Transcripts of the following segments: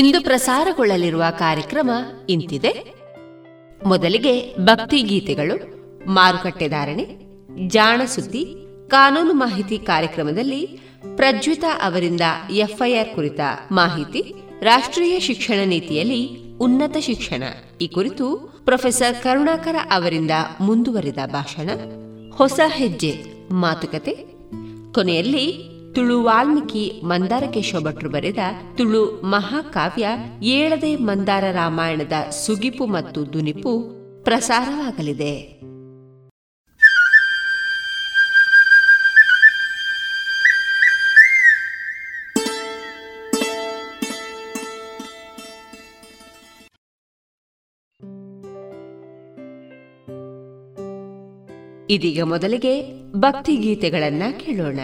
ಇಂದು ಪ್ರಸಾರಗೊಳ್ಳಲಿರುವ ಕಾರ್ಯಕ್ರಮ ಇಂತಿದೆ. ಮೊದಲಿಗೆ ಭಕ್ತಿ ಗೀತೆಗಳು, ಮಾರುಕಟ್ಟೆ ಧಾರಣೆ, ಜಾಣ ಸುದ್ದಿ, ಕಾನೂನು ಮಾಹಿತಿ ಕಾರ್ಯಕ್ರಮದಲ್ಲಿ ಪ್ರಜ್ವಿತಾ ಅವರಿಂದ ಎಫ್ಐಆರ್ ಕುರಿತ ಮಾಹಿತಿ, ರಾಷ್ಟ್ರೀಯ ಶಿಕ್ಷಣ ನೀತಿಯಲ್ಲಿ ಉನ್ನತ ಶಿಕ್ಷಣ. ಈ ಕುರಿತು ಪ್ರೊಫೆಸರ್ ಕರುಣಾಕರ ಅವರಿಂದ ಮುಂದುವರಿದ ಭಾಷಣ, ಹೊಸ ಹೆಜ್ಜೆ, ಮಾತುಕತೆ. ಕೊನೆಯಲ್ಲಿ ತುಳು ವಾಲ್ಮೀಕಿ ಮಂದಾರಕೇಶ ಭಟ್ರು ಬರೆದ ತುಳು ಮಹಾಕಾವ್ಯ ಏಳದೆ ಮಂದಾರ ರಾಮಾಯಣದ ಸುಗಿಪು ಮತ್ತು ದುನಿಪು ಪ್ರಸಾರವಾಗಲಿದೆ. ಇದೀಗ ಮೊದಲಿಗೆ ಭಕ್ತಿ ಗೀತೆಗಳನ್ನ ಕೇಳೋಣ.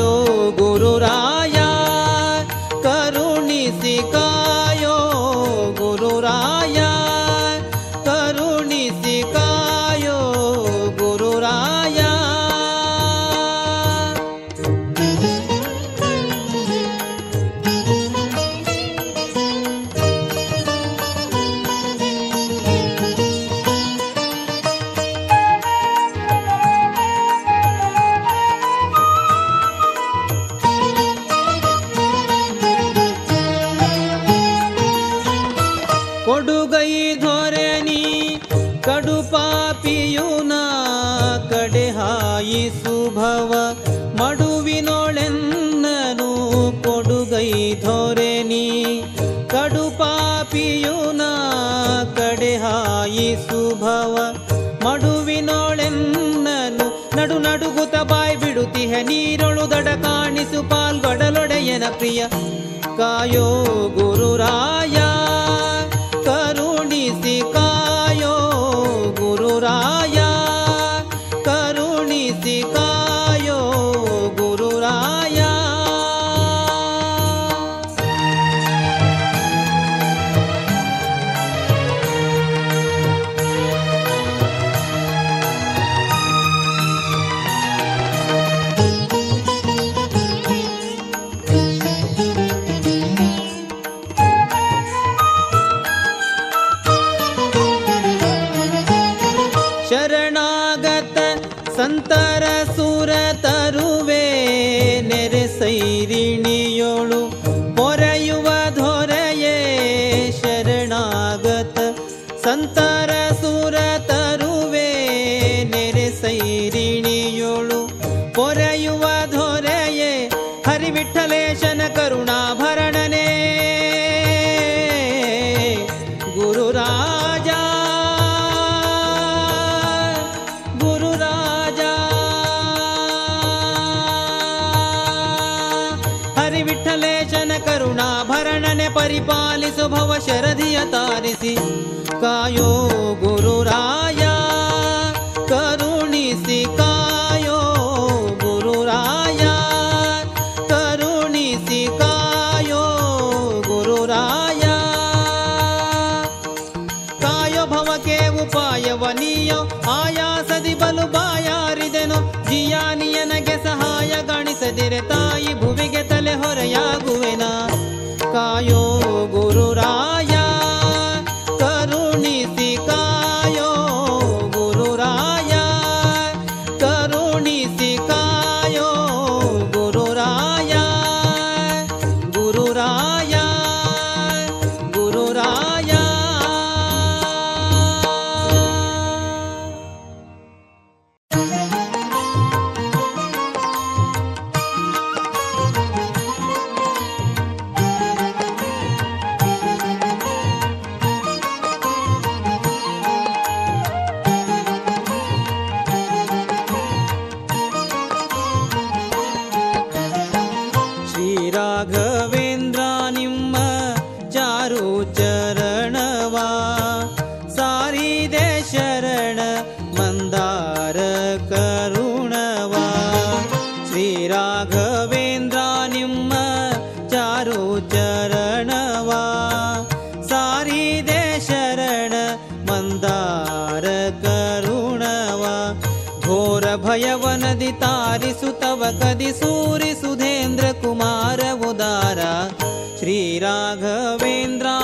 गुरुरा ಕಾಣಿಸು ಪಾಲ್ಗೊಡಲೊಡೆಯನ ಪ್ರಿಯ ಕಾಯೋ ಗುರುರಾಯ. कायो गुरुरा यवनदि तारिसु तव कदि सूरि सुधेन्द्र कुमार उदार। श्रीराघवेन्द्रा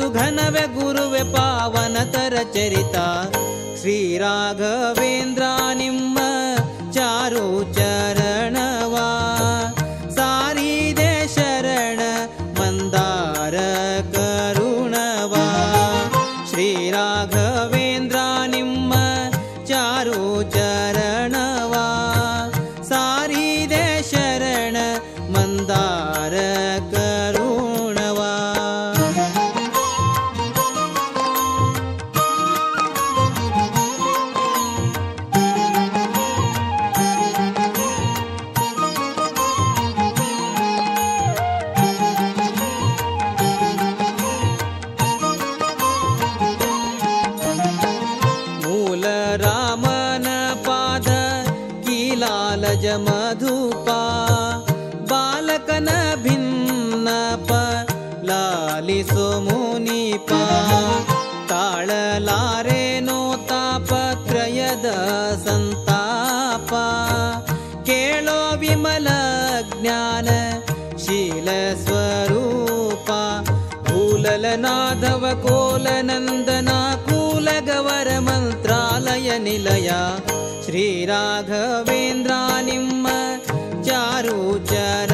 सुघनव्य गुरुव पावनतरचरिता श्रीराघवेन्द्रानिम्ब चारो लीलया। श्रीराघवेन्द्राणि चारुचर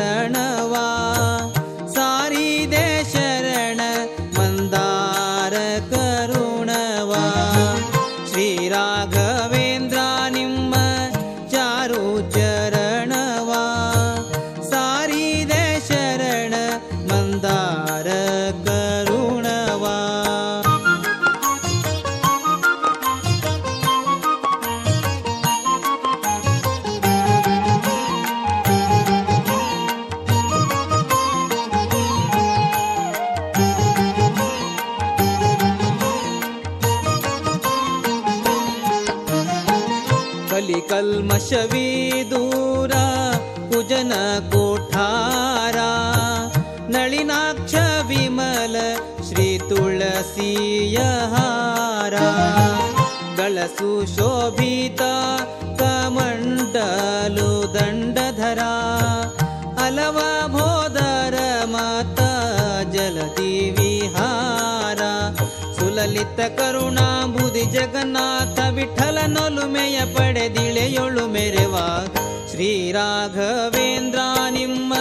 ಲಲಿತ ಕರುಣಾಂಬುದಿ ಜಗನ್ನಾಥ ವಿಠಲನೊಲುಮೆಯ ಪಡೆದಿಳೆಯೊಳು ಮೆರೆವ ಶ್ರೀರಾಘವೇಂದ್ರ ನಿಮ್ಮ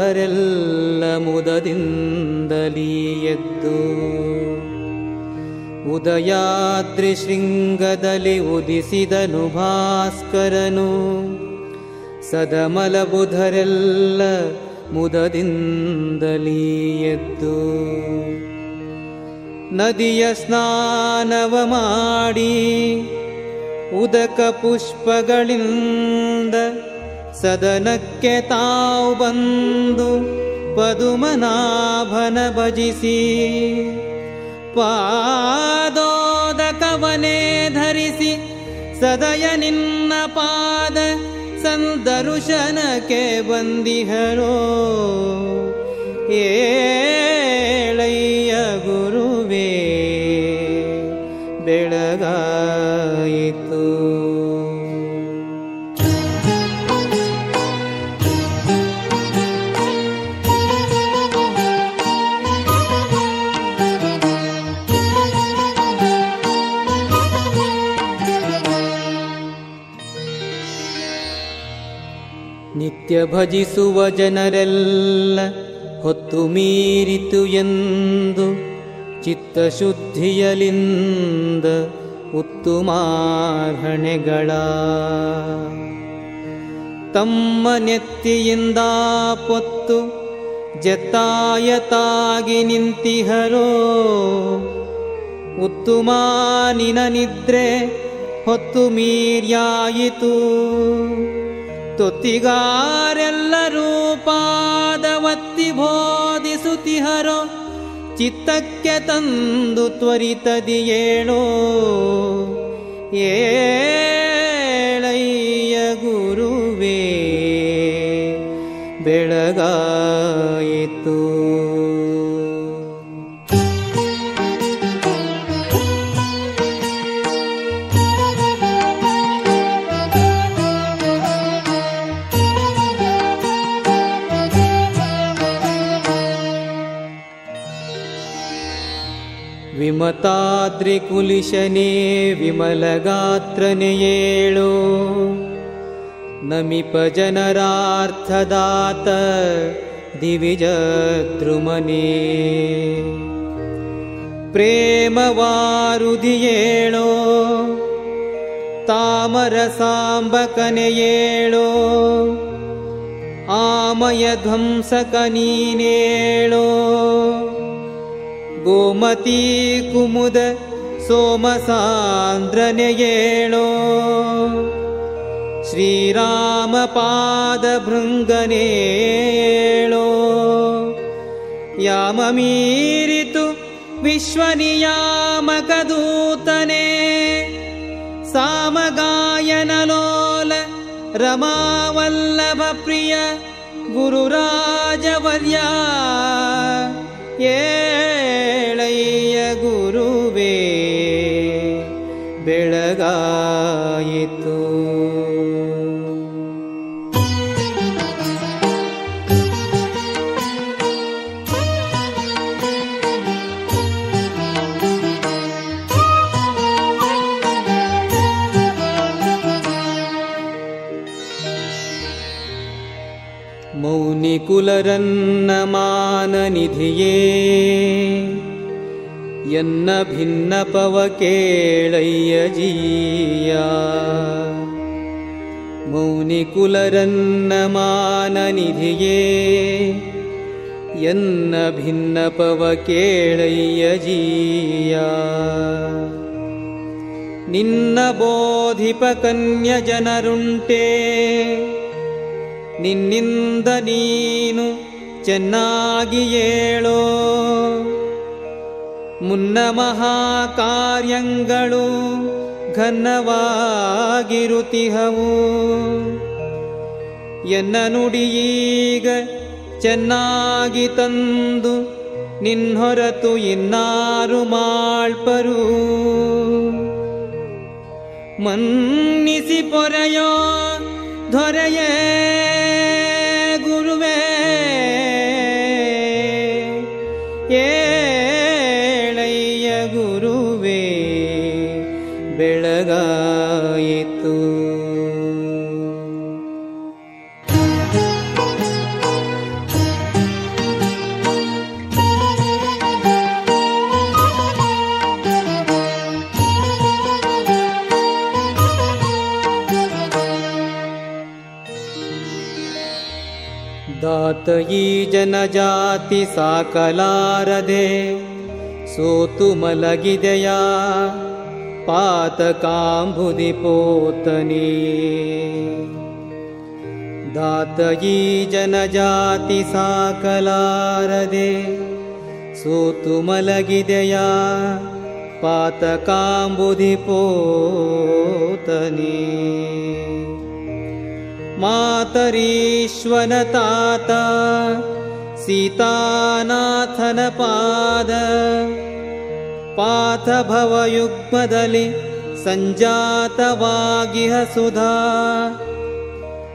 ಸದಮಲ ಬುಧರೆಲ್ಲ ಮುದದಿಂದಲೀ ಎದ್ದು ಉದಯಾದ್ರಿ ಶೃಂಗದಲ್ಲಿ ಉದಿಸಿದನು ಭಾಸ್ಕರನು. ಸದಮಲ ಬುಧರೆಲ್ಲ ಮುದದಿಂದಲೀ ಎದ್ದು ನದಿಯ ಸ್ನಾನವ ಮಾಡಿ ಉದಕ ಪುಷ್ಪಗಳಿಂದ ಸದನಕ್ಕೆ ತಾವು ಬಂದು ಪದುಮನಾಭನ ಭಜಿಸಿ ಪಾದೋದಕವನೇ ಧರಿಸಿ ಸದಯ ನಿನ್ನ ಪಾದ ಸಂದರುಶನಕ್ಕೆ ಬಂದಿಹರೋ ಏಳಯ್ಯ ಗುರುವೇ ಬೆಳಗಾಯಿತು ನಿತ್ಯ ಭಜಿಸುವ ಜನರೆಲ್ಲ ಹೊತ್ತು ಮೀರಿತು ಎಂದು ಚಿತ್ತ ಶುದ್ಧಿಯಲಿಂದ ಉತ್ತುಮಾರ್ಹಣೆಗಳ. ತಮ್ಮ ನೆತ್ತಿಯಿಂದ ಪೊತ್ತು ಜತಾಯತಾಗಿ ನಿಂತಿಹರೋ. ಉತ್ತುಮಾನಿನ ನಿದ್ರೆ ಹೊತ್ತು ಮೀರ್ಯಾಯಿತು. ತೊತ್ತಿಗಾರೆಲ್ಲರೂ ಪಾದವತ್ತಿ ಬೋಧಿಸುತ್ತಿಹರೋ ಚಿತ್ತಕ್ಕೆ ತಂದು ತ್ವರಿತದಿ ಏಳೋ. ವಿಮತಾದ್ರಿಕುಲಿಶನೇ ವಿಮಲಗಾತ್ರನೆ ಏಳೋ ನಮಿಪ ಜನರಾರ್ಥದಾತ ದಿವಿಜ ದ್ರುಮನೇ गोमती कुमुद सोमसान्द्रनेणो श्रीरामपादभृङ्गनेणो। याममीरितु विश्वनियामकदूतने। सामगायनलोल रमावल्लभप्रिय गुरुराजवर्या। ए ಗುರುವೇ ಬೆಳಗಾಯಿತು मौनिकुलरन्न माननिधिये ಎನ್ನ ಭಿನ್ನಪವ ಕೇಳಯ್ಯ ಜೀಯ ಮೌನಿಕುಲರನ್ನ ಮಾನನಿಧಿಯೇ ಎನ್ನ ಭಿನ್ನಪವ ಕೇಳಯ್ಯ ಜೀಯ ನಿನ್ನ ಬೋಧಿಪ ಕನ್ಯ ಜನರುಂಟೆ ನಿನ್ನಿಂದ ನೀನು ಚೆನ್ನಾಗಿ ಏಳೋ ಮುನ್ನ ಮಹಾಕಾರ್ಯಗಳು ಘನ್ನವಾಗಿರುತಿಹವು ಎನ್ನ ನುಡಿಯೀಗ ಚೆನ್ನಾಗಿ ತಂದು ನಿನ್ನೊರತು ಇನ್ನಾರು ಮಾಳ್ಪರು. ಮನ್ನಿಸಿ ಪೊರೆಯೋ ದೊರೆಯೇ तयि जनजाति साकलादे सो तुमलगिदया पाकाम्बुधिपोतनी दातयि जनजाति साकलारे सो तुमलगि दया पतकाम्बुधिपोतनी मातरीश्वनतात सीतानाथनपाद पाथभवयुग्मदलि सञ्जातवागिह सुधा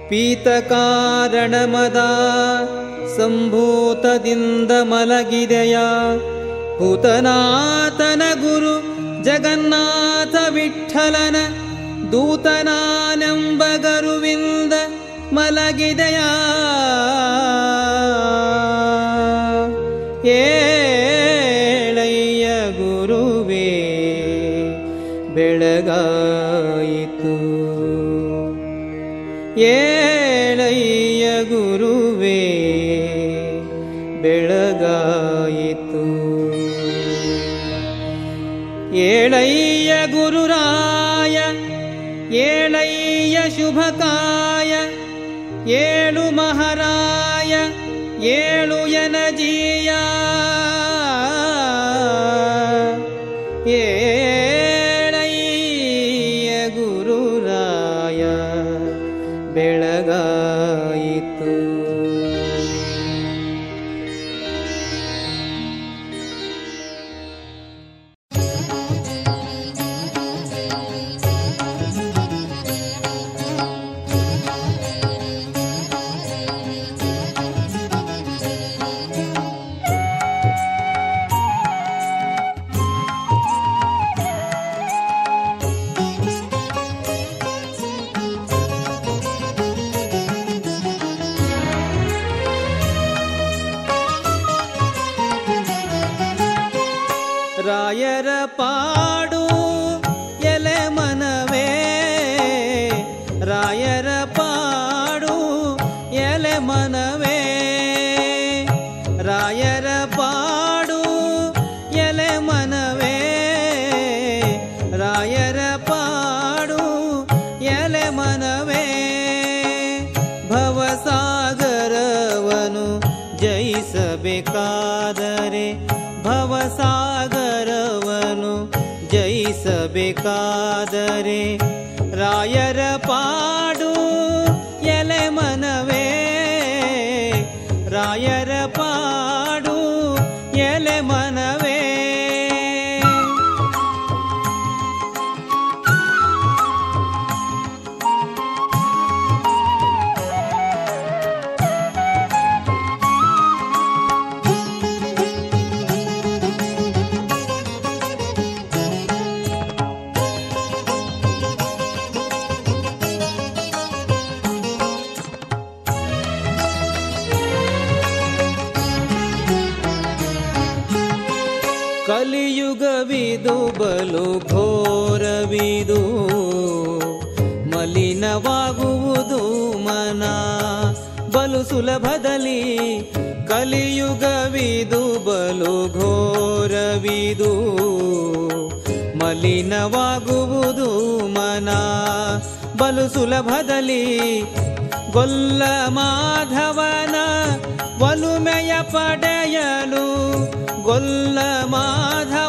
पीतकारणमदा सम्भूतदिन्दमलगिरया भूतनातन गुरु जगन्नाथ विठ्ठलन दूतनानम्बगरुविन्द ಮಲಗಿದೆಯ? ಏಳಯ್ಯ ಗುರುವೇ ಬೆಳಗಾಯಿತು. ಏಳಯ್ಯ ಗುರುವೇ ಬೆಳಗಾಯಿತು. ಏಳಯ್ಯ ಗುರುರಾಯ ಏಳಯ್ಯ ಶುಭಕಾಯ ಏಳು ಮಹಾರಾಯ ಏಳು ಎನಜೀಯ ಭವಸಾಗರವನು ಜಯಿಸಬೇಕಾದರೆ ಭವಸಾಗರವನು ಜಯಿಸಬೇಕಾದರೆ ರಾಯರ ಪಾಡು ಸುಲಭದಲ್ಲಿ ಕಲಿಯುಗವಿದು ಬಲು ಘೋರವಿದು ಮಲಿನವಾಗುವುದು ಮನ ಬಲು ಸುಲಭದಲ್ಲಿ ಗೊಲ್ಲ ಮಾಧವನ ಒಲುಮೆಯ ಪಡೆಯಲು ಗೊಲ್ಲ ಮಾಧವನ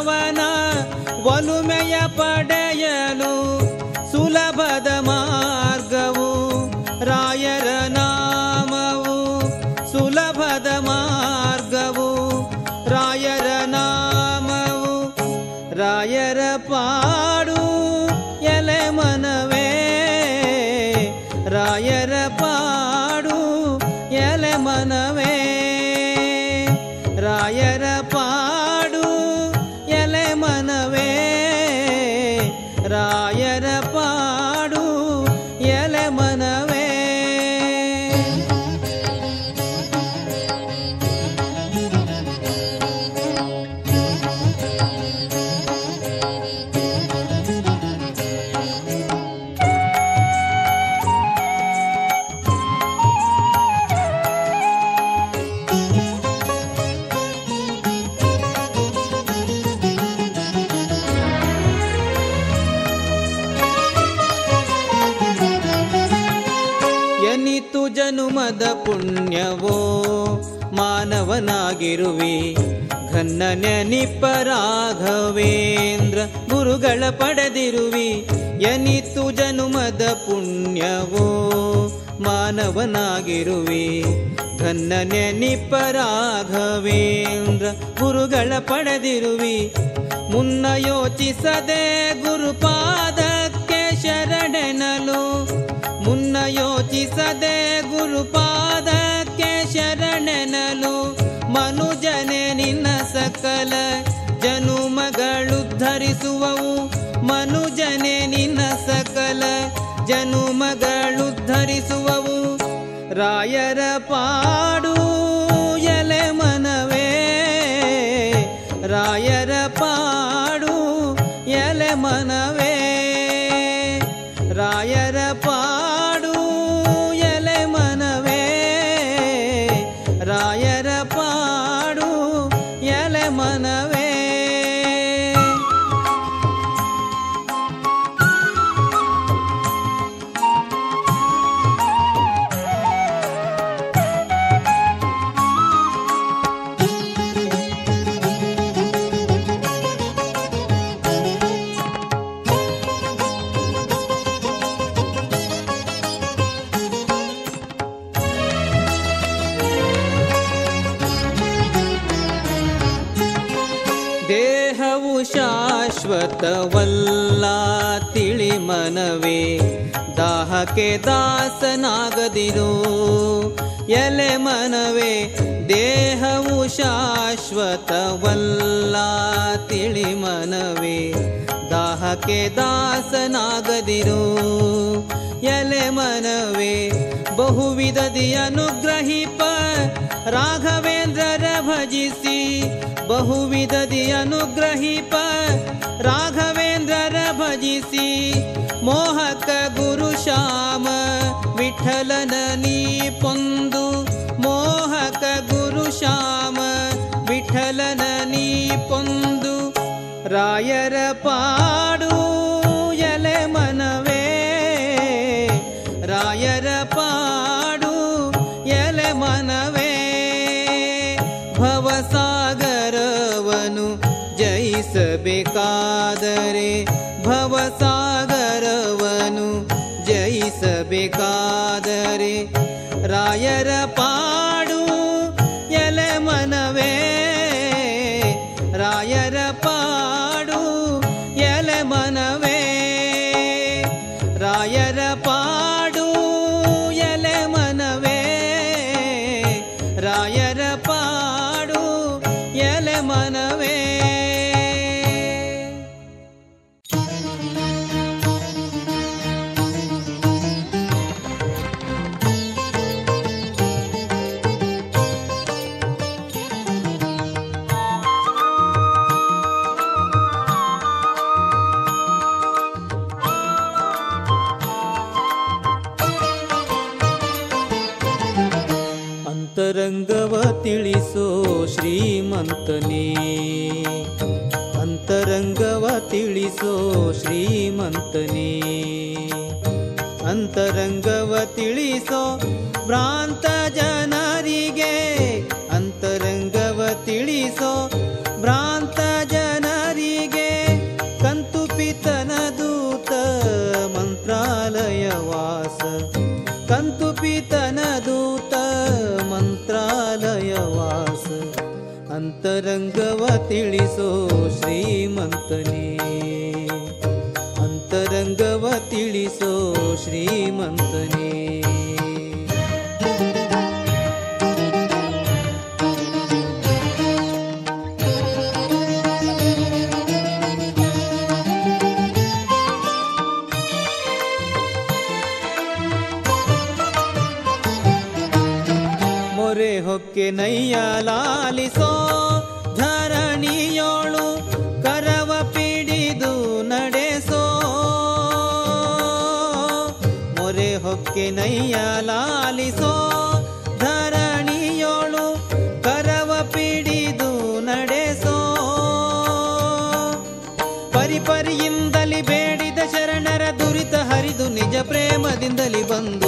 ಮಾನವನಾಗಿರುವಿ ಘನ್ನ ನೆನಿಪ ಗುರುಗಳ ಪಡೆದಿರುವಿ. ಎನಿತು ಜನುಮದ ಪುಣ್ಯವೋ, ಮಾನವನಾಗಿರುವಿ. ಘನ್ನ ನೆನಿಪ ಗುರುಗಳ ಪಡೆದಿರುವಿ. ಮುನ್ನ ಯೋಚಿಸದೆ ಗುರುಪಾದಕ್ಕೆ ಶರಣೆನಲು, ಮುನ್ನ ಯೋಚಿಸದೆ ಗುರುಪಾದಕ್ಕೆ ನಿನ್ನ ಜನುಮಗಳು ಧರಿಸುವವು. ಮನುಜನೆ ನಿನ್ನ ಸಕಲ ಜನುಮಗಳುದ್ಧರಿಸುವವು ರಾಯರ ಪಾಡು ಎಲೆ ಮನವೇ. ರಾಯರ ಪಾಡು ಎಲೆ ಮನವೇ. ಶಾಶ್ವತವಲ್ಲ ತಿಳಿ ಮನವೇ ದಾಹಕ್ಕೆ ದಾಸನಾಗದಿರು ಎಲೆ ಮನವೇ ದೇಹವು ಶಾಶ್ವತವಲ್ಲ ತಿಳಿ ಮನವೇ ದಾಹಕ್ಕೆ ದಾಸನಾಗದಿರು ಎಲೆ ಮನವೇ ಬಹುವಿಧದಿ ಅನುಗ್ರಹಿಪ ರಾಘವೇಂದ್ರರ ಭಜಿಸಿ बहुविधदि अनुग्रहीप राघवेन्द्रर भजसि मोहक गुरुश्याम विठलननी पु मोहक गुरुश्याम विठलननी पु रायर पाडु रे ಶ್ರೀಮಂತನೇ. ಅಂತರಂಗವ ತಿಳಿಸೋ ಶ್ರೀಮಂತನೇ. ಅಂತರಂಗವ ತಿಳಿಸೋ ಪ್ರಾಂತ ಜನರಿಗೆ ಅಂತರಂಗವ ತಿಳಿಸೋ ತಿಳಿಸೋ ಶ್ರೀಮಂತನೇ. ಅಂತರಂಗವ ತಿಳಿಸೋ ಶ್ರೀಮಂತನೇ. ಹೊಕ್ಕೆ ನೈಯ ಲಾಲಿಸೋ ಮೈಯ ಲಾಲಿಸೋ ಧರಣಿಯೋಳು ಕರವ ಪಿಡಿದು ನಡೆಸೋ ಪರಿಪರಿಯಿಂದಲಿ ಬೇಡಿದ ಶರಣರ ದುರಿತ ಹರಿದು ನಿಜ ಪ್ರೇಮದಿಂದಲಿ ಬಂದು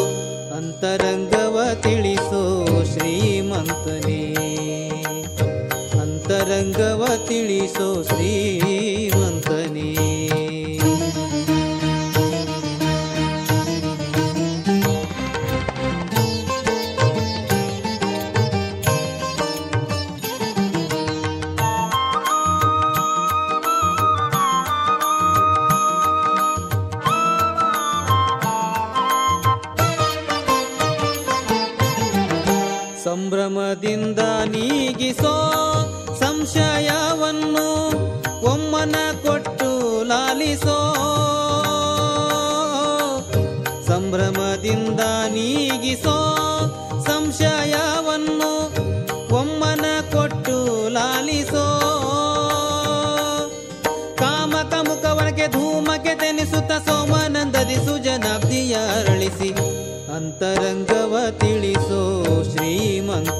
तरङ्गव ತಿಳಿಸೋ ಶ್ರೀಮಂತ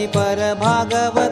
पर भागवत्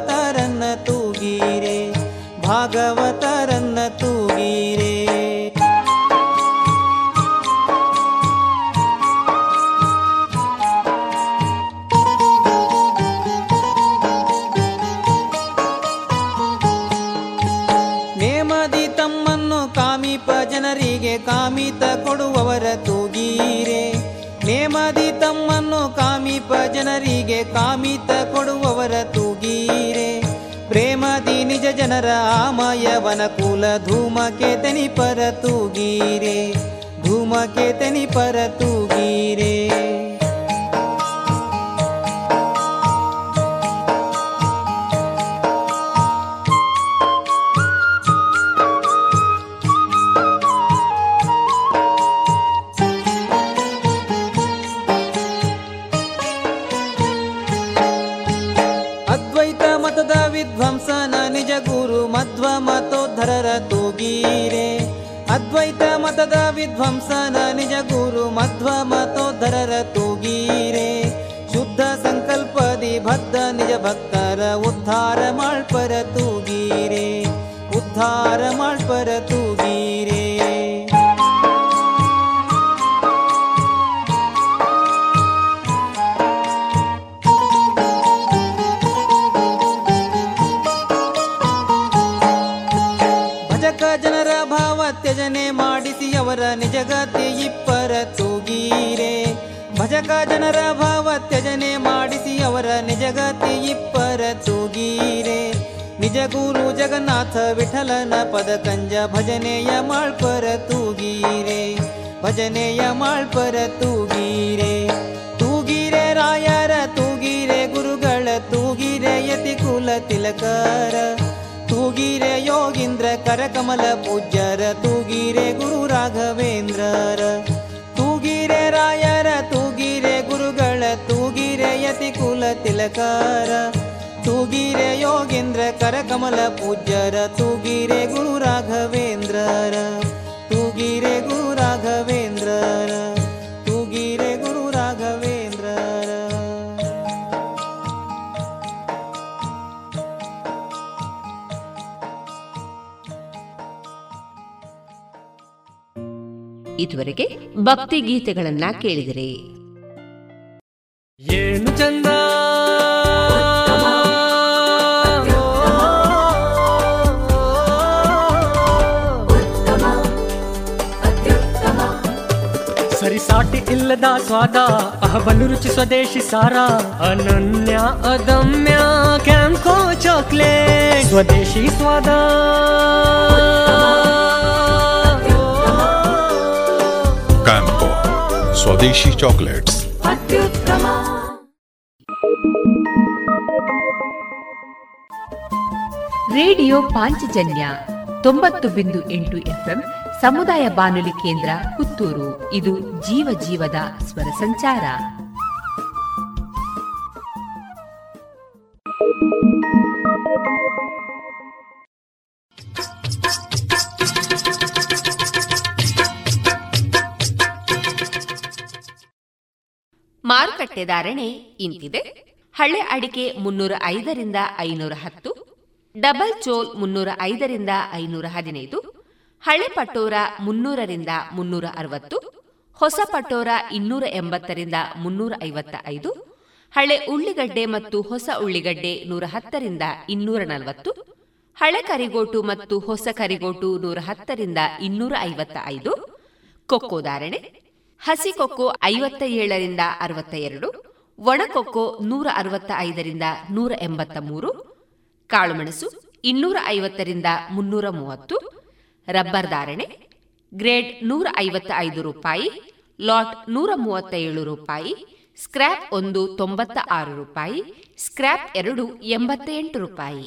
году. ಭಕ್ತಿ ಗೀತೆಗಳನ್ನ ಕೇಳಿದರೆ. ಏನು ಚಂದ? ಸರಿಸಾಟಿ ಇಲ್ಲದ ಸ್ವಾದ, ಅಹಬಲು ರುಚಿ ಸ್ವದೇಶಿ ಸಾರ, ಅನನ್ಯ ಅದಮ್ಯ, ಕ್ಯಾಂಕೋ ಚಾಕ್ಲೇಟ್. ಸ್ವದೇಶಿ ಸ್ವಾದ. ಸ್ವದೇಶಿ ಚಾಕ್ಲೇಟ್ಸ್. ರೇಡಿಯೋ ಪಾಂಚಜನ್ಯ ತೊಂಬತ್ತು ಬಿಂದು ಎಂಟು ಎಫ್ಎಂ ಸಮುದಾಯ ಬಾನುಲಿ ಕೇಂದ್ರ ಪುತ್ತೂರು. ಇದು ಜೀವ ಜೀವದ ಸ್ವರ ಸಂಚಾರ. ಮಾರುಕಟ್ಟೆ ಧಾರಣೆ ಇಂತಿದೆ. ಹಳೆ ಅಡಿಕೆ ಮುನ್ನೂರ ಐದರಿಂದ ಐನೂರ ಹತ್ತು, ಡಬಲ್ ಚೋಲ್ ಮುನ್ನೂರ ಐದರಿಂದ ಐನೂರ ಹದಿನೈದು, ಹಳೆ ಪಟೋರ ಮುನ್ನೂರರಿಂದ ಮುನ್ನೂರ ಅರವತ್ತು, ಹೊಸ ಪಟೋರ ಇನ್ನೂರ ಎಂಬತ್ತರಿಂದ ಮುನ್ನೂರ ಐವತ್ತ ಐದು, ಹಳೆ ಉಳ್ಳಿಗಡ್ಡೆ ಮತ್ತು ಹೊಸ ಉಳ್ಳಿಗಡ್ಡೆ ನೂರ ಹತ್ತರಿಂದ ಇನ್ನೂರ ನಲವತ್ತು, ಹಳೆ ಕರಿಗೋಟು ಮತ್ತು ಹೊಸ ಕರಿಗೋಟು ನೂರ ಹತ್ತರಿಂದ ಇನ್ನೂರ ಐವತ್ತ ಐದು. ಕೊಕ್ಕೋ ಧಾರಣೆ ಹಸಿ ಕೊಕ್ಕೋ ಐವತ್ತ ಏಳರಿಂದ ಅರವತ್ತ ಎರಡು ಒಣಕೊಕ್ಕೋ ನೂರ ಅರವತ್ತ ಐದರಿಂದ ನೂರ ಎಂಬತ್ತ ಮೂರು ಕಾಳುಮೆಣಸು ಇನ್ನೂರ ಐವತ್ತರಿಂದ ಮುನ್ನೂರ ಮೂವತ್ತು ರಬ್ಬರ್ ಧಾರಣೆ ಗ್ರೇಡ್ ನೂರ ಐವತ್ತ ಐದು ರೂಪಾಯಿ, ಲಾಟ್ ನೂರ ಮೂವತ್ತ ಏಳು ರೂಪಾಯಿ, ಸ್ಕ್ರ್ಯಾಪ್ ಒಂದು ತೊಂಬತ್ತ ಆರು ರೂಪಾಯಿ, ಸ್ಕ್ರ್ಯಾಪ್ ಎರಡು ಎಂಬತ್ತ ಎಂಟು ರೂಪಾಯಿ.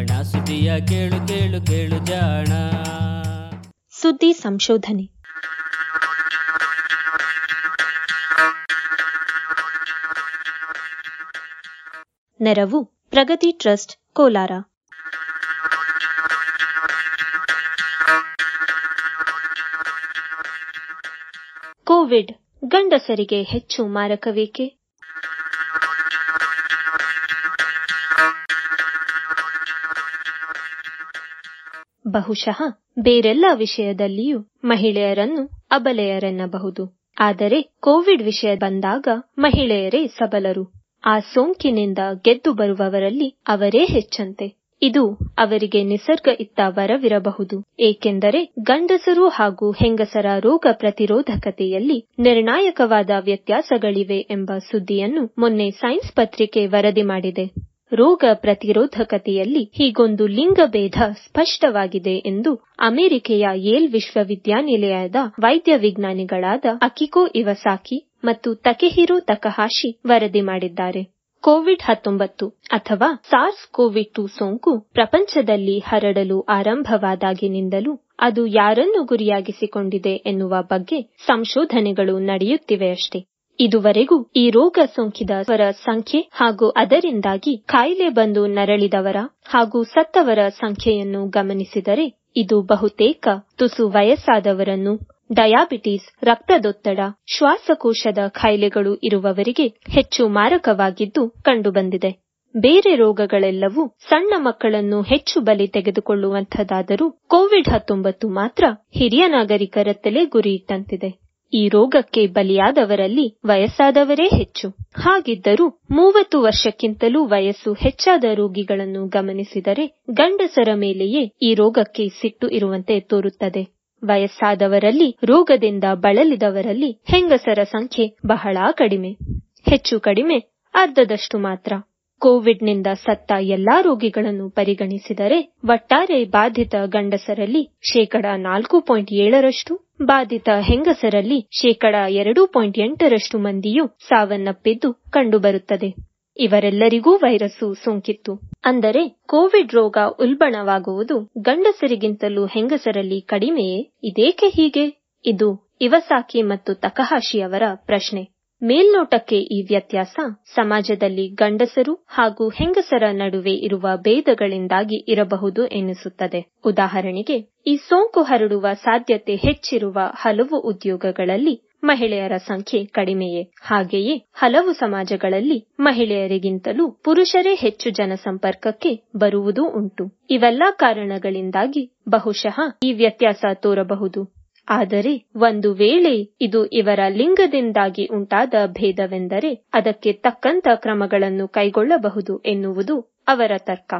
ಜಾಣ ಸುದ್ದಿಯ ಕೇಳು ಕೇಳು ಕೇಳು ಜಾಣ. ಸುದ್ದಿ ಸಂಶೋಧನೆ. ನೆರವು, ಪ್ರಗತಿ ಟ್ರಸ್ಟ್, ಕೋಲಾರ. ಕೋವಿಡ್, ಗಂಡಸರಿಗೆ ಹೆಚ್ಚು ಮಾರಕವೇಕೆ? ಬಹುಶಃ ಬೇರೆಲ್ಲ ವಿಷಯದಲ್ಲಿಯೂ ಮಹಿಳೆಯರನ್ನು ಅಬಲೆಯರೆನ್ನಬಹುದು. ಆದರೆ ಕೋವಿಡ್ ವಿಷಯ ಬಂದಾಗ ಮಹಿಳೆಯರೇ ಸಬಲರು. ಆ ಸೋಂಕಿನಿಂದ ಗೆದ್ದು ಬರುವವರಲ್ಲಿ ಅವರೇ ಹೆಚ್ಚಂತೆ. ಇದು ಅವರಿಗೆ ನಿಸರ್ಗ ಇತ್ತ ವರವಿರಬಹುದು. ಏಕೆಂದರೆ ಗಂಡಸರು ಹಾಗೂ ಹೆಂಗಸರ ರೋಗ ಪ್ರತಿರೋಧಕತೆಯಲ್ಲಿ ನಿರ್ಣಾಯಕವಾದ ವ್ಯತ್ಯಾಸಗಳಿವೆ ಎಂಬ ಸುದ್ದಿಯನ್ನು ಮೊನ್ನೆ ಸೈನ್ಸ್ ಪತ್ರಿಕೆ ವರದಿ ಮಾಡಿದೆ. ರೋಗ ಪ್ರತಿರೋಧಕತೆಯಲ್ಲಿ ಹೀಗೊಂದು ಲಿಂಗಭೇದ ಸ್ಪಷ್ಟವಾಗಿದೆ ಎಂದು ಅಮೆರಿಕೆಯ ಯೇಲ್ ವಿಶ್ವವಿದ್ಯಾನಿಲಯದ ವೈದ್ಯ ವಿಜ್ಞಾನಿಗಳಾದ ಅಕಿಕೋ ಇವಸಾಕಿ ಮತ್ತು ತಕೆಹಿರೋ ತಕಹಾಶಿ ವರದಿ ಮಾಡಿದ್ದಾರೆ. ಕೋವಿಡ್ ಹತ್ತೊಂಬತ್ತು ಅಥವಾ ಸಾರ್ಸ್ ಕೋವಿಡ್ ಟು ಸೋಂಕು ಪ್ರಪಂಚದಲ್ಲಿ ಹರಡಲು ಆರಂಭವಾದಾಗಿನಿಂದಲೂ ಅದು ಯಾರನ್ನು ಗುರಿಯಾಗಿಸಿಕೊಂಡಿದೆ ಎನ್ನುವ ಬಗ್ಗೆ ಸಂಶೋಧನೆಗಳು ನಡೆಯುತ್ತಿವೆಯಷ್ಟೇ ಇದುವರೆಗೂ ಈ ರೋಗ ಸೋಂಕಿದವರ ಸಂಖ್ಯೆ ಹಾಗೂ ಅದರಿಂದಾಗಿ ಕಾಯಿಲೆ ಬಂದು ನರಳಿದವರ ಹಾಗೂ ಸತ್ತವರ ಸಂಖ್ಯೆಯನ್ನು ಗಮನಿಸಿದರೆ ಇದು ಬಹುತೇಕ ತುಸು ವಯಸ್ಸಾದವರನ್ನು ಡಯಾಬಿಟಿಸ್, ರಕ್ತದೊತ್ತಡ, ಶ್ವಾಸಕೋಶದ ಕಾಯಿಲೆಗಳು ಇರುವವರಿಗೆ ಹೆಚ್ಚು ಮಾರಕವಾಗಿದ್ದು ಕಂಡುಬಂದಿದೆ. ಬೇರೆ ರೋಗಗಳೆಲ್ಲವೂ ಸಣ್ಣ ಮಕ್ಕಳನ್ನು ಹೆಚ್ಚು ಬಲಿ ತೆಗೆದುಕೊಳ್ಳುವಂಥದ್ದಾದರೂ ಕೋವಿಡ್ ಹತ್ತೊಂಬತ್ತು ಮಾತ್ರ ಹಿರಿಯ ನಾಗರಿಕರತ್ತಲೇ ಗುರಿಯಿಟ್ಟಂತಿದೆ ಈ ರೋಗಕ್ಕೆ ಬಲಿಯಾದವರಲ್ಲಿ ವಯಸ್ಸಾದವರೇ ಹೆಚ್ಚು. ಹಾಗಿದ್ದರೂ ಮೂವತ್ತು ವರ್ಷಕ್ಕಿಂತಲೂ ವಯಸ್ಸು ಹೆಚ್ಚಾದ ರೋಗಿಗಳನ್ನು ಗಮನಿಸಿದರೆ ಗಂಡಸರ ಮೇಲೆಯೇ ಈ ರೋಗಕ್ಕೆ ಸಿಟ್ಟು ಇರುವಂತೆ ತೋರುತ್ತದೆ. ವಯಸ್ಸಾದವರಲ್ಲಿ, ರೋಗದಿಂದ ಬಳಲಿದವರಲ್ಲಿ ಹೆಂಗಸರ ಸಂಖ್ಯೆ ಬಹಳ ಕಡಿಮೆ. ಹೆಚ್ಚು ಕಡಿಮೆ, ಅರ್ಧದಷ್ಟು ಮಾತ್ರ. ಕೋವಿಡ್ನಿಂದ ಸತ್ತ ಎಲ್ಲಾ ರೋಗಿಗಳನ್ನು ಪರಿಗಣಿಸಿದರೆ ಒಟ್ಟಾರೆ ಬಾಧಿತ ಗಂಡಸರಲ್ಲಿ ಶೇಕಡ ನಾಲ್ಕು ಪಾಯಿಂಟ್ ಏಳರಷ್ಟು, ಬಾಧಿತ ಹೆಂಗಸರಲ್ಲಿ ಶೇಕಡ ಎರಡು ಪಾಯಿಂಟ್ ಎಂಟರಷ್ಟು ಮಂದಿಯೂ ಸಾವನ್ನಪ್ಪಿದ್ದು ಕಂಡುಬರುತ್ತದೆ. ಇವರೆಲ್ಲರಿಗೂ ವೈರಸ್ಸು ಸೋಂಕಿತ್ತು. ಅಂದರೆ ಕೋವಿಡ್ ರೋಗ ಉಲ್ಬಣವಾಗುವುದು ಗಂಡಸರಿಗಿಂತಲೂ ಹೆಂಗಸರಲ್ಲಿ ಕಡಿಮೆಯೇ? ಇದೇಕೆ ಹೀಗೆ? ಇದು ಇವಸಾಕಿ ಮತ್ತು ತಕಹಾಶಿ ಅವರ ಪ್ರಶ್ನೆ. ಮೇಲ್ನೋಟಕ್ಕೆ ಈ ವ್ಯತ್ಯಾಸ ಸಮಾಜದಲ್ಲಿ ಗಂಡಸರು ಹಾಗೂ ಹೆಂಗಸರ ನಡುವೆ ಇರುವ ಭೇದಗಳಿಂದಾಗಿ ಇರಬಹುದು ಎನಿಸುತ್ತದೆ ಉದಾಹರಣೆಗೆ, ಈ ಸೋಂಕು ಹರಡುವ ಸಾಧ್ಯತೆ ಹೆಚ್ಚಿರುವ ಹಲವು ಉದ್ಯೋಗಗಳಲ್ಲಿ ಮಹಿಳೆಯರ ಸಂಖ್ಯೆ ಕಡಿಮೆಯೇ. ಹಾಗೆಯೇ, ಹಲವು ಸಮಾಜಗಳಲ್ಲಿ ಮಹಿಳೆಯರಿಗಿಂತಲೂ ಪುರುಷರೇ ಹೆಚ್ಚು ಜನಸಂಪರ್ಕಕ್ಕೆ ಬರುವುದೂ ಉಂಟು. ಇವೆಲ್ಲ ಕಾರಣಗಳಿಂದಾಗಿ ಬಹುಶಃ ಈ ವ್ಯತ್ಯಾಸ ತೋರಬಹುದು. ಆದರೆ ಒಂದು ವೇಳೆ ಇದು ಇವರ ಲಿಂಗದಿಂದಾಗಿ ಉಂಟಾದ ಭೇದವೆಂದರೆ ಅದಕ್ಕೆ ತಕ್ಕಂತ ಕ್ರಮಗಳನ್ನು ಕೈಗೊಳ್ಳಬಹುದು ಎನ್ನುವುದು ಅವರ ತರ್ಕ.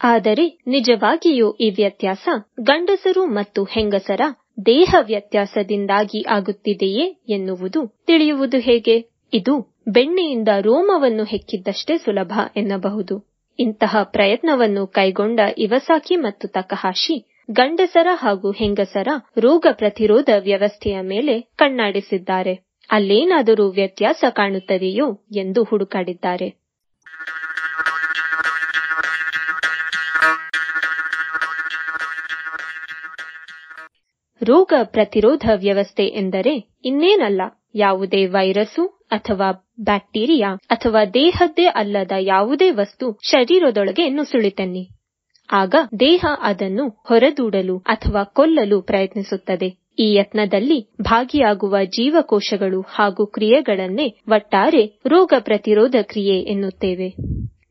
ಆದರೆ ನಿಜವಾಗಿಯೂ ಈ ವ್ಯತ್ಯಾಸ ಗಂಡಸರು ಮತ್ತು ಹೆಂಗಸರ ದೇಹ ವ್ಯತ್ಯಾಸದಿಂದಾಗಿ ಆಗುತ್ತಿದೆಯೇ ಎನ್ನುವುದು ತಿಳಿಯುವುದು ಹೇಗೆ? ಇದು ಬೆಣ್ಣೆಯಿಂದ ರೋಮವನ್ನು ಹೆಕ್ಕಿದ್ದಷ್ಟೇ ಸುಲಭ ಎನ್ನಬಹುದು. ಇಂತಹ ಪ್ರಯತ್ನವನ್ನು ಕೈಗೊಂಡ ಇವಸಾಕಿ ಮತ್ತು ತಕಹಾಶಿ ಗಂಡಸರ ಹಾಗೂ ಹೆಂಗಸರ ರೋಗ ಪ್ರತಿರೋಧ ವ್ಯವಸ್ಥೆಯ ಮೇಲೆ ಕಣ್ಣಾಡಿಸಿದ್ದಾರೆ. ಅಲ್ಲೇನಾದರೂ ವ್ಯತ್ಯಾಸ ಕಾಣುತ್ತದೆಯೋ ಎಂದು ಹುಡುಕಾಡಿದ್ದಾರೆ. ರೋಗ ಪ್ರತಿರೋಧ ವ್ಯವಸ್ಥೆ ಎಂದರೆ ಇನ್ನೇನಲ್ಲ, ಯಾವುದೇ ವೈರಸ್ಸು ಅಥವಾ ಬ್ಯಾಕ್ಟೀರಿಯಾ ಅಥವಾ ದೇಹದ್ದೇ ಅಲ್ಲದ ಯಾವುದೇ ವಸ್ತು ಶರೀರದೊಳಗೆ ನುಸುಳಿತೆನ್ನಿ. ಆಗ ದೇಹ ಅದನ್ನು ಹೊರದೂಡಲು ಅಥವಾ ಕೊಲ್ಲಲು ಪ್ರಯತ್ನಿಸುತ್ತದೆ. ಈ ಯತ್ನದಲ್ಲಿ ಭಾಗಿಯಾಗುವ ಜೀವಕೋಶಗಳು ಹಾಗೂ ಕ್ರಿಯೆಗಳನ್ನೇ ಒಟ್ಟಾರೆ ರೋಗ ಪ್ರತಿರೋಧ ಕ್ರಿಯೆ ಎನ್ನುತ್ತೇವೆ.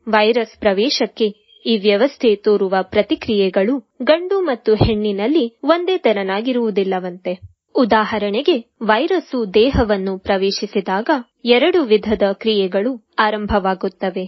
ವೈರಸ್ ಪ್ರವೇಶಕ್ಕೆ ಈ ವ್ಯವಸ್ಥೆ ತೋರುವ ಪ್ರತಿಕ್ರಿಯೆಗಳು ಗಂಡು ಮತ್ತು ಹೆಣ್ಣಿನಲ್ಲಿ ಒಂದೇ ತೆರನಾಗಿರುವುದಿಲ್ಲವಂತೆ. ಉದಾಹರಣೆಗೆ, ವೈರಸ್ಸು ದೇಹವನ್ನು ಪ್ರವೇಶಿಸಿದಾಗ ಎರಡು ವಿಧದ ಕ್ರಿಯೆಗಳು ಆರಂಭವಾಗುತ್ತವೆ.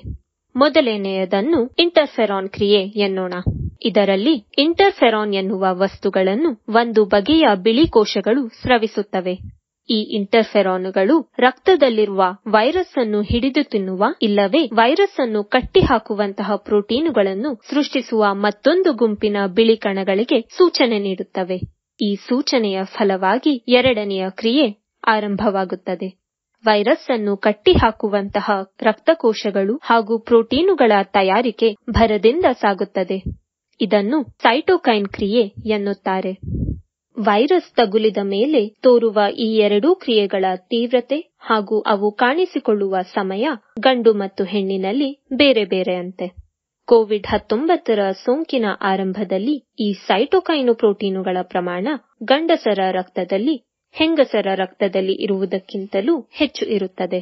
ಮೊದಲನೆಯದನ್ನು ಇಂಟರ್ಫೆರಾನ್ ಕ್ರಿಯೆ ಎನ್ನೋಣ. ಇದರಲ್ಲಿ ಇಂಟರ್ಫೆರಾನ್ ಎನ್ನುವ ವಸ್ತುಗಳನ್ನು ಒಂದು ಬಗೆಯ ಬಿಳಿ ಕೋಶಗಳು ಸ್ರವಿಸುತ್ತವೆ. ಈ ಇಂಟರ್ಫೆರಾನುಗಳು ರಕ್ತದಲ್ಲಿರುವ ವೈರಸ್ ಅನ್ನು ಹಿಡಿದು ತಿನ್ನುವ, ಇಲ್ಲವೇ ವೈರಸ್ ಅನ್ನು ಕಟ್ಟಿಹಾಕುವಂತಹ ಪ್ರೋಟೀನುಗಳನ್ನು ಸೃಷ್ಟಿಸುವ ಮತ್ತೊಂದು ಗುಂಪಿನ ಬಿಳಿ ಕಣಗಳಿಗೆ ಸೂಚನೆ ನೀಡುತ್ತವೆ. ಈ ಸೂಚನೆಯ ಫಲವಾಗಿ ಎರಡನೆಯ ಕ್ರಿಯೆ ಆರಂಭವಾಗುತ್ತದೆ. ವೈರಸ್ ಅನ್ನು ಕಟ್ಟಿಹಾಕುವಂತಹ ರಕ್ತಕೋಶಗಳು ಹಾಗೂ ಪ್ರೋಟೀನುಗಳ ತಯಾರಿಕೆ ಭರದಿಂದ ಸಾಗುತ್ತದೆ. ಇದನ್ನು ಸೈಟೋಕೈನ್ ಕ್ರಿಯೆ ಎನ್ನುತ್ತಾರೆ. ವೈರಸ್ ತಗುಲಿದ ಮೇಲೆ ತೋರುವ ಈ ಎರಡೂ ಕ್ರಿಯೆಗಳ ತೀವ್ರತೆ ಹಾಗೂ ಅವು ಕಾಣಿಸಿಕೊಳ್ಳುವ ಸಮಯ ಗಂಡು ಮತ್ತು ಹೆಣ್ಣಿನಲ್ಲಿ ಬೇರೆ ಬೇರೆಯಂತೆ. ಕೋವಿಡ್ ಹತ್ತೊಂಬತ್ತರ ಸೋಂಕಿನ ಆರಂಭದಲ್ಲಿ ಈ ಸೈಟೋಕೈನು ಪ್ರೋಟೀನುಗಳ ಪ್ರಮಾಣ ಗಂಡಸರ ರಕ್ತದಲ್ಲಿ ಹೆಂಗಸರ ರಕ್ತದಲ್ಲಿ ಇರುವುದಕ್ಕಿಂತಲೂ ಹೆಚ್ಚು ಇರುತ್ತದೆ.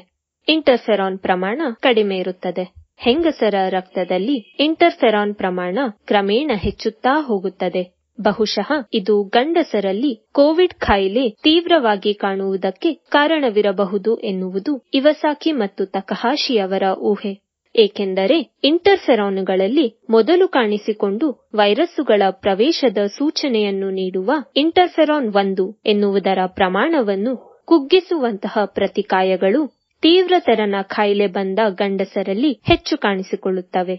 ಇಂಟರ್ಫೆರಾನ್ ಪ್ರಮಾಣ ಕಡಿಮೆ ಇರುತ್ತದೆ. ಹೆಂಗಸರ ರಕ್ತದಲ್ಲಿ ಇಂಟರ್ಫೆರಾನ್ ಪ್ರಮಾಣ ಕ್ರಮೇಣ ಹೆಚ್ಚುತ್ತಾ ಹೋಗುತ್ತದೆ. ಬಹುಶಃ ಇದು ಗಂಡಸರಲ್ಲಿ ಕೋವಿಡ್ ಖಾಯಿಲೆ ತೀವ್ರವಾಗಿ ಕಾಣುವುದಕ್ಕೆ ಕಾರಣವಿರಬಹುದು ಎನ್ನುವುದು ಇವಸಾಕಿ ಮತ್ತು ತಕಹಾಶಿಯವರ ಊಹೆ. ಏಕೆಂದರೆ ಇಂಟರ್ಫೆರಾನುಗಳಲ್ಲಿ ಮೊದಲು ಕಾಣಿಸಿಕೊಂಡು ವೈರಸ್ಸುಗಳ ಪ್ರವೇಶದ ಸೂಚನೆಯನ್ನು ನೀಡುವ ಇಂಟರ್ಫೆರಾನ್ ಒಂದು ಎನ್ನುವುದರ ಪ್ರಮಾಣವನ್ನು ಕುಗ್ಗಿಸುವಂತಹ ಪ್ರತಿಕಾಯಗಳು ತೀವ್ರತರನ ಖಾಯಿಲೆ ಬಂದ ಗಂಡಸರಲ್ಲಿ ಹೆಚ್ಚು ಕಾಣಿಸಿಕೊಳ್ಳುತ್ತವೆ,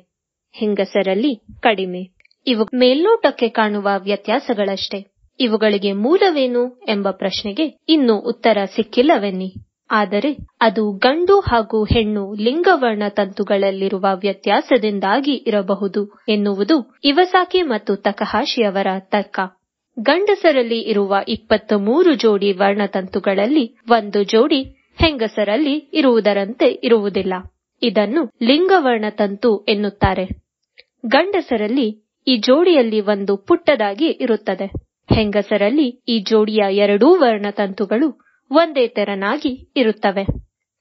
ಹೆಂಗಸರಲ್ಲಿ ಕಡಿಮೆ. ಇವು ಮೇಲ್ನೋಟಕ್ಕೆ ಕಾಣುವ ವ್ಯತ್ಯಾಸಗಳಷ್ಟೇ. ಇವುಗಳಿಗೆ ಮೂಲವೇನು ಎಂಬ ಪ್ರಶ್ನೆಗೆ ಇನ್ನೂ ಉತ್ತರ ಸಿಕ್ಕಿಲ್ಲವೆನ್ನಿ. ಆದರೆ ಅದು ಗಂಡು ಹಾಗೂ ಹೆಣ್ಣು ಲಿಂಗವರ್ಣ ತಂತುಗಳಲ್ಲಿರುವ ವ್ಯತ್ಯಾಸದಿಂದಾಗಿ ಇರಬಹುದು ಎನ್ನುವುದು ಇವಸಾಕಿ ಮತ್ತು ತಕಹಾಶಿಯವರ ತರ್ಕ. ಗಂಡಸರಲ್ಲಿ ಇರುವ ಇಪ್ಪತ್ತ ಮೂರು ಜೋಡಿ ವರ್ಣತಂತುಗಳಲ್ಲಿ ಒಂದು ಜೋಡಿ ಹೆಂಗಸರಲ್ಲಿ ಇರುವುದರಂತೆ ಇರುವುದಿಲ್ಲ. ಇದನ್ನು ಲಿಂಗವರ್ಣತಂತು ಎನ್ನುತ್ತಾರೆ. ಗಂಡಸರಲ್ಲಿ ಈ ಜೋಡಿಯಲ್ಲಿ ಒಂದು ಪುಟ್ಟದಾಗಿ ಇರುತ್ತದೆ. ಹೆಂಗಸರಲ್ಲಿ ಈ ಜೋಡಿಯ ಎರಡೂ ವರ್ಣತಂತುಗಳು ಒಂದೇ ತೆರನಾಗಿ ಇರುತ್ತವೆ.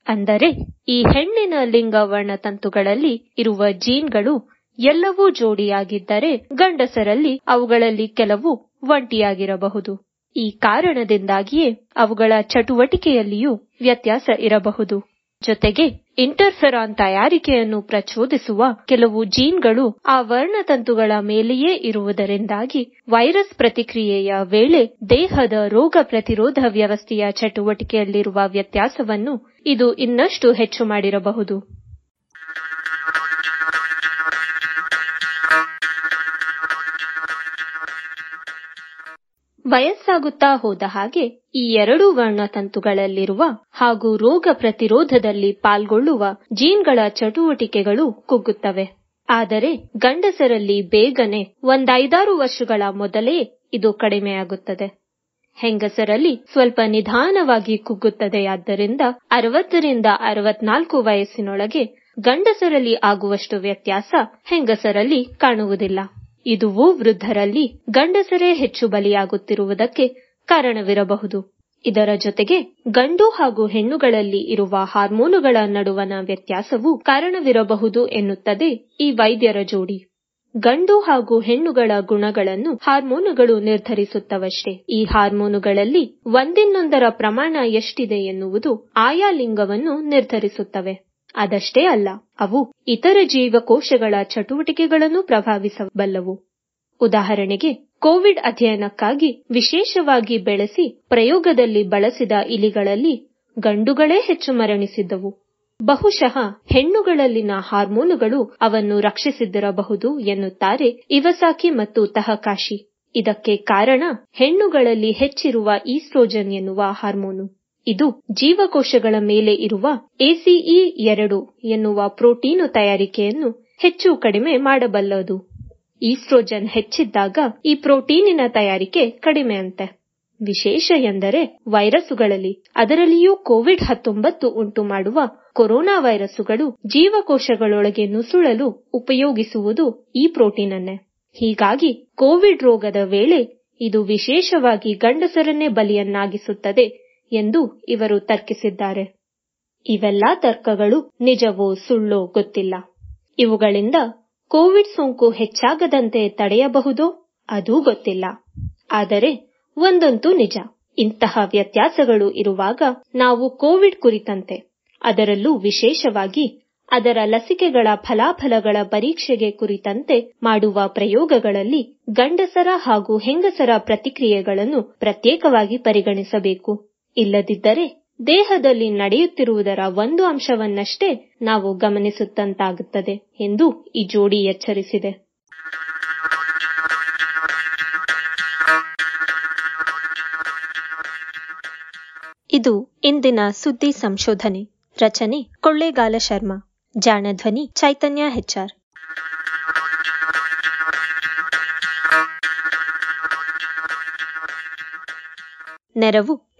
ಅಂದರೆ, ಈ ಹೆಣ್ಣಿನ ಲಿಂಗ ವರ್ಣತಂತುಗಳಲ್ಲಿ ಇರುವ ಜೀನ್ಗಳು ಎಲ್ಲವೂ ಜೋಡಿಯಾಗಿದ್ದರೆ ಗಂಡಸರಲ್ಲಿ ಅವುಗಳಲ್ಲಿ ಕೆಲವು ಒಂಟಿಯಾಗಿರಬಹುದು. ಈ ಕಾರಣದಿಂದಾಗಿಯೇ ಅವುಗಳ ಚಟುವಟಿಕೆಯಲ್ಲಿಯೂ ವ್ಯತ್ಯಾಸ ಇರಬಹುದು. ಜೊತೆಗೆ ಇಂಟರ್ಫೆರಾನ್ ತಯಾರಿಕೆಯನ್ನು ಪ್ರಚೋದಿಸುವ ಕೆಲವು ಜೀನ್ಗಳು ಆ ವರ್ಣತಂತುಗಳ ಮೇಲೆಯೇ ಇರುವುದರಿಂದಾಗಿ ವೈರಸ್ ಪ್ರತಿಕ್ರಿಯೆಯ ವೇಳೆ ದೇಹದ ರೋಗ ಪ್ರತಿರೋಧ ವ್ಯವಸ್ಥೆಯ ಚಟುವಟಿಕೆಯಲ್ಲಿರುವ ವ್ಯತ್ಯಾಸವನ್ನು ಇದು ಇನ್ನಷ್ಟು ಹೆಚ್ಚು ಮಾಡಿರಬಹುದು. ವಯಸ್ಸಾಗುತ್ತಾ ಹೋದ ಹಾಗೆ ಈ ಎರಡೂ ವರ್ಣತಂತುಗಳಲ್ಲಿರುವ ಹಾಗೂ ರೋಗ ಪ್ರತಿರೋಧದಲ್ಲಿ ಪಾಲ್ಗೊಳ್ಳುವ ಜೀನ್ಗಳ ಚಟುವಟಿಕೆಗಳು ಕುಗ್ಗುತ್ತವೆ. ಆದರೆ ಗಂಡಸರಲ್ಲಿ ಬೇಗನೆ ಒಂದೈದಾರು ವರ್ಷಗಳ ಮೊದಲೇ ಇದು ಕಡಿಮೆಯಾಗುತ್ತದೆ. ಹೆಂಗಸರಲ್ಲಿ ಸ್ವಲ್ಪ ನಿಧಾನವಾಗಿ ಕುಗ್ಗುತ್ತದೆಯಾದ್ದರಿಂದ ಅರವತ್ತರಿಂದ ಅರವತ್ನಾಲ್ಕು ವಯಸ್ಸಿನೊಳಗೆ ಗಂಡಸರಲ್ಲಿ ಆಗುವಷ್ಟು ವ್ಯತ್ಯಾಸ ಹೆಂಗಸರಲ್ಲಿ ಕಾಣುವುದಿಲ್ಲ. ಇದುವೂ ವೃದ್ಧರಲ್ಲಿ ಗಂಡಸರೇ ಹೆಚ್ಚು ಬಲಿಯಾಗುತ್ತಿರುವುದಕ್ಕೆ ಕಾರಣವಿರಬಹುದು. ಇದರ ಜೊತೆಗೆ ಗಂಡು ಹಾಗೂ ಹೆಣ್ಣುಗಳಲ್ಲಿ ಇರುವ ಹಾರ್ಮೋನುಗಳ ನಡುವಣ ವ್ಯತ್ಯಾಸವೂ ಕಾರಣವಿರಬಹುದು ಎನ್ನುತ್ತದೆ ಈ ವೈದ್ಯರ ಜೋಡಿ. ಗಂಡು ಹಾಗೂ ಹೆಣ್ಣುಗಳ ಗುಣಗಳನ್ನು ಹಾರ್ಮೋನುಗಳು ನಿರ್ಧರಿಸುತ್ತವಷ್ಟೇ. ಈ ಹಾರ್ಮೋನುಗಳಲ್ಲಿ ಒಂದಿನ್ನೊಂದರ ಪ್ರಮಾಣ ಎಷ್ಟಿದೆ ಎನ್ನುವುದು ಆಯಾ ಲಿಂಗವನ್ನು ನಿರ್ಧರಿಸುತ್ತವೆ. ಅದಷ್ಟೇ ಅಲ್ಲ, ಅವು ಇತರ ಜೀವಕೋಶಗಳ ಚಟುವಟಿಕೆಗಳನ್ನು ಪ್ರಭಾವಿಸಬಲ್ಲವು. ಉದಾಹರಣೆಗೆ, ಕೋವಿಡ್ ಅಧ್ಯಯನಕ್ಕಾಗಿ ವಿಶೇಷವಾಗಿ ಬೆಳೆಸಿ ಪ್ರಯೋಗದಲ್ಲಿ ಬಳಸಿದ ಇಲಿಗಳಲ್ಲಿ ಗಂಡುಗಳೇ ಹೆಚ್ಚು ಮರಣಿಸಿದ್ದವು. ಬಹುಶಃ ಹೆಣ್ಣುಗಳಲ್ಲಿನ ಹಾರ್ಮೋನುಗಳು ಅವನ್ನು ರಕ್ಷಿಸಿದ್ದಿರಬಹುದು ಎನ್ನುತ್ತಾರೆ ಇವಸಾಕಿ ಮತ್ತು ತಹಕಾಶಿ. ಇದಕ್ಕೆ ಕಾರಣ, ಹೆಣ್ಣುಗಳಲ್ಲಿ ಹೆಚ್ಚಿರುವ ಈಸ್ಟ್ರೋಜನ್ ಎನ್ನುವ ಹಾರ್ಮೋನು. ಇದು ಜೀವಕೋಶಗಳ ಮೇಲೆ ಇರುವ ಎಸಿಇ ಎರಡು ಎನ್ನುವ ಪ್ರೋಟೀನು ತಯಾರಿಕೆಯನ್ನು ಹೆಚ್ಚು ಕಡಿಮೆ ಮಾಡಬಲ್ಲದು. ಈಸ್ಟ್ರೋಜನ್ ಹೆಚ್ಚಿದ್ದಾಗ ಈ ಪ್ರೋಟೀನಿನ ತಯಾರಿಕೆ ಕಡಿಮೆ ಅಂತೆ ವಿಶೇಷ ಎಂದರೆ ವೈರಸ್ಸುಗಳಲ್ಲಿ ಅದರಲ್ಲಿಯೂ ಕೋವಿಡ್ ಹತ್ತೊಂಬತ್ತು ಉಂಟು ಮಾಡುವ ಕೊರೋನಾ ವೈರಸ್ಸುಗಳು ಜೀವಕೋಶಗಳೊಳಗೆ ನುಸುಳಲು ಉಪಯೋಗಿಸುವುದು ಈ ಪ್ರೋಟೀನನ್ನೇ. ಹೀಗಾಗಿ ಕೋವಿಡ್ ರೋಗದ ವೇಳೆ ಇದು ವಿಶೇಷವಾಗಿ ಗಂಡಸರನ್ನೇ ಬಲಿಯನ್ನಾಗಿಸುತ್ತದೆ ಎಂದು ಇವರು ತರ್ಕಿಸಿದ್ದಾರೆ. ಇವೆಲ್ಲಾ ತರ್ಕಗಳು ನಿಜವೋ ಸುಳ್ಳೋ ಗೊತ್ತಿಲ್ಲ. ಇವುಗಳಿಂದ ಕೋವಿಡ್ ಸೋಂಕು ಹೆಚ್ಚಾಗದಂತೆ ತಡೆಯಬಹುದೋ ಅದೂ ಗೊತ್ತಿಲ್ಲ. ಆದರೆ ಒಂದಂತೂ ನಿಜ. ಇಂತಹ ವ್ಯತ್ಯಾಸಗಳು ಇರುವಾಗ ನಾವು ಕೋವಿಡ್ ಕುರಿತಂತೆ, ಅದರಲ್ಲೂ ವಿಶೇಷವಾಗಿ ಅದರ ಲಸಿಕೆಗಳ ಫಲಾಫಲಗಳ ಪರೀಕ್ಷೆಗೆ ಕುರಿತಂತೆ ಮಾಡುವ ಪ್ರಯೋಗಗಳಲ್ಲಿ ಗಂಡಸರ ಹಾಗೂ ಹೆಂಗಸರ ಪ್ರತಿಕ್ರಿಯೆಗಳನ್ನು ಪ್ರತ್ಯೇಕವಾಗಿ ಪರಿಗಣಿಸಬೇಕು. ಇಲ್ಲದಿದ್ದರೆ ದೇಹದಲ್ಲಿ ನಡೆಯುತ್ತಿರುವುದರ ಒಂದು ಅಂಶವನ್ನಷ್ಟೇ ನಾವು ಗಮನಿಸುತ್ತಂತಾಗುತ್ತದೆ ಎಂದು ಈ ಜೋಡಿ ಎಚ್ಚರಿಸಿದೆ. ಇದು ಇಂದಿನ ಸುದ್ದಿ ಸಂಶೋಧನೆ. ರಚನೆ ಕೊಳ್ಳೇಗಾಲ ಶರ್ಮಾ. ಜಾಣಧ್ವನಿ ಚೈತನ್ಯ ಹೆಚ್ಆರ್ ನೆರವು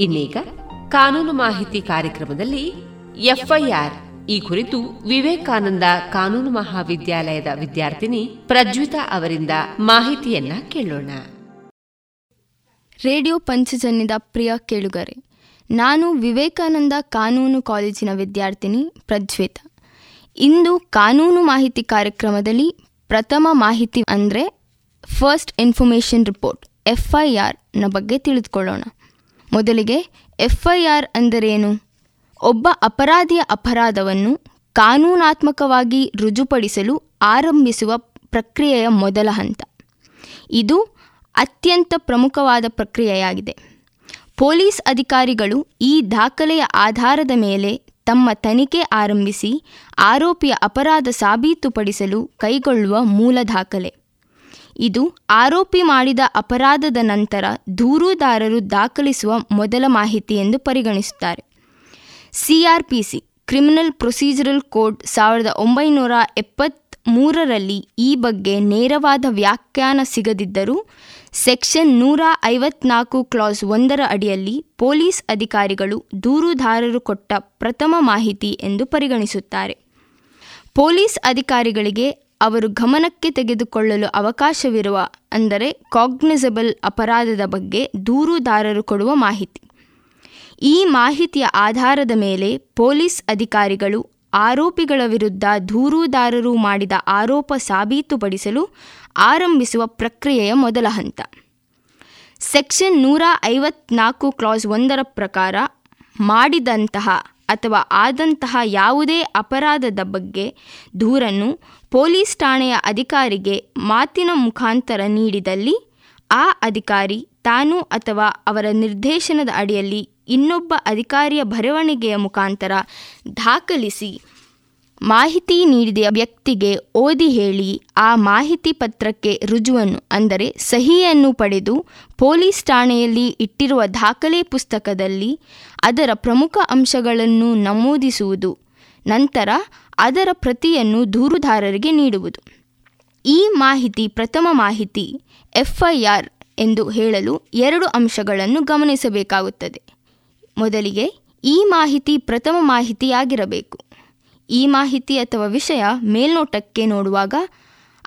ಇನ್ನೀಗ ಕಾನೂನು ಮಾಹಿತಿ ಕಾರ್ಯಕ್ರಮದಲ್ಲಿ ಎಫ್ಐಆರ್. ಈ ಕುರಿತು ವಿವೇಕಾನಂದ ಕಾನೂನು ಮಹಾವಿದ್ಯಾಲಯದ ವಿದ್ಯಾರ್ಥಿನಿ ಪ್ರಜ್ವಿತಾ ಅವರಿಂದ ಮಾಹಿತಿಯನ್ನ ಕೇಳೋಣ. ರೇಡಿಯೋ ಪಂಚಜನ್ಯದ ಪ್ರಿಯ ಕೇಳುಗರೆ, ನಾನು ವಿವೇಕಾನಂದ ಕಾನೂನು ಕಾಲೇಜಿನ ವಿದ್ಯಾರ್ಥಿನಿ ಪ್ರಜ್ವಿತಾ. ಇಂದು ಕಾನೂನು ಮಾಹಿತಿ ಕಾರ್ಯಕ್ರಮದಲ್ಲಿ ಪ್ರಥಮ ಮಾಹಿತಿ ಅಂದರೆ ಫಸ್ಟ್ ಇನ್ಫಾರ್ಮೇಷನ್ ರಿಪೋರ್ಟ್ ಎಫ್ಐಆರ್ನ ಬಗ್ಗೆ ತಿಳಿದುಕೊಳ್ಳೋಣ. ಮೊದಲಿಗೆ ಎಫ್ಐಆರ್ ಅಂದರೇನು? ಒಬ್ಬ ಅಪರಾಧಿಯ ಅಪರಾಧವನ್ನು ಕಾನೂನಾತ್ಮಕವಾಗಿ ರುಜುಪಡಿಸಲು ಆರಂಭಿಸುವ ಪ್ರಕ್ರಿಯೆಯ ಮೊದಲ ಹಂತ. ಇದು ಅತ್ಯಂತ ಪ್ರಮುಖವಾದ ಪ್ರಕ್ರಿಯೆಯಾಗಿದೆ. ಪೊಲೀಸ್ ಅಧಿಕಾರಿಗಳು ಈ ದಾಖಲೆಯ ಆಧಾರದ ಮೇಲೆ ತಮ್ಮ ತನಿಖೆ ಆರಂಭಿಸಿ ಆರೋಪಿಯ ಅಪರಾಧ ಸಾಬೀತುಪಡಿಸಲು ಕೈಗೊಳ್ಳುವ ಮೂಲ ದಾಖಲೆ. ಇದು ಆರೋಪಿ ಮಾಡಿದ ಅಪರಾಧದ ನಂತರ ದೂರುದಾರರು ದಾಖಲಿಸುವ ಮೊದಲ ಮಾಹಿತಿ ಎಂದು ಪರಿಗಣಿಸುತ್ತಾರೆ. ಸಿಆರ್ಪಿಸಿ ಕ್ರಿಮಿನಲ್ ಪ್ರೊಸೀಜರಲ್ ಕೋಡ್ ಸಾವಿರದ ಒಂಬೈನೂರ ಎಪ್ಪತ್ತ್ಮೂರರಲ್ಲಿ ಈ ಬಗ್ಗೆ ನೇರವಾದ ವ್ಯಾಖ್ಯಾನ ಸಿಗದಿದ್ದರೂ, ಸೆಕ್ಷನ್ ನೂರ ಐವತ್ನಾಲ್ಕು ಕ್ಲಾಸ್ ಒಂದರ ಅಡಿಯಲ್ಲಿ ಪೊಲೀಸ್ ಅಧಿಕಾರಿಗಳು ದೂರುದಾರರು ಕೊಟ್ಟ ಪ್ರಥಮ ಮಾಹಿತಿ ಎಂದು ಪರಿಗಣಿಸುತ್ತಾರೆ. ಪೊಲೀಸ್ ಅಧಿಕಾರಿಗಳಿಗೆ ಅವರು ಗಮನಕ್ಕೆ ತೆಗೆದುಕೊಳ್ಳಲು ಅವಕಾಶವಿರುವ ಅಂದರೆ ಕಾಗ್ನಿಸಬಲ್ ಅಪರಾಧದ ಬಗ್ಗೆ ದೂರುದಾರರು ಕೊಡುವ ಮಾಹಿತಿ. ಈ ಮಾಹಿತಿಯ ಆಧಾರದ ಮೇಲೆ ಪೊಲೀಸ್ ಅಧಿಕಾರಿಗಳು ಆರೋಪಿಗಳ ವಿರುದ್ಧ ದೂರುದಾರರು ಮಾಡಿದ ಆರೋಪ ಸಾಬೀತುಪಡಿಸಲು ಆರಂಭಿಸುವ ಪ್ರಕ್ರಿಯೆಯ ಮೊದಲ ಹಂತ. ಸೆಕ್ಷನ್ ನೂರ ಐವತ್ನಾಲ್ಕು ಕ್ಲಾಸ್ ಒಂದರ ಪ್ರಕಾರ ಮಾಡಿದಂತಹ ಅಥವಾ ಆದಂತಹ ಯಾವುದೇ ಅಪರಾಧದ ಬಗ್ಗೆ ದೂರನ್ನು ಪೊಲೀಸ್ ಠಾಣೆಯ ಅಧಿಕಾರಿಗೆ ಮಾತಿನ ಮುಖಾಂತರ ನೀಡಿದಲ್ಲಿ ಆ ಅಧಿಕಾರಿ ತಾನು ಅಥವಾ ಅವರ ನಿರ್ದೇಶನದ ಅಡಿಯಲ್ಲಿ ಇನ್ನೊಬ್ಬ ಅಧಿಕಾರಿಯ ಬರವಣಿಗೆಯ ಮುಖಾಂತರ ದಾಖಲಿಸಿ ಮಾಹಿತಿ ನೀಡಿದ ವ್ಯಕ್ತಿಗೆ ಓದಿ ಹೇಳಿ, ಆ ಮಾಹಿತಿ ಪತ್ರಕ್ಕೆ ರುಜುವನ್ನು, ಅಂದರೆ ಸಹಿಯನ್ನು ಪಡೆದು ಪೊಲೀಸ್ ಠಾಣೆಯಲ್ಲಿ ಇಟ್ಟಿರುವ ದಾಖಲೆ ಪುಸ್ತಕದಲ್ಲಿ ಅದರ ಪ್ರಮುಖ ಅಂಶಗಳನ್ನು ನಮೂದಿಸುವುದು, ನಂತರ ಅದರ ಪ್ರತಿಯನ್ನು ದೂರುದಾರರಿಗೆ ನೀಡುವುದು. ಈ ಮಾಹಿತಿ ಪ್ರಥಮ ಮಾಹಿತಿ ಎಫ್ಐಆರ್ ಎಂದು ಹೇಳಲು ಎರಡು ಅಂಶಗಳನ್ನು ಗಮನಿಸಬೇಕಾಗುತ್ತದೆ. ಮೊದಲಿಗೆ ಈ ಮಾಹಿತಿ ಪ್ರಥಮ ಮಾಹಿತಿಯಾಗಿರಬೇಕು. ಈ ಮಾಹಿತಿ ಅಥವಾ ವಿಷಯ ಮೇಲ್ನೋಟಕ್ಕೆ ನೋಡುವಾಗ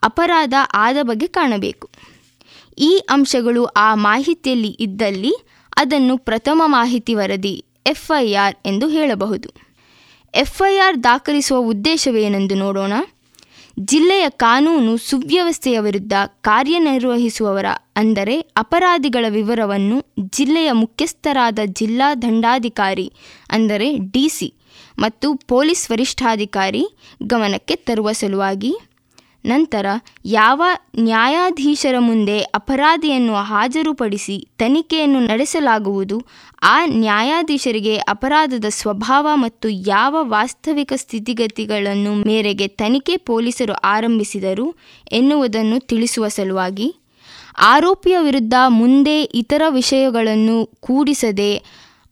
ಅಪರಾಧ ಆದ ಬಗ್ಗೆ ಕಾಣಬೇಕು. ಈ ಅಂಶಗಳು ಆ ಮಾಹಿತಿಯಲ್ಲಿ ಇದ್ದಲ್ಲಿ ಅದನ್ನು ಪ್ರಥಮ ಮಾಹಿತಿ ವರದಿ, ಎಫ್ಐಆರ್ ಎಂದು ಹೇಳಬಹುದು. ಎಫ್ಐಆರ್ ದಾಖಲಿಸುವ ಉದ್ದೇಶವೇನೆಂದು ನೋಡೋಣ. ಜಿಲ್ಲೆಯ ಕಾನೂನು ಸುವ್ಯವಸ್ಥೆಯ ವಿರುದ್ಧ ಕಾರ್ಯನಿರ್ವಹಿಸುವವರ, ಅಂದರೆ ಅಪರಾಧಿಗಳ ವಿವರವನ್ನು ಜಿಲ್ಲೆಯ ಮುಖ್ಯಸ್ಥರಾದ ಜಿಲ್ಲಾ ದಂಡಾಧಿಕಾರಿ, ಅಂದರೆ ಡಿಸಿ ಮತ್ತು ಪೊಲೀಸ್ ವರಿಷ್ಠಾಧಿಕಾರಿ ಗಮನಕ್ಕೆ ತರುವ ಸಲುವಾಗಿ, ನಂತರ ಯಾವ ನ್ಯಾಯಾಧೀಶರ ಮುಂದೆ ಅಪರಾಧಿಯನ್ನು ಹಾಜರುಪಡಿಸಿ ತನಿಖೆಯನ್ನು ನಡೆಸಲಾಗುವುದು, ಆ ನ್ಯಾಯಾಧೀಶರಿಗೆ ಅಪರಾಧದ ಸ್ವಭಾವ ಮತ್ತು ಯಾವ ವಾಸ್ತವಿಕ ಸ್ಥಿತಿಗತಿಗಳನ್ನು ಮೇರೆಗೆ ತನಿಖೆ ಪೊಲೀಸರು ಆರಂಭಿಸಿದರು ಎನ್ನುವುದನ್ನು ತಿಳಿಸುವ ಸಲುವಾಗಿ, ಆರೋಪಿಯ ವಿರುದ್ಧ ಮುಂದೆ ಇತರ ವಿಷಯಗಳನ್ನು ಕೂಡಿಸದೆ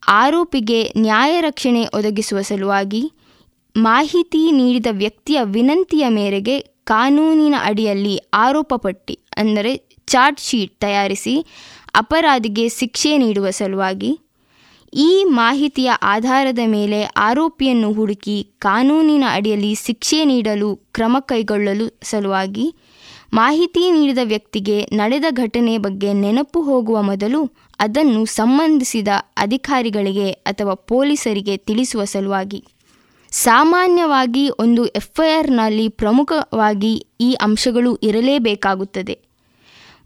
ಆರೋಪಿಗೆ ನ್ಯಾಯ ರಕ್ಷಣೆ ಒದಗಿಸುವ ಸಲುವಾಗಿ ಮಾಹಿತಿ ನೀಡಿದ ವ್ಯಕ್ತಿಯ ವಿನಂತಿಯ ಮೇರೆಗೆ ಕಾನೂನಿನ ಅಡಿಯಲ್ಲಿ ಆರೋಪ ಪಟ್ಟಿ, ಅಂದರೆ ಚಾರ್ಜ್ ಶೀಟ್ ತಯಾರಿಸಿ ಅಪರಾಧಿಗೆ ಶಿಕ್ಷೆ ನೀಡುವ ಸಲುವಾಗಿ ಈ ಮಾಹಿತಿಯ ಆಧಾರದ ಮೇಲೆ ಆರೋಪಿಯನ್ನು ಹುಡುಕಿ ಕಾನೂನಿನ ಅಡಿಯಲ್ಲಿ ಶಿಕ್ಷೆ ನೀಡಲು ಕ್ರಮ ಕೈಗೊಳ್ಳಲು ಸಲುವಾಗಿ ಮಾಹಿತಿ ನೀಡಿದ ವ್ಯಕ್ತಿಗೆ ನಡೆದ ಘಟನೆ ಬಗ್ಗೆ ನೆನಪು ಹೋಗುವ ಮೊದಲು ಅದನ್ನು ಸಂಬಂಧಿಸಿದ ಅಧಿಕಾರಿಗಳಿಗೆ ಅಥವಾ ಪೊಲೀಸರಿಗೆ ತಿಳಿಸುವ ಸಲುವಾಗಿ. ಸಾಮಾನ್ಯವಾಗಿ ಒಂದು ಎಫ್ಐಆರ್ನಲ್ಲಿ ಪ್ರಮುಖವಾಗಿ ಈ ಅಂಶಗಳು ಇರಲೇಬೇಕಾಗುತ್ತದೆ.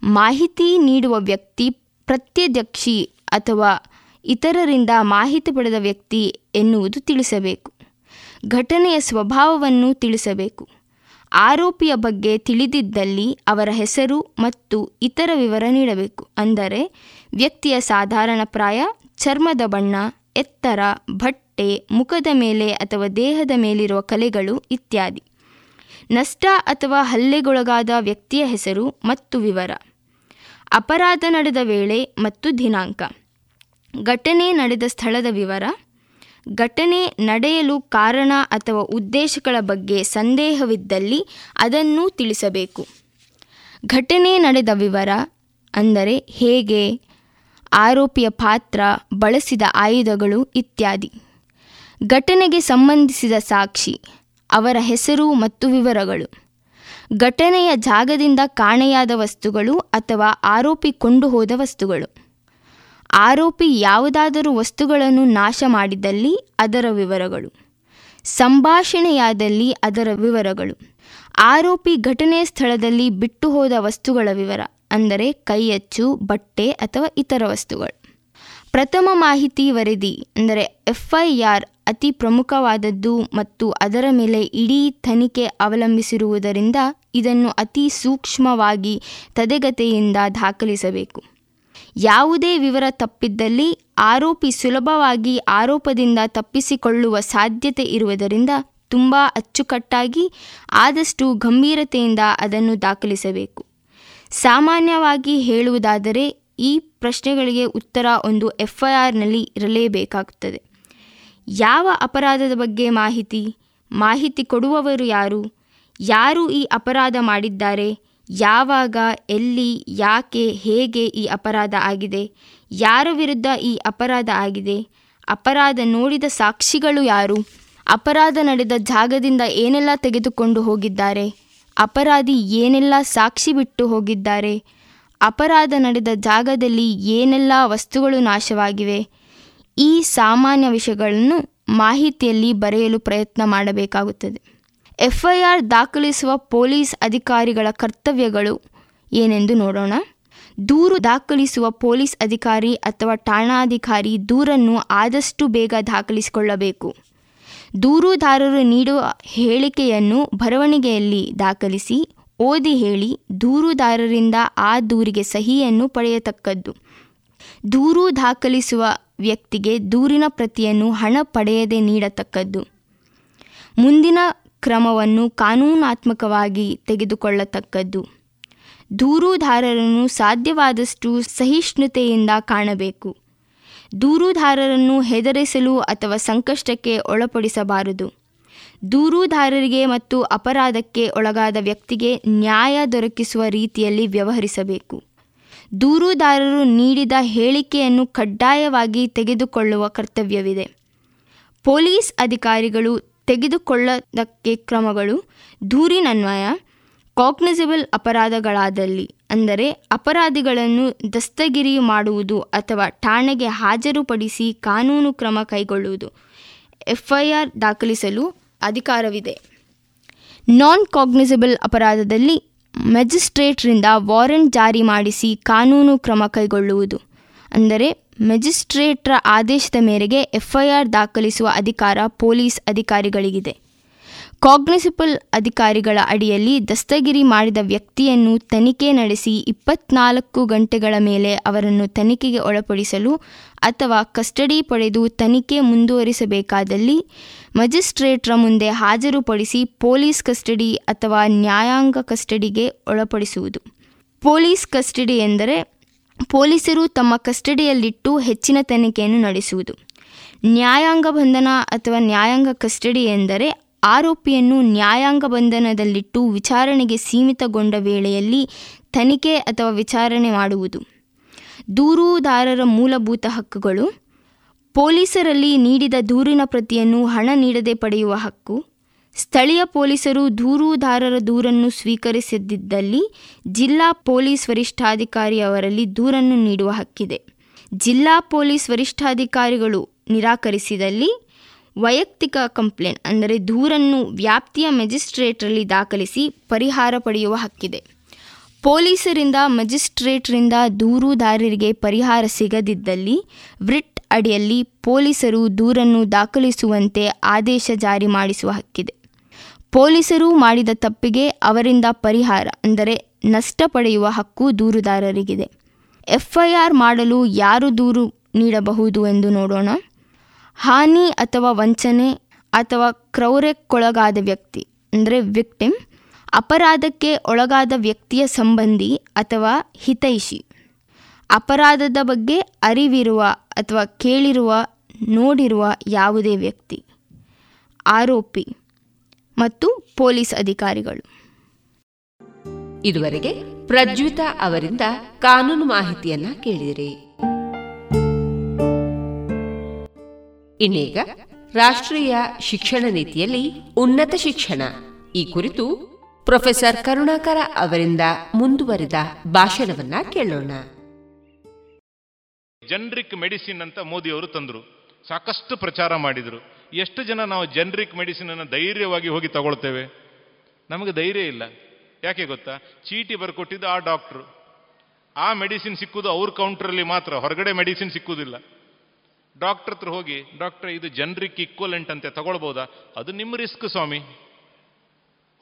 ಮಾಹಿತಿ ನೀಡುವ ವ್ಯಕ್ತಿ ಪ್ರತ್ಯದಕ್ಷಿ ಅಥವಾ ಇತರರಿಂದ ಮಾಹಿತಿ ಪಡೆದ ವ್ಯಕ್ತಿ ಎನ್ನುವುದು ತಿಳಿಸಬೇಕು. ಘಟನೆಯ ಸ್ವಭಾವವನ್ನು ತಿಳಿಸಬೇಕು. ಆರೋಪಿಯ ಬಗ್ಗೆ ತಿಳಿದಿದ್ದಲ್ಲಿ ಅವರ ಹೆಸರು ಮತ್ತು ಇತರ ವಿವರ ನೀಡಬೇಕು. ಅಂದರೆ ವ್ಯಕ್ತಿಯ ಸಾಧಾರಣ ಪ್ರಾಯ, ಚರ್ಮದ ಬಣ್ಣ, ಎತ್ತರ, ಬಟ್ಟೆ, ಮುಖದ ಮೇಲೆ ಅಥವಾ ದೇಹದ ಮೇಲಿರುವ ಕಲೆಗಳು ಇತ್ಯಾದಿ. ನಷ್ಟ ಅಥವಾ ಹಲ್ಲೆಗೊಳಗಾದ ವ್ಯಕ್ತಿಯ ಹೆಸರು ಮತ್ತು ವಿವರ. ಅಪರಾಧ ನಡೆದ ವೇಳೆ ಮತ್ತು ದಿನಾಂಕ. ಘಟನೆ ನಡೆದ ಸ್ಥಳದ ವಿವರ. ಘಟನೆ ನಡೆಯಲು ಕಾರಣ ಅಥವಾ ಉದ್ದೇಶಗಳ ಬಗ್ಗೆ ಸಂದೇಹವಿದ್ದಲ್ಲಿ ಅದನ್ನು ತಿಳಿಸಬೇಕು. ಘಟನೆ ನಡೆದ ವಿವರ ಅಂದರೆ ಹೇಗೆ? ಆರೋಪಿಯ ಪಾತ್ರ, ಬಳಸಿದ ಆಯುಧಗಳು ಇತ್ಯಾದಿ. ಘಟನೆಗೆ ಸಂಬಂಧಿಸಿದ ಸಾಕ್ಷಿ, ಅವರ ಹೆಸರು ಮತ್ತು ವಿವರಗಳು. ಘಟನೆಯ ಜಾಗದಿಂದ ಕಾಣೆಯಾದ ವಸ್ತುಗಳು ಅಥವಾ ಆರೋಪಿ ಕೊಂಡು ಹೋದ ವಸ್ತುಗಳು. ಆರೋಪಿ ಯಾವುದಾದರೂ ವಸ್ತುಗಳನ್ನು ನಾಶ ಮಾಡಿದಲ್ಲಿ ಅದರ ವಿವರಗಳು. ಸಂಭಾಷಣೆಯಾದಲ್ಲಿ ಅದರ ವಿವರಗಳು. ಆರೋಪಿ ಘಟನೆಯ ಸ್ಥಳದಲ್ಲಿ ಬಿಟ್ಟು ಹೋದ ವಸ್ತುಗಳ ವಿವರ. ಅಂದರೆ ಕೈಯಚ್ಚು, ಬಟ್ಟೆ ಅಥವಾ ಇತರ ವಸ್ತುಗಳು. ಪ್ರಥಮ ಮಾಹಿತಿ ವರದಿ ಅಂದರೆ ಎಫ್ಐಆರ್ ಅತಿ ಪ್ರಮುಖವಾದದ್ದು ಮತ್ತು ಅದರ ಮೇಲೆ ಇಡೀ ತನಿಖೆ ಅವಲಂಬಿಸಿರುವುದರಿಂದ ಇದನ್ನು ಅತಿ ಸೂಕ್ಷ್ಮವಾಗಿ ತದೆಗತೆಯಿಂದ ದಾಖಲಿಸಬೇಕು. ಯಾವುದೇ ವಿವರ ತಪ್ಪಿದ್ದಲ್ಲಿ ಆರೋಪಿ ಸುಲಭವಾಗಿ ಆರೋಪದಿಂದ ತಪ್ಪಿಸಿಕೊಳ್ಳುವ ಸಾಧ್ಯತೆ ಇರುವುದರಿಂದ ತುಂಬ ಅಚ್ಚುಕಟ್ಟಾಗಿ ಆದಷ್ಟು ಗಂಭೀರತೆಯಿಂದ ಅದನ್ನು ದಾಖಲಿಸಬೇಕು. ಸಾಮಾನ್ಯವಾಗಿ ಹೇಳುವುದಾದರೆ ಈ ಪ್ರಶ್ನೆಗಳಿಗೆ ಉತ್ತರ ಒಂದು ಎಫ್ಐಆರ್ನಲ್ಲಿ ಇರಲೇಬೇಕಾಗುತ್ತದೆ. ಯಾವ ಅಪರಾಧದ ಬಗ್ಗೆ ಮಾಹಿತಿ? ಮಾಹಿತಿ ಕೊಡುವವರು ಯಾರು? ಯಾರು ಈ ಅಪರಾಧ ಮಾಡಿದ್ದಾರೆ? ಯಾವಾಗ, ಎಲ್ಲಿ, ಯಾಕೆ, ಹೇಗೆ ಈ ಅಪರಾಧ ಆಗಿದೆ? ಯಾರ ವಿರುದ್ಧ ಈ ಅಪರಾಧ ಆಗಿದೆ? ಅಪರಾಧ ನೋಡಿದ ಸಾಕ್ಷಿಗಳು ಯಾರು? ಅಪರಾಧ ನಡೆದ ಜಾಗದಿಂದ ಏನೆಲ್ಲ ತೆಗೆದುಕೊಂಡು ಹೋಗಿದ್ದಾರೆ? ಅಪರಾಧಿ ಏನೆಲ್ಲ ಸಾಕ್ಷಿ ಬಿಟ್ಟು ಹೋಗಿದ್ದಾರೆ? ಅಪರಾಧ ನಡೆದ ಜಾಗದಲ್ಲಿ ಏನೆಲ್ಲ ವಸ್ತುಗಳು ನಾಶವಾಗಿವೆ? ಈ ಸಾಮಾನ್ಯ ವಿಷಯಗಳನ್ನು ಮಾಹಿತಿಯಲ್ಲಿ ಬರೆಯಲು ಪ್ರಯತ್ನ ಮಾಡಬೇಕಾಗುತ್ತದೆ. ಎಫ್ಐಆರ್ ದಾಖಲಿಸುವ ಪೊಲೀಸ್ ಅಧಿಕಾರಿಗಳ ಕರ್ತವ್ಯಗಳು ಏನೆಂದು ನೋಡೋಣ. ದೂರು ದಾಖಲಿಸುವ ಪೊಲೀಸ್ ಅಧಿಕಾರಿ ಅಥವಾ ಠಾಣಾಧಿಕಾರಿ ದೂರನ್ನು ಆದಷ್ಟು ಬೇಗ ದಾಖಲಿಸಿಕೊಳ್ಳಬೇಕು. ದೂರುದಾರರು ನೀಡುವ ಹೇಳಿಕೆಯನ್ನು ಬರವಣಿಗೆಯಲ್ಲಿ ದಾಖಲಿಸಿ, ಓದಿ ಹೇಳಿ ದೂರುದಾರರಿಂದ ಆ ದೂರಿಗೆ ಸಹಿಯನ್ನು ಪಡೆಯತಕ್ಕದ್ದು. ದೂರು ದಾಖಲಿಸುವ ವ್ಯಕ್ತಿಗೆ ದೂರಿನ ಪ್ರತಿಯನ್ನು ಹಣ ಪಡೆಯದೆ ನೀಡತಕ್ಕದ್ದು. ಮುಂದಿನ ಕ್ರಮವನ್ನು ಕಾನೂನಾತ್ಮಕವಾಗಿ ತೆಗೆದುಕೊಳ್ಳತಕ್ಕದ್ದು. ದೂರುದಾರರನ್ನು ಸಾಧ್ಯವಾದಷ್ಟು ಸಹಿಷ್ಣುತೆಯಿಂದ ಕಾಣಬೇಕು. ದೂರುದಾರರನ್ನು ಹೆದರಿಸಲು ಅಥವಾ ಸಂಕಷ್ಟಕ್ಕೆ ಒಳಪಡಿಸಬಾರದು. ದೂರುದಾರರಿಗೆ ಮತ್ತು ಅಪರಾಧಕ್ಕೆ ಒಳಗಾದ ವ್ಯಕ್ತಿಗೆ ನ್ಯಾಯ ದೊರಕಿಸುವ ರೀತಿಯಲ್ಲಿ ವ್ಯವಹರಿಸಬೇಕು. ದೂರುದಾರರು ನೀಡಿದ ಹೇಳಿಕೆಯನ್ನು ಕಡ್ಡಾಯವಾಗಿ ತೆಗೆದುಕೊಳ್ಳುವ ಕರ್ತವ್ಯವಿದೆ. ಪೊಲೀಸ್ ಅಧಿಕಾರಿಗಳು ತೆಗೆದುಕೊಳ್ಳದಕ್ಕೆ ಕ್ರಮಗಳು ದೂರಿನನ್ವಯ ಕಾಗ್ನಿಸಿಬಲ್ ಅಪರಾಧಗಳಾದಲ್ಲಿ ಅಂದರೆ ಅಪರಾಧಿಗಳನ್ನು ದಸ್ತಗಿರಿ ಮಾಡುವುದು ಅಥವಾ ಠಾಣೆಗೆ ಹಾಜರುಪಡಿಸಿ ಕಾನೂನು ಕ್ರಮ ಕೈಗೊಳ್ಳುವುದು. ಎಫ್ಐಆರ್ ದಾಖಲಿಸಲು ಅಧಿಕಾರವಿದೆ. ನಾನ್ ಕಾಗ್ನಿಸಬಲ್ ಅಪರಾಧದಲ್ಲಿ ಮೆಜಿಸ್ಟ್ರೇಟ್ರಿಂದ ವಾರೆಂಟ್ ಜಾರಿ ಮಾಡಿಸಿ ಕಾನೂನು ಕ್ರಮ ಕೈಗೊಳ್ಳುವುದು. ಅಂದರೆ ಮೆಜಿಸ್ಟ್ರೇಟ್ರ ಆದೇಶದ ಮೇರೆಗೆ ಎಫ್ಐಆರ್ ದಾಖಲಿಸುವ ಅಧಿಕಾರ ಪೊಲೀಸ್ ಅಧಿಕಾರಿಗಳಿಗಿದೆ. ಕಾಗ್ನಿಸಿಬಲ್ ಅಧಿಕಾರಿಗಳ ಅಡಿಯಲ್ಲಿ ದಸ್ತಗಿರಿ ಮಾಡಿದ ವ್ಯಕ್ತಿಯನ್ನು ತನಿಖೆ ನಡೆಸಿ ಇಪ್ಪತ್ನಾಲ್ಕು ಗಂಟೆಗಳ ಮೇಲೆ ಅವರನ್ನು ತನಿಖೆಗೆ ಒಳಪಡಿಸಲು ಅಥವಾ ಕಸ್ಟಡಿ ಪಡೆದು ತನಿಖೆ ಮುಂದುವರಿಸಬೇಕಾದಲ್ಲಿ ಮಜಿಸ್ಟ್ರೇಟ್ರ ಮುಂದೆ ಹಾಜರುಪಡಿಸಿ ಪೊಲೀಸ್ ಕಸ್ಟಡಿ ಅಥವಾ ನ್ಯಾಯಾಂಗ ಕಸ್ಟಡಿಗೆ ಒಳಪಡಿಸುವುದು. ಪೊಲೀಸ್ ಕಸ್ಟಡಿ ಎಂದರೆ ಪೊಲೀಸರು ತಮ್ಮ ಕಸ್ಟಡಿಯಲ್ಲಿಟ್ಟು ಹೆಚ್ಚಿನ ತನಿಖೆಯನ್ನು ನಡೆಸುವುದು. ನ್ಯಾಯಾಂಗ ಬಂಧನ ಅಥವಾ ನ್ಯಾಯಾಂಗ ಕಸ್ಟಡಿ ಎಂದರೆ ಆರೋಪಿಯನ್ನು ನ್ಯಾಯಾಂಗ ಬಂಧನದಲ್ಲಿಟ್ಟು ವಿಚಾರಣೆಗೆ ಸೀಮಿತಗೊಂಡ ವೇಳೆಯಲ್ಲಿ ತನಿಖೆ ಅಥವಾ ವಿಚಾರಣೆ ಮಾಡುವುದು. ದೂರುದಾರರ ಮೂಲಭೂತ ಹಕ್ಕುಗಳು. ಪೊಲೀಸರಲ್ಲಿ ನೀಡಿದ ದೂರಿನ ಪ್ರತಿಯನ್ನು ಹಣ ನೀಡದೆ ಪಡೆಯುವ ಹಕ್ಕು. ಸ್ಥಳೀಯ ಪೊಲೀಸರು ದೂರುದಾರರ ದೂರನ್ನು ಸ್ವೀಕರಿಸದಿದ್ದಲ್ಲಿ ಜಿಲ್ಲಾ ಪೊಲೀಸ್ ವರಿಷ್ಠಾಧಿಕಾರಿ ಅವರಲ್ಲಿ ದೂರನ್ನು ನೀಡುವ ಹಕ್ಕಿದೆ. ಜಿಲ್ಲಾ ಪೊಲೀಸ್ ವರಿಷ್ಠಾಧಿಕಾರಿಗಳು ನಿರಾಕರಿಸಿದಲ್ಲಿ ವೈಯಕ್ತಿಕ ಕಂಪ್ಲೇನ್ ಅಂದರೆ ದೂರನ್ನು ವ್ಯಾಪ್ತಿಯ ಮೆಜಿಸ್ಟ್ರೇಟ್ರಲ್ಲಿ ದಾಖಲಿಸಿ ಪರಿಹಾರ ಪಡೆಯುವ ಹಕ್ಕಿದೆ. ಪೊಲೀಸರಿಂದ ಮೆಜಿಸ್ಟ್ರೇಟ್ರಿಂದ ದೂರುದಾರರಿಗೆ ಪರಿಹಾರ ಸಿಗದಿದ್ದಲ್ಲಿ ವ್ರಿಟ್ ಅಡಿಯಲ್ಲಿ ಪೊಲೀಸರು ದೂರನ್ನು ದಾಖಲಿಸುವಂತೆ ಆದೇಶ ಜಾರಿ ಮಾಡಿಸುವ ಹಕ್ಕಿದೆ. ಪೊಲೀಸರು ಮಾಡಿದ ತಪ್ಪಿಗೆ ಅವರಿಂದ ಪರಿಹಾರ, ಅಂದರೆ ನಷ್ಟ ಪಡೆಯುವ ಹಕ್ಕು ದೂರುದಾರರಿಗಿದೆ. ಎಫ್ಐಆರ್ ಮಾಡಲು ಯಾರು ದೂರು ನೀಡಬಹುದು ಎಂದು ನೋಡೋಣ. ಹಾನಿ ಅಥವಾ ವಂಚನೆ ಅಥವಾ ಕ್ರೌರ್ಯಕ್ಕೊಳಗಾದ ವ್ಯಕ್ತಿ, ಅಂದರೆ ವಿಕ್ಟಿಮ್ ಅಪರಾಧಕ್ಕೆ ಒಳಗಾದ ವ್ಯಕ್ತಿಯ ಸಂಬಂಧಿ ಅಥವಾ ಹಿತೈಷಿ. ಅಪರಾಧದ ಬಗ್ಗೆ ಅರಿವಿರುವ ಅಥವಾ ಕೇಳಿರುವ, ನೋಡಿರುವ ಯಾವುದೇ ವ್ಯಕ್ತಿ. ಆರೋಪಿ ಮತ್ತು ಪೊಲೀಸ್ ಅಧಿಕಾರಿಗಳು. ಇದುವರೆಗೆ ಪ್ರಜ್ವಿತಾ ಅವರಿಂದ ಕಾನೂನು ಮಾಹಿತಿಯನ್ನ ಕೇಳಿದಿರಿ. ಇನ್ನೀಗ ರಾಷ್ಟ್ರೀಯ ಶಿಕ್ಷಣ ನೀತಿಯಲ್ಲಿ ಉನ್ನತ ಶಿಕ್ಷಣ. ಈ ಕುರಿತು ಪ್ರೊಫೆಸರ್ ಕರುಣಾಕರ ಅವರಿಂದ ಮುಂದುವರಿದ ಭಾಷಣವನ್ನ ಕೇಳೋಣ. ಜನರಿಕ್ ಮೆಡಿಸಿನ್ ಅಂತ ಮೋದಿ ಅವರು ತಂದರು. ಸಾಕಷ್ಟು ಪ್ರಚಾರ ಮಾಡಿದರು. ಎಷ್ಟು ಜನ ನಾವು ಜನರಿಕ್ ಮೆಡಿಸಿನ್ ಅನ್ನು ಧೈರ್ಯವಾಗಿ ಹೋಗಿ ತಗೊಳ್ತೇವೆ? ನಮಗೆ ಧೈರ್ಯ ಇಲ್ಲ. ಯಾಕೆ ಗೊತ್ತಾ? ಚೀಟಿ ಬರ್ಕೊಟ್ಟಿದ್ದು ಆ ಡಾಕ್ಟ್ರು. ಆ ಮೆಡಿಸಿನ್ ಸಿಕ್ಕುದು ಅವ್ರ ಕೌಂಟ್ರಲ್ಲಿ ಮಾತ್ರ. ಹೊರಗಡೆ ಮೆಡಿಸಿನ್ ಸಿಕ್ಕುವುದಿಲ್ಲ. ಡಾಕ್ಟರ್ ಹತ್ರ ಹೋಗಿ, ಡಾಕ್ಟರ್, ಇದು ಜನರಿಕ್ ಈಕ್ವಲೆಂಟ್ ಅಂತ, ತಗೊಳ್ಬೋದಾ? ಅದು ನಿಮ್ಮ ರಿಸ್ಕ್ ಸ್ವಾಮಿ.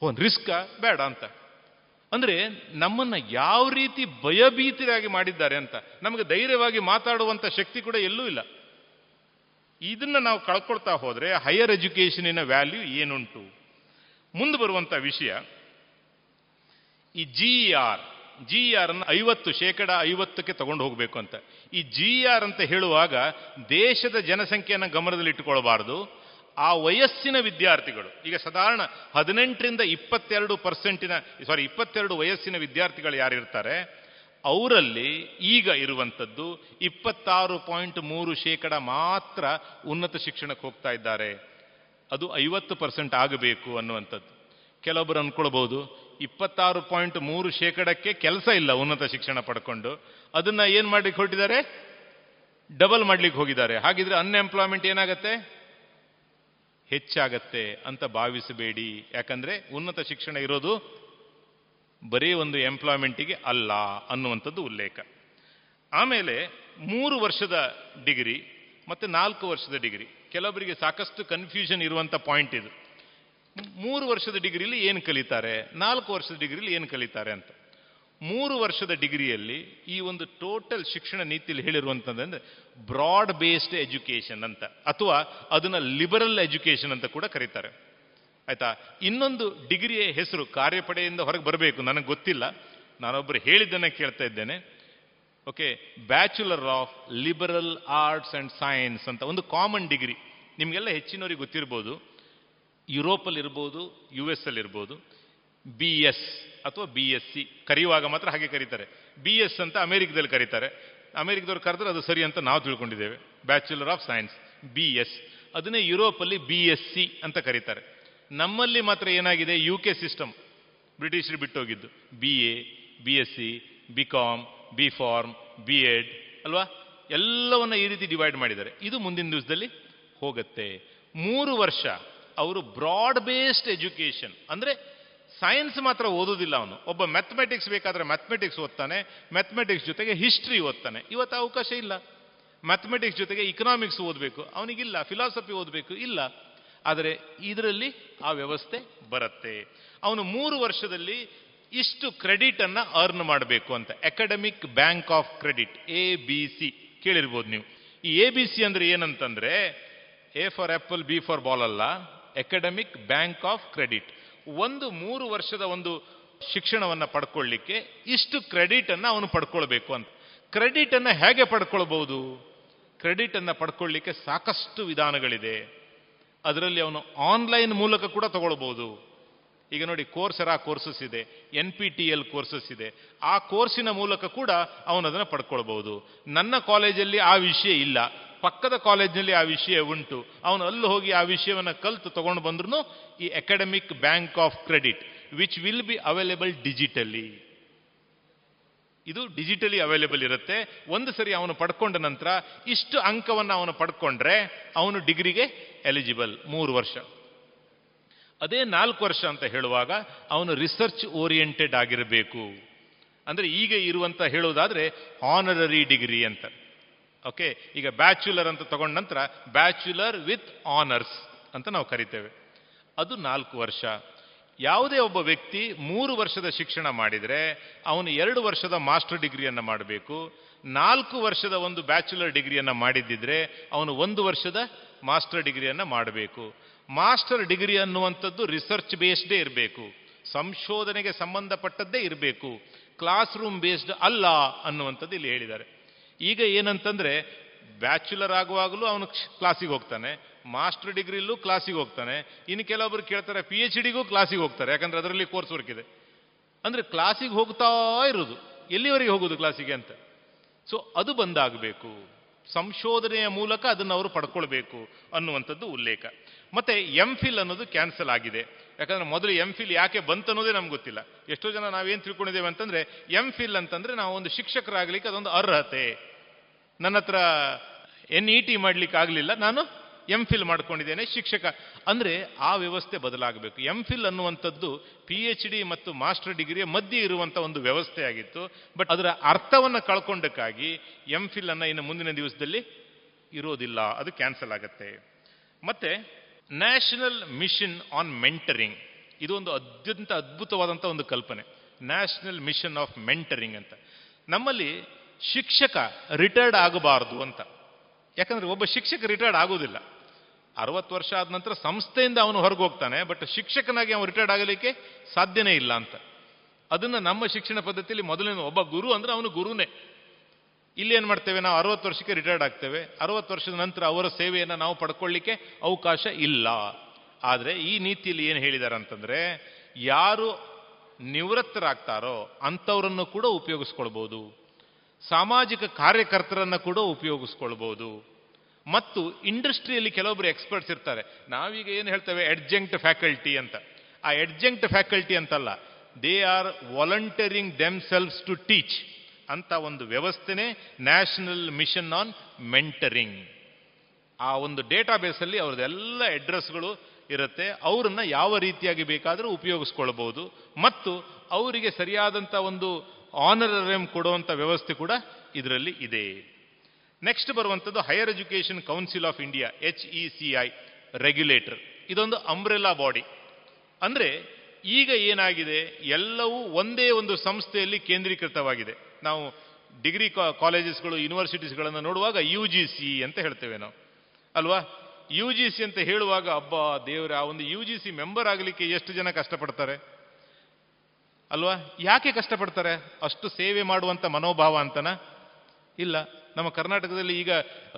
Own risk? ಬೇಡ ಅಂತ. ಅಂದರೆ ನಮ್ಮನ್ನು ಯಾವ ರೀತಿ ಭಯಭೀತರಾಗಿ ಮಾಡಿದ್ದಾರೆ ಅಂತ, ನಮಗೆ ಧೈರ್ಯವಾಗಿ ಮಾತಾಡುವಂಥ ಶಕ್ತಿ ಕೂಡ ಎಲ್ಲೂ ಇಲ್ಲ. ಇದನ್ನ ನಾವು ಕಳ್ಕೊಳ್ತಾ ಹೋದರೆ ಹೈಯರ್ ಎಜುಕೇಷನಿನ ವ್ಯಾಲ್ಯೂ ಏನುಂಟು? ಮುಂದೆ ಬರುವಂಥ ವಿಷಯ, ಈ ಜಿ ಆರ್ ಜಿ ಆರ್ ಅನ್ನು ಐವತ್ತು ಶೇಕಡ ಐವತ್ತಕ್ಕೆ ತಗೊಂಡು ಹೋಗಬೇಕು ಅಂತ. ಈ ಜಿ ಆರ್ ಅಂತ ಹೇಳುವಾಗ ದೇಶದ ಜನಸಂಖ್ಯೆಯನ್ನು ಗಮನದಲ್ಲಿಟ್ಟುಕೊಳ್ಳಬಾರದು ಆ ವಯಸ್ಸಿನ ವಿದ್ಯಾರ್ಥಿಗಳು, ಈಗ ಸಾಧಾರಣ ಹದಿನೆಂಟರಿಂದ ಇಪ್ಪತ್ತೆರಡು ಪರ್ಸೆಂಟಿನ ಸಾರಿ ಇಪ್ಪತ್ತೆರಡು ವಯಸ್ಸಿನ ವಿದ್ಯಾರ್ಥಿಗಳು ಯಾರಿರ್ತಾರೆ ಅವರಲ್ಲಿ ಈಗ ಇರುವಂಥದ್ದು ಇಪ್ಪತ್ತಾರು ಪಾಯಿಂಟ್ ಮೂರು ಶೇಕಡ ಮಾತ್ರ ಉನ್ನತ ಶಿಕ್ಷಣಕ್ಕೆ ಹೋಗ್ತಾ ಇದ್ದಾರೆ. ಅದು ಐವತ್ತು ಪರ್ಸೆಂಟ್ ಆಗಬೇಕು ಅನ್ನುವಂಥದ್ದು. ಕೆಲವೊಬ್ಬರು ಅನ್ಕೊಳ್ಬಹುದು ಇಪ್ಪತ್ತಾರು ಪಾಯಿಂಟ್ ಮೂರು ಶೇಕಡಕ್ಕೆ ಕೆಲಸ ಇಲ್ಲ ಉನ್ನತ ಶಿಕ್ಷಣ ಪಡ್ಕೊಂಡು. ಅದನ್ನ ಏನ್ ಮಾಡ್ಲಿಕ್ಕೆ ಹೊರಟಿದ್ದಾರೆ? ಡಬಲ್ ಮಾಡ್ಲಿಕ್ಕೆ ಹೋಗಿದ್ದಾರೆ. ಹಾಗಿದ್ರೆ ಅನ್ಎಂಪ್ಲಾಯ್ಮೆಂಟ್ ಏನಾಗತ್ತೆ? ಹೆಚ್ಚಾಗತ್ತೆ ಅಂತ ಭಾವಿಸಬೇಡಿ. ಯಾಕಂದ್ರೆ ಉನ್ನತ ಶಿಕ್ಷಣ ಇರೋದು ಬರೀ ಒಂದು ಎಂಪ್ಲಾಯ್ಮೆಂಟಿಗೆ ಅಲ್ಲ ಅನ್ನುವಂಥದ್ದು ಉಲ್ಲೇಖ. ಆಮೇಲೆ ಮೂರು ವರ್ಷದ ಡಿಗ್ರಿ ಮತ್ತೆ ನಾಲ್ಕು ವರ್ಷದ ಡಿಗ್ರಿ. ಕೆಲವರಿಗೆ ಸಾಕಷ್ಟು ಕನ್ಫ್ಯೂಷನ್ ಇರುವಂಥ ಪಾಯಿಂಟ್ ಇದು. ಮೂರು ವರ್ಷದ ಡಿಗ್ರಿಲಿ ಏನು ಕಲಿತಾರೆ? ನಾಲ್ಕು ವರ್ಷದ ಡಿಗ್ರಿಲಿ ಏನು ಕಲಿತಾರೆ ಅಂತ. ಮೂರು ವರ್ಷದ ಡಿಗ್ರಿಯಲ್ಲಿ ಈ ಒಂದು ಟೋಟಲ್ ಶಿಕ್ಷಣ ನೀತಿಯಲ್ಲಿ ಹೇಳಿರುವಂಥದ್ದಂದ್ರೆ ಬ್ರಾಡ್ ಬೇಸ್ಡ್ ಎಜುಕೇಷನ್ ಅಂತ, ಅಥವಾ ಅದನ್ನ ಲಿಬರಲ್ ಎಜುಕೇಷನ್ ಅಂತ ಕೂಡ ಕರೀತಾರೆ. ಆಯಿತಾ? ಇನ್ನೊಂದು ಡಿಗ್ರಿಯ ಹೆಸರು ಕಾರ್ಯಪಡೆಯಿಂದ ಹೊರಗೆ ಬರಬೇಕು, ನನಗೆ ಗೊತ್ತಿಲ್ಲ. ನಾನೊಬ್ಬರು ಹೇಳಿದ್ದನ್ನು ಕೇಳ್ತಾ ಇದ್ದೇನೆ. Okay bachelor of liberal arts and science ಅಂತ ಒಂದು ಕಾಮನ್ ಡಿಗ್ರಿ ನಿಮಗೆಲ್ಲ ಹೆಚ್ಚಿನವರಿಗೆ ಗೊತ್ತಿರ್ಬೋದು. ಯುರೋಪಲ್ಲಿ ಇರ್ಬೋದು ಯು ಎಸ್ ಅಲ್ಲಿ ಇರ್ಬೋದು ಬಿ ಎಸ್ ಅಥವಾ ಬಿ ಎಸ್ ಸಿ ಕರೆಯುವಾಗ ಮಾತ್ರ ಹಾಗೆ ಕರೀತಾರೆ. ಬಿ ಎಸ್ ಅಂತ ಅಮೆರಿಕದಲ್ಲಿ ಕರೀತಾರೆ. ಅಮೆರಿಕದವ್ರು ಕರೆದ್ರೆ ಅದು ಸರಿ ಅಂತ ನಾವು ತಿಳ್ಕೊಂಡಿದ್ದೇವೆ. Bachelor of science B S. ಅದನ್ನೇ ಯುರೋಪಲ್ಲಿ ಬಿ ಎಸ್ ಸಿ ಅಂತ ಕರೀತಾರೆ. ನಮ್ಮಲ್ಲಿ ಮಾತ್ರ ಏನಾಗಿದೆ? U K system. ಬ್ರಿಟಿಷರು ಬಿಟ್ಟೋಗಿದ್ದು. B A, B S C, B com B pharm, B ed, ಅಲ್ವಾ? ಎಲ್ಲವನ್ನ ಈ ರೀತಿ ಡಿವೈಡ್ ಮಾಡಿದ್ದಾರೆ. ಇದು ಮುಂದಿನ ದಿವಸದಲ್ಲಿ ಹೋಗುತ್ತೆ. ಮೂರು ವರ್ಷ ಅವರು ಬ್ರಾಡ್ ಬೇಸ್ಡ್ ಎಜುಕೇಷನ್ ಅಂದರೆ ಸೈನ್ಸ್ ಮಾತ್ರ ಓದೋದಿಲ್ಲ ಅವನು. ಒಬ್ಬ ಮ್ಯಾಥಮೆಟಿಕ್ಸ್ ಬೇಕಾದರೆ ಮ್ಯಾಥಮೆಟಿಕ್ಸ್ ಓದ್ತಾನೆ ಮ್ಯಾಥಮೆಟಿಕ್ಸ್ ಜೊತೆಗೆ ಹಿಸ್ಟ್ರಿ ಓದ್ತಾನೆ. ಇವತ್ತು ಅವಕಾಶ ಇಲ್ಲ. ಮ್ಯಾಥಮೆಟಿಕ್ಸ್ ಜೊತೆಗೆ ಇಕನಾಮಿಕ್ಸ್ ಓದಬೇಕು. ಅವನಿಗಿಲ್ಲ. ಫಿಲಾಸಫಿ ಓದಬೇಕು. ಇಲ್ಲ. ಆದರೆ ಇದರಲ್ಲಿ ಆ ವ್ಯವಸ್ಥೆ ಬರುತ್ತೆ. ಅವನು ಮೂರು ವರ್ಷದಲ್ಲಿ ಇಷ್ಟು ಕ್ರೆಡಿಟ್ ಅನ್ನ ಅರ್ನ್ ಮಾಡಬೇಕು ಅಂತ. Academic bank of credit A B C ಕೇಳಿರ್ಬೋದು ನೀವು. ಈ ಎ ಬಿ ಸಿ ಅಂದರೆ ಏನಂತಂದರೆ A for apple B for ball ಅಲ್ಲ. ಅಕಾಡೆಮಿಕ್ ಬ್ಯಾಂಕ್ ಆಫ್ ಕ್ರೆಡಿಟ್ ಒಂದು ಮೂರು ವರ್ಷದ ಒಂದು ಶಿಕ್ಷಣವನ್ನು ಪಡ್ಕೊಳ್ಳಿಕ್ಕೆ ಇಷ್ಟು ಕ್ರೆಡಿಟ್ ಅನ್ನ ಅವನು ಪಡ್ಕೊಳ್ಬೇಕು ಅಂತ. ಕ್ರೆಡಿಟ್ ಅನ್ನ ಹೇಗೆ ಪಡ್ಕೊಳ್ಬಹುದು? ಕ್ರೆಡಿಟ್ ಅನ್ನ ಪಡ್ಕೊಳ್ಳಿಕ್ಕೆ ಸಾಕಷ್ಟು ವಿಧಾನಗಳಿದೆ. ಅದರಲ್ಲಿ ಅವನು ಆನ್ಲೈನ್ ಮೂಲಕ ಕೂಡ ತಗೊಳ್ಬಹುದು. ಈಗ ನೋಡಿ ಕೋರ್ಸೆರಾ ಕೋರ್ಸಸ್ ಇದೆ, N P T L courses ಇದೆ. ಆ ಕೋರ್ಸಿನ ಮೂಲಕ ಕೂಡ ಅವನು ಅದನ್ನು ಪಡ್ಕೊಳ್ಬಹುದು. ನನ್ನ ಕಾಲೇಜಲ್ಲಿ ಆ ವಿಷಯ ಇಲ್ಲ. ಪಕ್ಕದ ಕಾಲೇಜ್ನಲ್ಲಿ ಆ ವಿಷಯ ಉಂಟು. ಅವನು ಅಲ್ಲಿ ಹೋಗಿ ಆ ವಿಷಯವನ್ನು ಕಲ್ತು ತಗೊಂಡು ಬಂದ್ರು ಈ academic bank of credit which will be available digitally ಇದು ಡಿಜಿಟಲಿ ಅವೈಲೇಬಲ್ ಇರುತ್ತೆ. ಒಂದು ಸರಿ ಅವನು ಪಡ್ಕೊಂಡ ನಂತರ ಇಷ್ಟು ಅಂಕವನ್ನು ಅವನು ಪಡ್ಕೊಂಡ್ರೆ ಅವನು ಡಿಗ್ರಿಗೆ ಎಲಿಜಿಬಲ್ ಮೂರು ವರ್ಷ. ಅದೇ ನಾಲ್ಕು ವರ್ಷ ಅಂತ ಹೇಳುವಾಗ ಅವನು ರಿಸರ್ಚ್ ಓರಿಯೆಂಟೆಡ್ ಆಗಿರಬೇಕು. ಅಂದರೆ ಈಗ ಇರುವಂತ ಹೇಳೋದಾದರೆ ಆನರರಿ ಡಿಗ್ರಿ ಅಂತ. ಓಕೆ ಈಗ ಬ್ಯಾಚುಲರ್ ಅಂತ ತಗೊಂಡ ನಂತರ ಬ್ಯಾಚುಲರ್ ವಿತ್ ಆನರ್ಸ್ ಅಂತ ನಾವು ಕರಿತೇವೆ. ಅದು ನಾಲ್ಕು ವರ್ಷ. ಯಾವುದೇ ಒಬ್ಬ ವ್ಯಕ್ತಿ ಮೂರು ವರ್ಷದ ಶಿಕ್ಷಣ ಮಾಡಿದರೆ ಅವನು ಎರಡು ವರ್ಷದ ಮಾಸ್ಟರ್ ಡಿಗ್ರಿಯನ್ನು ಮಾಡಬೇಕು. ನಾಲ್ಕು ವರ್ಷದ ಒಂದು ಬ್ಯಾಚುಲರ್ ಡಿಗ್ರಿಯನ್ನು ಮಾಡಿದ್ದಿದ್ರೆ ಅವನು ಒಂದು ವರ್ಷದ ಮಾಸ್ಟರ್ ಡಿಗ್ರಿಯನ್ನು ಮಾಡಬೇಕು. ಮಾಸ್ಟರ್ ಡಿಗ್ರಿ ಅನ್ನುವಂಥದ್ದು ರಿಸರ್ಚ್ ಬೇಸ್ಡೇ ಇರಬೇಕು. ಸಂಶೋಧನೆಗೆ ಸಂಬಂಧಪಟ್ಟದ್ದೇ ಇರಬೇಕು. ಕ್ಲಾಸ್ ರೂಮ್ ಬೇಸ್ಡ್ ಅಲ್ಲ ಅನ್ನುವಂಥದ್ದು ಇಲ್ಲಿ ಹೇಳಿದ್ದಾರೆ. ಈಗ ಏನಂತಂದರೆ, ಬ್ಯಾಚುಲರ್ ಆಗುವಾಗಲೂ ಅವನು ಕ್ಲಾಸಿಗೆ ಹೋಗ್ತಾನೆ, ಮಾಸ್ಟರ್ ಡಿಗ್ರಿಲೂ ಕ್ಲಾಸಿಗೆ ಹೋಗ್ತಾನೆ, ಇನ್ನು ಕೆಲವೊಬ್ರು ಕೇಳ್ತಾರೆ ಪಿ ಎಚ್ ಡಿಗೂ ಕ್ಲಾಸಿಗೆ ಹೋಗ್ತಾರೆ, ಯಾಕಂದ್ರೆ ಅದರಲ್ಲಿ ಕೋರ್ಸ್ ವರ್ಕ್ ಇದೆ. ಅಂದರೆ ಕ್ಲಾಸಿಗೆ ಹೋಗ್ತಾ ಇರೋದು ಎಲ್ಲಿವರೆಗೆ ಹೋಗೋದು ಕ್ಲಾಸಿಗೆ ಅಂತ. ಸೊ ಅದು ಬಂದಾಗಬೇಕು. ಸಂಶೋಧನೆಯ ಮೂಲಕ ಅದನ್ನು ಅವರು ಪಡ್ಕೊಳ್ಬೇಕು ಅನ್ನುವಂಥದ್ದು ಉಲ್ಲೇಖ. ಮತ್ತೆ ಎಂ ಫಿಲ್ ಅನ್ನೋದು ಕ್ಯಾನ್ಸಲ್ ಆಗಿದೆ. ಯಾಕಂದ್ರೆ ಮೊದಲು ಎಂ ಫಿಲ್ ಯಾಕೆ ಬಂತು ಅನ್ನೋದೇ ನಮ್ಗೆ ಗೊತ್ತಿಲ್ಲ. ಎಷ್ಟೋ ಜನ ನಾವೇನು ತಿಳ್ಕೊಂಡಿದ್ದೇವೆ ಅಂತಂದ್ರೆ ಎಂ ಫಿಲ್ ಅಂತಂದ್ರೆ ನಾವು ಒಂದು ಶಿಕ್ಷಕರಾಗ್ಲಿಕ್ಕೆ ಅದೊಂದು ಅರ್ಹತೆ. ನನ್ನ ಹತ್ರ ಎನ್ ಇ ಟಿ ಮಾಡ್ಲಿಕ್ಕೆ ಆಗಲಿಲ್ಲ ನಾನು ಎಂ ಫಿಲ್ ಮಾಡ್ಕೊಂಡಿದ್ದೇನೆ, ಶಿಕ್ಷಕ. ಅಂದರೆ ಆ ವ್ಯವಸ್ಥೆ ಬದಲಾಗಬೇಕು. ಎಂ ಫಿಲ್ ಅನ್ನುವಂಥದ್ದು ಪಿ ಎಚ್ ಡಿ ಮತ್ತು ಮಾಸ್ಟರ್ ಡಿಗ್ರಿಯ ಮಧ್ಯೆ ಇರುವಂಥ ಒಂದು ವ್ಯವಸ್ಥೆ ಆಗಿತ್ತು. ಬಟ್ ಅದರ ಅರ್ಥವನ್ನು ಕಳ್ಕೊಂಡಕ್ಕಾಗಿ ಎಂ ಫಿಲ್ ಅನ್ನು ಇನ್ನು ಮುಂದಿನ ದಿವಸದಲ್ಲಿ ಇರೋದಿಲ್ಲ. ಅದು ಕ್ಯಾನ್ಸಲ್ ಆಗುತ್ತೆ. ಮತ್ತೆ ನ್ಯಾಷನಲ್ ಮಿಷನ್ ಆನ್ ಮೆಂಟರಿಂಗ್ ಇದು ಒಂದು ಅತ್ಯಂತ ಅದ್ಭುತವಾದಂಥ ಒಂದು ಕಲ್ಪನೆ. ನ್ಯಾಷನಲ್ ಮಿಷನ್ ಆಫ್ ಮೆಂಟರಿಂಗ್ ಅಂತ. ನಮ್ಮಲ್ಲಿ ಶಿಕ್ಷಕ ರಿಟೈರ್ಡ್ ಆಗಬಾರದು ಅಂತ. ಯಾಕಂದ್ರೆ ಒಬ್ಬ ಶಿಕ್ಷಕ ರಿಟೈರ್ಡ್ ಆಗೋದಿಲ್ಲ. ಅರವತ್ತು ವರ್ಷ ಆದ ನಂತರ ಸಂಸ್ಥೆಯಿಂದ ಅವನು ಹೊರಗೆ ಹೋಗ್ತಾನೆ ಬಟ್ ಶಿಕ್ಷಕನಾಗಿ ಅವನು ರಿಟೈರ್ಡ್ ಆಗಲಿಕ್ಕೆ ಸಾಧ್ಯನೇ ಇಲ್ಲ ಅಂತ. ಅದನ್ನ ನಮ್ಮ ಶಿಕ್ಷಣ ಪದ್ಧತಿಯಲ್ಲಿ ಮೊದಲನೇ ಒಬ್ಬ ಗುರು ಅಂದ್ರೆ ಅವನು ಗುರುನೇ. ಇಲ್ಲಿ ಏನು ಮಾಡ್ತೇವೆ ನಾವು? ಅರವತ್ತು ವರ್ಷಕ್ಕೆ ರಿಟೈರ್ಡ್ ಆಗ್ತೇವೆ. ಅರವತ್ತು ವರ್ಷದ ನಂತರ ಅವರ ಸೇವೆಯನ್ನು ನಾವು ಪಡ್ಕೊಳ್ಳಿಕ್ಕೆ ಅವಕಾಶ ಇಲ್ಲ. ಆದರೆ ಈ ನೀತಿಯಲ್ಲಿ ಏನು ಹೇಳಿದ್ದಾರೆ ಅಂತಂದ್ರೆ, ಯಾರು ನಿವೃತ್ತರಾಗ್ತಾರೋ ಅಂಥವರನ್ನು ಕೂಡ ಉಪಯೋಗಿಸ್ಕೊಳ್ಬೋದು. ಸಾಮಾಜಿಕ ಕಾರ್ಯಕರ್ತರನ್ನ ಕೂಡ ಉಪಯೋಗಿಸ್ಕೊಳ್ಬಹುದು ಮತ್ತು ಇಂಡಸ್ಟ್ರಿಯಲ್ಲಿ ಕೆಲವೊಬ್ರು ಎಕ್ಸ್ಪರ್ಟ್ಸ್ ಇರ್ತಾರೆ. ನಾವೀಗ ಏನು ಹೇಳ್ತೇವೆ? ಎಡ್ಜೆಂಕ್ಟ್ ಫ್ಯಾಕಲ್ಟಿ ಅಂತ. ಆ ಎಡ್ಜೆಂಕ್ಟ್ ಫ್ಯಾಕಲ್ಟಿ ಅಂತಲ್ಲ they are volunteering themselves to teach ಅಂತ ಒಂದು ವ್ಯವಸ್ಥೆನೇ ನ್ಯಾಷನಲ್ ಮಿಷನ್ ಆನ್ ಮೆಂಟರಿಂಗ್ ಆ ಒಂದು ಡೇಟಾ ಬೇಸಲ್ಲಿ ಅವ್ರದ್ದೆಲ್ಲ ಅಡ್ರೆಸ್ಗಳು ಇರುತ್ತೆ. ಅವರನ್ನು ಯಾವ ರೀತಿಯಾಗಿ ಬೇಕಾದರೂ ಉಪಯೋಗಿಸ್ಕೊಳ್ಬಹುದು. ಮತ್ತು ಅವರಿಗೆ ಸರಿಯಾದಂಥ ಒಂದು ಆನರರಿಯಂ ಕೊಡುವಂಥ ವ್ಯವಸ್ಥೆ ಕೂಡ ಇದರಲ್ಲಿ ಇದೆ. ನೆಕ್ಸ್ಟ್ ಬರುವಂಥದ್ದು higher education council of India H E C I regulator ಇದೊಂದು ಅಂಬ್ರೆಲಾ ಬಾಡಿ ಅಂದ್ರೆ ಈಗ ಏನಾಗಿದೆ? ಎಲ್ಲವೂ ಒಂದೇ ಒಂದು ಸಂಸ್ಥೆಯಲ್ಲಿ ಕೇಂದ್ರೀಕೃತವಾಗಿದೆ. ನಾವು ಡಿಗ್ರಿ ಕಾಲೇಜಸ್ಗಳು ಯೂನಿವರ್ಸಿಟೀಸ್ಗಳನ್ನು ನೋಡುವಾಗ ಯು ಜಿ ಸಿ ಅಂತ ಹೇಳ್ತೇವೆ ನಾವು. ಅಲ್ವಾ? ಯು ಜಿ ಸಿ ಅಂತ ಹೇಳುವಾಗ, ಅಬ್ಬ ದೇವರ, ಆ ಒಂದು ಯು ಜಿ ಸಿ ಮೆಂಬರ್ ಆಗಲಿಕ್ಕೆ ಎಷ್ಟು ಜನ ಕಷ್ಟಪಡ್ತಾರೆ? ಅಲ್ವಾ? ಯಾಕೆ ಕಷ್ಟಪಡ್ತಾರೆ? ಅಷ್ಟು ಸೇವೆ ಮಾಡುವಂಥ ಮನೋಭಾವ ಅಂತನ? ಇಲ್ಲ, ನಮ್ಮ ಕರ್ನಾಟಕದಲ್ಲಿ ಈಗ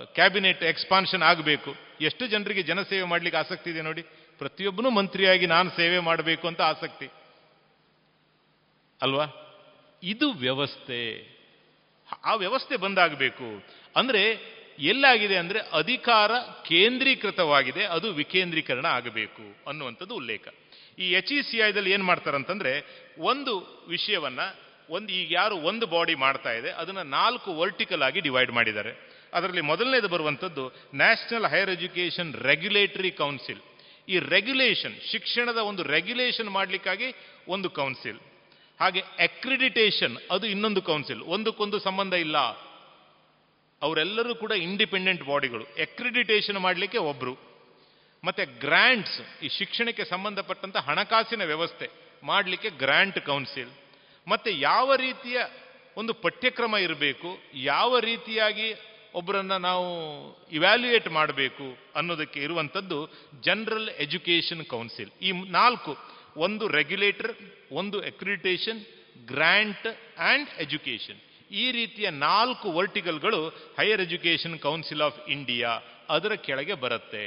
ಕ್ಯಾಬಿನೆಟ್ ಎಕ್ಸ್ಪಾನ್ಷನ್ ಆಗಬೇಕು. ಎಷ್ಟು ಜನರಿಗೆ ಜನಸೇವೆ ಮಾಡ್ಲಿಕ್ಕೆ ಆಸಕ್ತಿ ಇದೆ ನೋಡಿ. ಪ್ರತಿಯೊಬ್ಬನು ಮಂತ್ರಿಯಾಗಿ ನಾನು ಸೇವೆ ಮಾಡಬೇಕು ಅಂತ ಆಸಕ್ತಿ. ಅಲ್ವಾ? ಇದು ವ್ಯವಸ್ಥೆ. ಆ ವ್ಯವಸ್ಥೆ ಬಂದಾಗಬೇಕು. ಅಂದರೆ, ಎಲ್ಲಾಗಿದೆ ಅಂದರೆ ಅಧಿಕಾರ ಕೇಂದ್ರೀಕೃತವಾಗಿದೆ, ಅದು ವಿಕೇಂದ್ರೀಕರಣ ಆಗಬೇಕು ಅನ್ನುವಂಥದ್ದು ಉಲ್ಲೇಖ. ಈ ಎಚ್ ಇ ಸಿ ಐದಲ್ಲಿ ಏನು ಮಾಡ್ತಾರಂತಂದರೆ, ಒಂದು ವಿಷಯವನ್ನ ಒಂದು, ಈಗ ಯಾರು ಒಂದು ಬಾಡಿ ಮಾಡ್ತಾ ಇದೆ, ಅದನ್ನು ನಾಲ್ಕು ವರ್ಟಿಕಲ್ ಆಗಿ ಡಿವೈಡ್ ಮಾಡಿದ್ದಾರೆ. ಅದರಲ್ಲಿ ಮೊದಲನೇದು ಬರುವಂಥದ್ದು national higher education regulatory council ಈ ರೆಗ್ಯುಲೇಷನ್ ಶಿಕ್ಷಣದ ಒಂದು ರೆಗ್ಯುಲೇಷನ್ ಮಾಡಲಿಕ್ಕಾಗಿ ಒಂದು ಕೌನ್ಸಿಲ್ ಹಾಗೆ ಅಕ್ರಿಡಿಟೇಷನ್ ಅದು ಇನ್ನೊಂದು ಕೌನ್ಸಿಲ್ ಒಂದಕ್ಕೊಂದು ಸಂಬಂಧ ಇಲ್ಲ. ಅವರೆಲ್ಲರೂ ಕೂಡ ಇಂಡಿಪೆಂಡೆಂಟ್ ಬಾಡಿಗಳು ಅಕ್ರಿಡಿಟೇಷನ್ ಮಾಡಲಿಕ್ಕೆ ಒಬ್ರು. ಮತ್ತೆ ಗ್ರ್ಯಾಂಟ್ಸ್ ಈ ಶಿಕ್ಷಣಕ್ಕೆ ಸಂಬಂಧಪಟ್ಟಂಥ ಹಣಕಾಸಿನ ವ್ಯವಸ್ಥೆ ಮಾಡಲಿಕ್ಕೆ ಗ್ರ್ಯಾಂಟ್ ಕೌನ್ಸಿಲ್ ಮತ್ತೆ ಯಾವ ರೀತಿಯ ಒಂದು ಪಠ್ಯಕ್ರಮ ಇರಬೇಕು, ಯಾವ ರೀತಿಯಾಗಿ ಒಬ್ಬರನ್ನು ನಾವು ಇವ್ಯಾಲ್ಯೂಯೇಟ್ ಮಾಡಬೇಕು ಅನ್ನೋದಕ್ಕೆ ಇರುವಂಥದ್ದು ಜನರಲ್ ಎಜುಕೇಷನ್ ಕೌನ್ಸಿಲ್ ಈ ನಾಲ್ಕು, ಒಂದು ರೆಗ್ಯುಲೇಟರ್ ಒಂದು ಎಕ್ರಿಟೇಷನ್ ಗ್ರ್ಯಾಂಟ್ ಆ್ಯಂಡ್ ಎಜುಕೇಷನ್ ಈ ರೀತಿಯ ನಾಲ್ಕು ವರ್ಟಿಕಲ್ಗಳು higher education council of India ಅದರ ಕೆಳಗೆ ಬರುತ್ತೆ.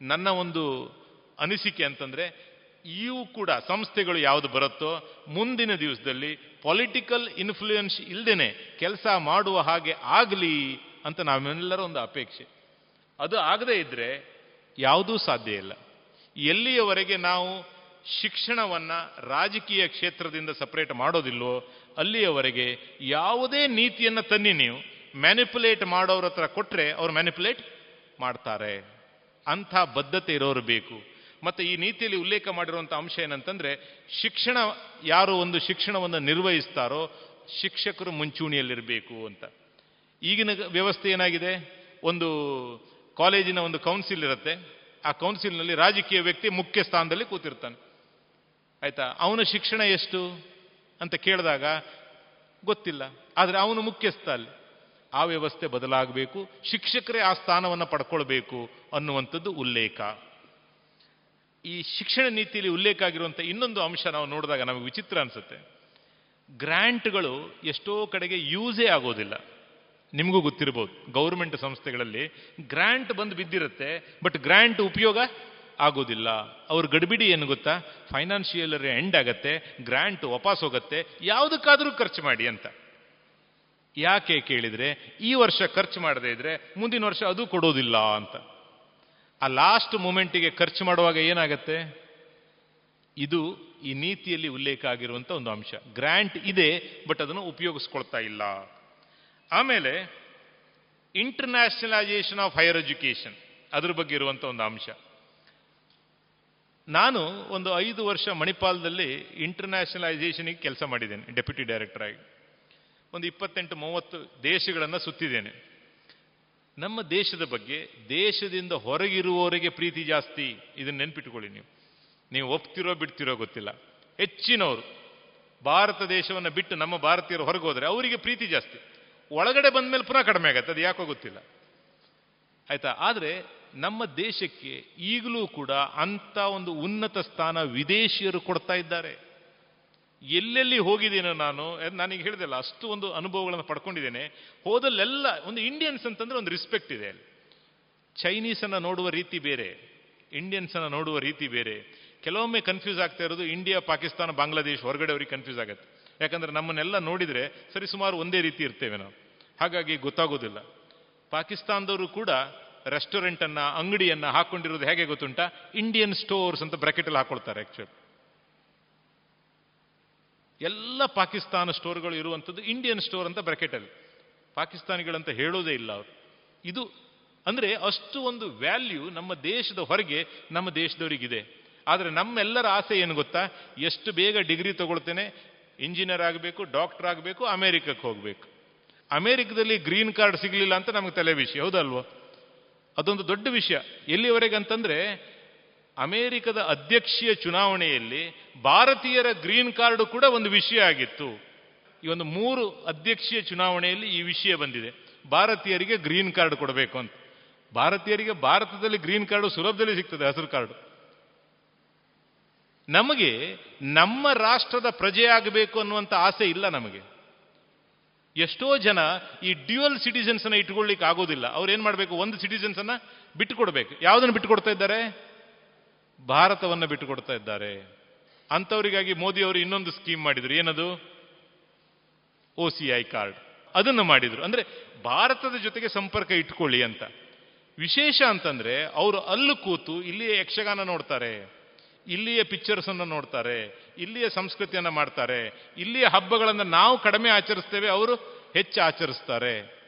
ನನ್ನ ಒಂದು ಅನಿಸಿಕೆ ಅಂತಂದ್ರೆ ಇವು ಕೂಡ ಸಂಸ್ಥೆಗಳು ಯಾವುದು ಬರುತ್ತೋ ಮುಂದಿನ ದಿವಸದಲ್ಲಿ ಪೊಲಿಟಿಕಲ್ ಇನ್ಫ್ಲೂಯೆನ್ಸ್ ಇಲ್ದೇನೆ ಕೆಲಸ ಮಾಡುವ ಹಾಗೆ ಆಗಲಿ ಅಂತ ನಾವೆಲ್ಲರ ಒಂದು ಅಪೇಕ್ಷೆ. ಅದು ಆಗದೇ ಇದ್ದರೆ ಯಾವುದೂ ಸಾಧ್ಯ ಇಲ್ಲ. ಎಲ್ಲಿಯವರೆಗೆ ನಾವು ಶಿಕ್ಷಣವನ್ನು ರಾಜಕೀಯ ಕ್ಷೇತ್ರದಿಂದ ಸಪ್ರೇಟ್ ಮಾಡೋದಿಲ್ವೋ ಅಲ್ಲಿಯವರೆಗೆ ಯಾವುದೇ ನೀತಿಯನ್ನು ತನ್ನಿ ನೀವು ಮ್ಯಾನಿಪುಲೇಟ್ ಮಾಡೋರ ಹತ್ರ ಕೊಟ್ಟರೆ ಅವ್ರು ಮ್ಯಾನಿಪುಲೇಟ್ ಮಾಡ್ತಾರೆ. ಅಂಥ ಬದ್ಧತೆ ಇರೋರು ಬೇಕು. ಮತ್ತೆ ಈ ನೀತಿಯಲ್ಲಿ ಉಲ್ಲೇಖ ಮಾಡಿರುವಂಥ ಅಂಶ ಏನಂತಂದರೆ, ಶಿಕ್ಷಣ ಯಾರು ಒಂದು ಶಿಕ್ಷಣವನ್ನು ನಿರ್ವಹಿಸ್ತಾರೋ ಶಿಕ್ಷಕರು ಮುಂಚೂಣಿಯಲ್ಲಿರಬೇಕು ಅಂತ. ಈಗಿನ ವ್ಯವಸ್ಥೆ ಏನಾಗಿದೆ? ಒಂದು ಕಾಲೇಜಿನ ಒಂದು ಕೌನ್ಸಿಲ್ ಇರುತ್ತೆ. ಆ ಕೌನ್ಸಿಲ್ನಲ್ಲಿ ರಾಜಕೀಯ ವ್ಯಕ್ತಿ ಮುಖ್ಯ ಸ್ಥಾನದಲ್ಲಿ ಕೂತಿರ್ತಾನೆ. ಆಯಿತಾ? ಅವನ ಶಿಕ್ಷಣ ಎಷ್ಟು ಅಂತ ಕೇಳಿದಾಗ ಗೊತ್ತಿಲ್ಲ. ಆದರೆ ಅವನು ಮುಖ್ಯಸ್ಥ ಅಲ್ಲಿ ಆ ವ್ಯವಸ್ಥೆ ಬದಲಾಗಬೇಕು. ಶಿಕ್ಷಕರೇ ಆ ಸ್ಥಾನವನ್ನು ಪಡ್ಕೊಳ್ಬೇಕು ಅನ್ನುವಂಥದ್ದು ಉಲ್ಲೇಖ. ಈ ಶಿಕ್ಷಣ ನೀತಿಯಲ್ಲಿ ಉಲ್ಲೇಖ ಆಗಿರುವಂಥ ಇನ್ನೊಂದು ಅಂಶ ನಾವು ನೋಡಿದಾಗ ನಮಗೆ ವಿಚಿತ್ರ ಅನಿಸುತ್ತೆ. ಗ್ರ್ಯಾಂಟ್ಗಳು ಎಷ್ಟೋ ಕಡೆಗೆ ಯೂಸೇ ಆಗೋದಿಲ್ಲ. ನಿಮಗೂ ಗೊತ್ತಿರ್ಬೋದು, ಗೌರ್ಮೆಂಟ್ ಸಂಸ್ಥೆಗಳಲ್ಲಿ ಗ್ರ್ಯಾಂಟ್ ಬಂದು ಬಿದ್ದಿರುತ್ತೆ, ಬಟ್ ಗ್ರ್ಯಾಂಟ್ ಉಪಯೋಗ ಆಗೋದಿಲ್ಲ. ಅವ್ರ ಗಡಿಬಿಡಿ ಏನು ಗೊತ್ತಾ? ಫೈನಾನ್ಷಿಯಲ್ ಎಂಡ್ ಆಗತ್ತೆ, ಗ್ರ್ಯಾಂಟ್ ವಾಪಸ್ ಹೋಗುತ್ತೆ, ಯಾವುದಕ್ಕಾದರೂ ಖರ್ಚು ಮಾಡಿ ಅಂತ. ಯಾಕೆ ಕೇಳಿದರೆ, ಈ ವರ್ಷ ಖರ್ಚು ಮಾಡದೇ ಇದ್ರೆ, ಮುಂದಿನ ವರ್ಷ ಅದು ಕೊಡೋದಿಲ್ಲ ಅಂತ. ಆ ಲಾಸ್ಟ್ ಮೂಮೆಂಟಿಗೆ ಖರ್ಚು ಮಾಡುವಾಗ ಏನಾಗತ್ತೆ? ಇದು ಈ ನೀತಿಯಲ್ಲಿ ಉಲ್ಲೇಖ ಆಗಿರುವಂಥ ಒಂದು ಅಂಶ. ಗ್ರ್ಯಾಂಟ್ ಇದೆ ಬಟ್ ಅದನ್ನು ಉಪಯೋಗಿಸ್ಕೊಳ್ತಾ ಇಲ್ಲ. ಆಮೇಲೆ ಇಂಟರ್ನ್ಯಾಷನಲೈಸೇಷನ್ ಆಫ್ ಹೈಯರ್ ಎಜುಕೇಶನ್ ಅದ್ರ ಬಗ್ಗೆ ಇರುವಂಥ ಒಂದು ಅಂಶ. ನಾನು ಒಂದು ಐದು ವರ್ಷ ಮಣಿಪಾಲದಲ್ಲಿ ಇಂಟರ್ನ್ಯಾಷನಲೈಸೇಷನ್ಗೆ ಕೆಲಸ ಮಾಡಿದ್ದೇನೆ ಡೆಪ್ಯೂಟಿ ಡೈರೆಕ್ಟರ್ ಆಗಿ. ಒಂದು ಇಪ್ಪತ್ತೆಂಟು, ಮೂವತ್ತು ದೇಶಗಳನ್ನು ಸುತ್ತಿದ್ದೇನೆ. ನಮ್ಮ ದೇಶದ ಬಗ್ಗೆ ದೇಶದಿಂದ ಹೊರಗಿರುವವರಿಗೆ ಪ್ರೀತಿ ಜಾಸ್ತಿ. ಇದನ್ನ ನೆನ್ಪಿಟ್ಕೊಳ್ಳಿ ನೀವು. ನೀವು ಒಪ್ತಿರೋ ಬಿಡ್ತಿರೋ ಗೊತ್ತಿಲ್ಲ. ಹೆಚ್ಚಿನವರು ಭಾರತ ದೇಶವನ್ನು ಬಿಟ್ಟು ನಮ್ಮ ಭಾರತೀಯರು ಹೊರಗೆ ಹೋದರೆ ಅವರಿಗೆ ಪ್ರೀತಿ ಜಾಸ್ತಿ. ಒಳಗಡೆ ಬಂದ ಮೇಲೆ ಪುನಃ ಕಡಿಮೆ ಆಗತ್ತೆ, ಅದು ಯಾಕೋ ಗೊತ್ತಿಲ್ಲ. ಆಯ್ತಾ? ಆದರೆ ನಮ್ಮ ದೇಶಕ್ಕೆ ಈಗಲೂ ಕೂಡ ಅಂಥ ಒಂದು ಉನ್ನತ ಸ್ಥಾನ ವಿದೇಶಿಯರು ಕೊಡ್ತಾ ಇದ್ದಾರೆ. ಎಲ್ಲೆಲ್ಲಿ ಹೋಗಿದ್ದೀನೋ ನಾನು ನನಗೆ ಹೇಳಿದೆಲ್ಲ, ಅಷ್ಟು ಒಂದು ಅನುಭವಗಳನ್ನು ಪಡ್ಕೊಂಡಿದ್ದೇನೆ. ಹೋದಲ್ಲೆಲ್ಲ ಒಂದು ಇಂಡಿಯನ್ಸ್ ಅಂತಂದ್ರೆ ಒಂದು ರಿಸ್ಪೆಕ್ಟ್ ಇದೆ ಅಲ್ಲಿ. ಚೈನೀಸನ್ನು ನೋಡುವ ರೀತಿ ಬೇರೆ ಇಂಡಿಯನ್ಸನ್ನು ನೋಡುವ ರೀತಿ ಬೇರೆ. ಕೆಲವೊಮ್ಮೆ ಕನ್ಫ್ಯೂಸ್ ಆಗ್ತಾ ಇರೋದು ಇಂಡಿಯಾ ಪಾಕಿಸ್ತಾನ ಬಾಂಗ್ಲಾದೇಶ್ ಹೊರಗಡೆ ಅವ್ರಿಗೆ ಕನ್ಫ್ಯೂಸ್ ಆಗುತ್ತೆ. ಯಾಕಂದ್ರೆ ನಮ್ಮನ್ನೆಲ್ಲ ನೋಡಿದ್ರೆ ಸರಿ ಸುಮಾರು ಒಂದೇ ರೀತಿ ಇರ್ತೇವೆ ನಾವು. ಹಾಗಾಗಿ ಗೊತ್ತಾಗೋದಿಲ್ಲ. ಪಾಕಿಸ್ತಾನದವರು ಕೂಡ ರೆಸ್ಟೋರೆಂಟ್ ಅನ್ನ, ಅಂಗಡಿಯನ್ನ ಹಾಕೊಂಡಿರೋದು ಹೇಗೆ ಗೊತ್ತುಂಟಾ? ಇಂಡಿಯನ್ ಸ್ಟೋರ್ಸ್ ಅಂತ ಬ್ರಾಕೆಟ್ ಅಲ್ಲಿ ಹಾಕೊಳ್ತಾರೆ ಆಕ್ಚುಲಿ ಎಲ್ಲ ಪಾಕಿಸ್ತಾನ ಸ್ಟೋರ್ಗಳು ಇರುವಂಥದ್ದು ಇಂಡಿಯನ್ ಸ್ಟೋರ್ ಅಂತ ಬ್ರಾಕೆಟ್ ಅಲ್ಲಿ. ಪಾಕಿಸ್ತಾನಿಗಳಂತ ಹೇಳೋದೇ ಇಲ್ಲ ಅವರು. ಇದು ಅಂದರೆ ಅಷ್ಟು ಒಂದು ವ್ಯಾಲ್ಯೂ ನಮ್ಮ ದೇಶದ ಹೊರಗೆ ನಮ್ಮ ದೇಶದವರಿಗಿದೆ. ಆದರೆ ನಮ್ಮೆಲ್ಲರ ಆಸೆ ಏನು ಗೊತ್ತಾ? ಎಷ್ಟು ಬೇಗ ಡಿಗ್ರಿ ತಗೊಳ್ತೇನೆ ಇಂಜಿನಿಯರ್ ಆಗಬೇಕು ಡಾಕ್ಟರ್ ಆಗಬೇಕು ಅಮೇರಿಕಕ್ಕೆ ಹೋಗಬೇಕು. ಅಮೇರಿಕದಲ್ಲಿ ಗ್ರೀನ್ ಕಾರ್ಡ್ ಸಿಗಲಿಲ್ಲ ಅಂತ ನಮಗೆ ತಲೆ ವಿಷಯ ಹೌದಲ್ವೋ? ಅದೊಂದು ದೊಡ್ಡ ವಿಷಯ. ಎಲ್ಲಿವರೆಗೆ ಅಂತಂದ್ರೆ ಅಮೆರಿಕದ ಅಧ್ಯಕ್ಷೀಯ ಚುನಾವಣೆಯಲ್ಲಿ ಭಾರತೀಯರ ಗ್ರೀನ್ ಕಾರ್ಡ್ ಕೂಡ ಒಂದು ವಿಷಯ ಆಗಿತ್ತು. ಈ ಒಂದು ಮೂರು ಅಧ್ಯಕ್ಷೀಯ ಚುನಾವಣೆಯಲ್ಲಿ ಈ ವಿಷಯ ಬಂದಿದೆ. ಭಾರತೀಯರಿಗೆ ಗ್ರೀನ್ ಕಾರ್ಡ್ ಕೊಡಬೇಕು ಅಂತ. ಭಾರತೀಯರಿಗೆ ಭಾರತದಲ್ಲಿ ಗ್ರೀನ್ ಕಾರ್ಡ್ ಸುಲಭದಲ್ಲಿ ಸಿಗ್ತದೆ, ಹಸಿರು ಕಾರ್ಡ್. ನಮಗೆ ನಮ್ಮ ರಾಷ್ಟ್ರದ ಪ್ರಜೆಯಾಗಬೇಕು ಅನ್ನುವಂಥ ಆಸೆ ಇಲ್ಲ ನಮಗೆ. ಎಷ್ಟೋ ಜನ ಈ ಡ್ಯೂಯಲ್ ಸಿಟಿಸನ್ಸ್ ಅನ್ನ ಇಟ್ಕೊಳ್ಳಿಕ್ಕೆ ಆಗೋದಿಲ್ಲ. ಅವ್ರು ಏನ್ ಮಾಡಬೇಕು? ಒಂದು ಸಿಟಿಸನ್ಸ್ ಅನ್ನ ಬಿಟ್ಟುಕೊಡ್ಬೇಕು. ಯಾವುದನ್ನು ಬಿಟ್ಟುಕೊಡ್ತಾ ಇದ್ದಾರೆ? ಭಾರತವನ್ನು ಬಿಟ್ಟುಕೊಡ್ತಾ ಇದ್ದಾರೆ. ಅಂಥವರಿಗಾಗಿ ಮೋದಿ ಅವರು ಇನ್ನೊಂದು ಸ್ಕೀಮ್ ಮಾಡಿದ್ರು. ಏನದು? O C I card. ಅದನ್ನು ಮಾಡಿದ್ರು. ಅಂದ್ರೆ ಭಾರತದ ಜೊತೆಗೆ ಸಂಪರ್ಕ ಇಟ್ಕೊಳ್ಳಿ ಅಂತ. ವಿಶೇಷ ಅಂತಂದ್ರೆ ಅವರು ಅಲ್ಲಿ ಕೂತು ಇಲ್ಲಿಯ ಯಕ್ಷಗಾನ ನೋಡ್ತಾರೆ. ಇಲ್ಲಿಯ ಪಿಕ್ಚರ್ಸ್ ಅನ್ನು ನೋಡ್ತಾರೆ. ಇಲ್ಲಿಯ ಸಂಸ್ಕೃತಿಯನ್ನ ಮಾಡ್ತಾರೆ. ಇಲ್ಲಿಯ ಹಬ್ಬಗಳನ್ನು ನಾವು ಕಡಿಮೆ ಆಚರಿಸ್ತೇವೆ, ಅವರು ಹೆಚ್ಚು ಆಚರಿಸ್ತಾರೆ.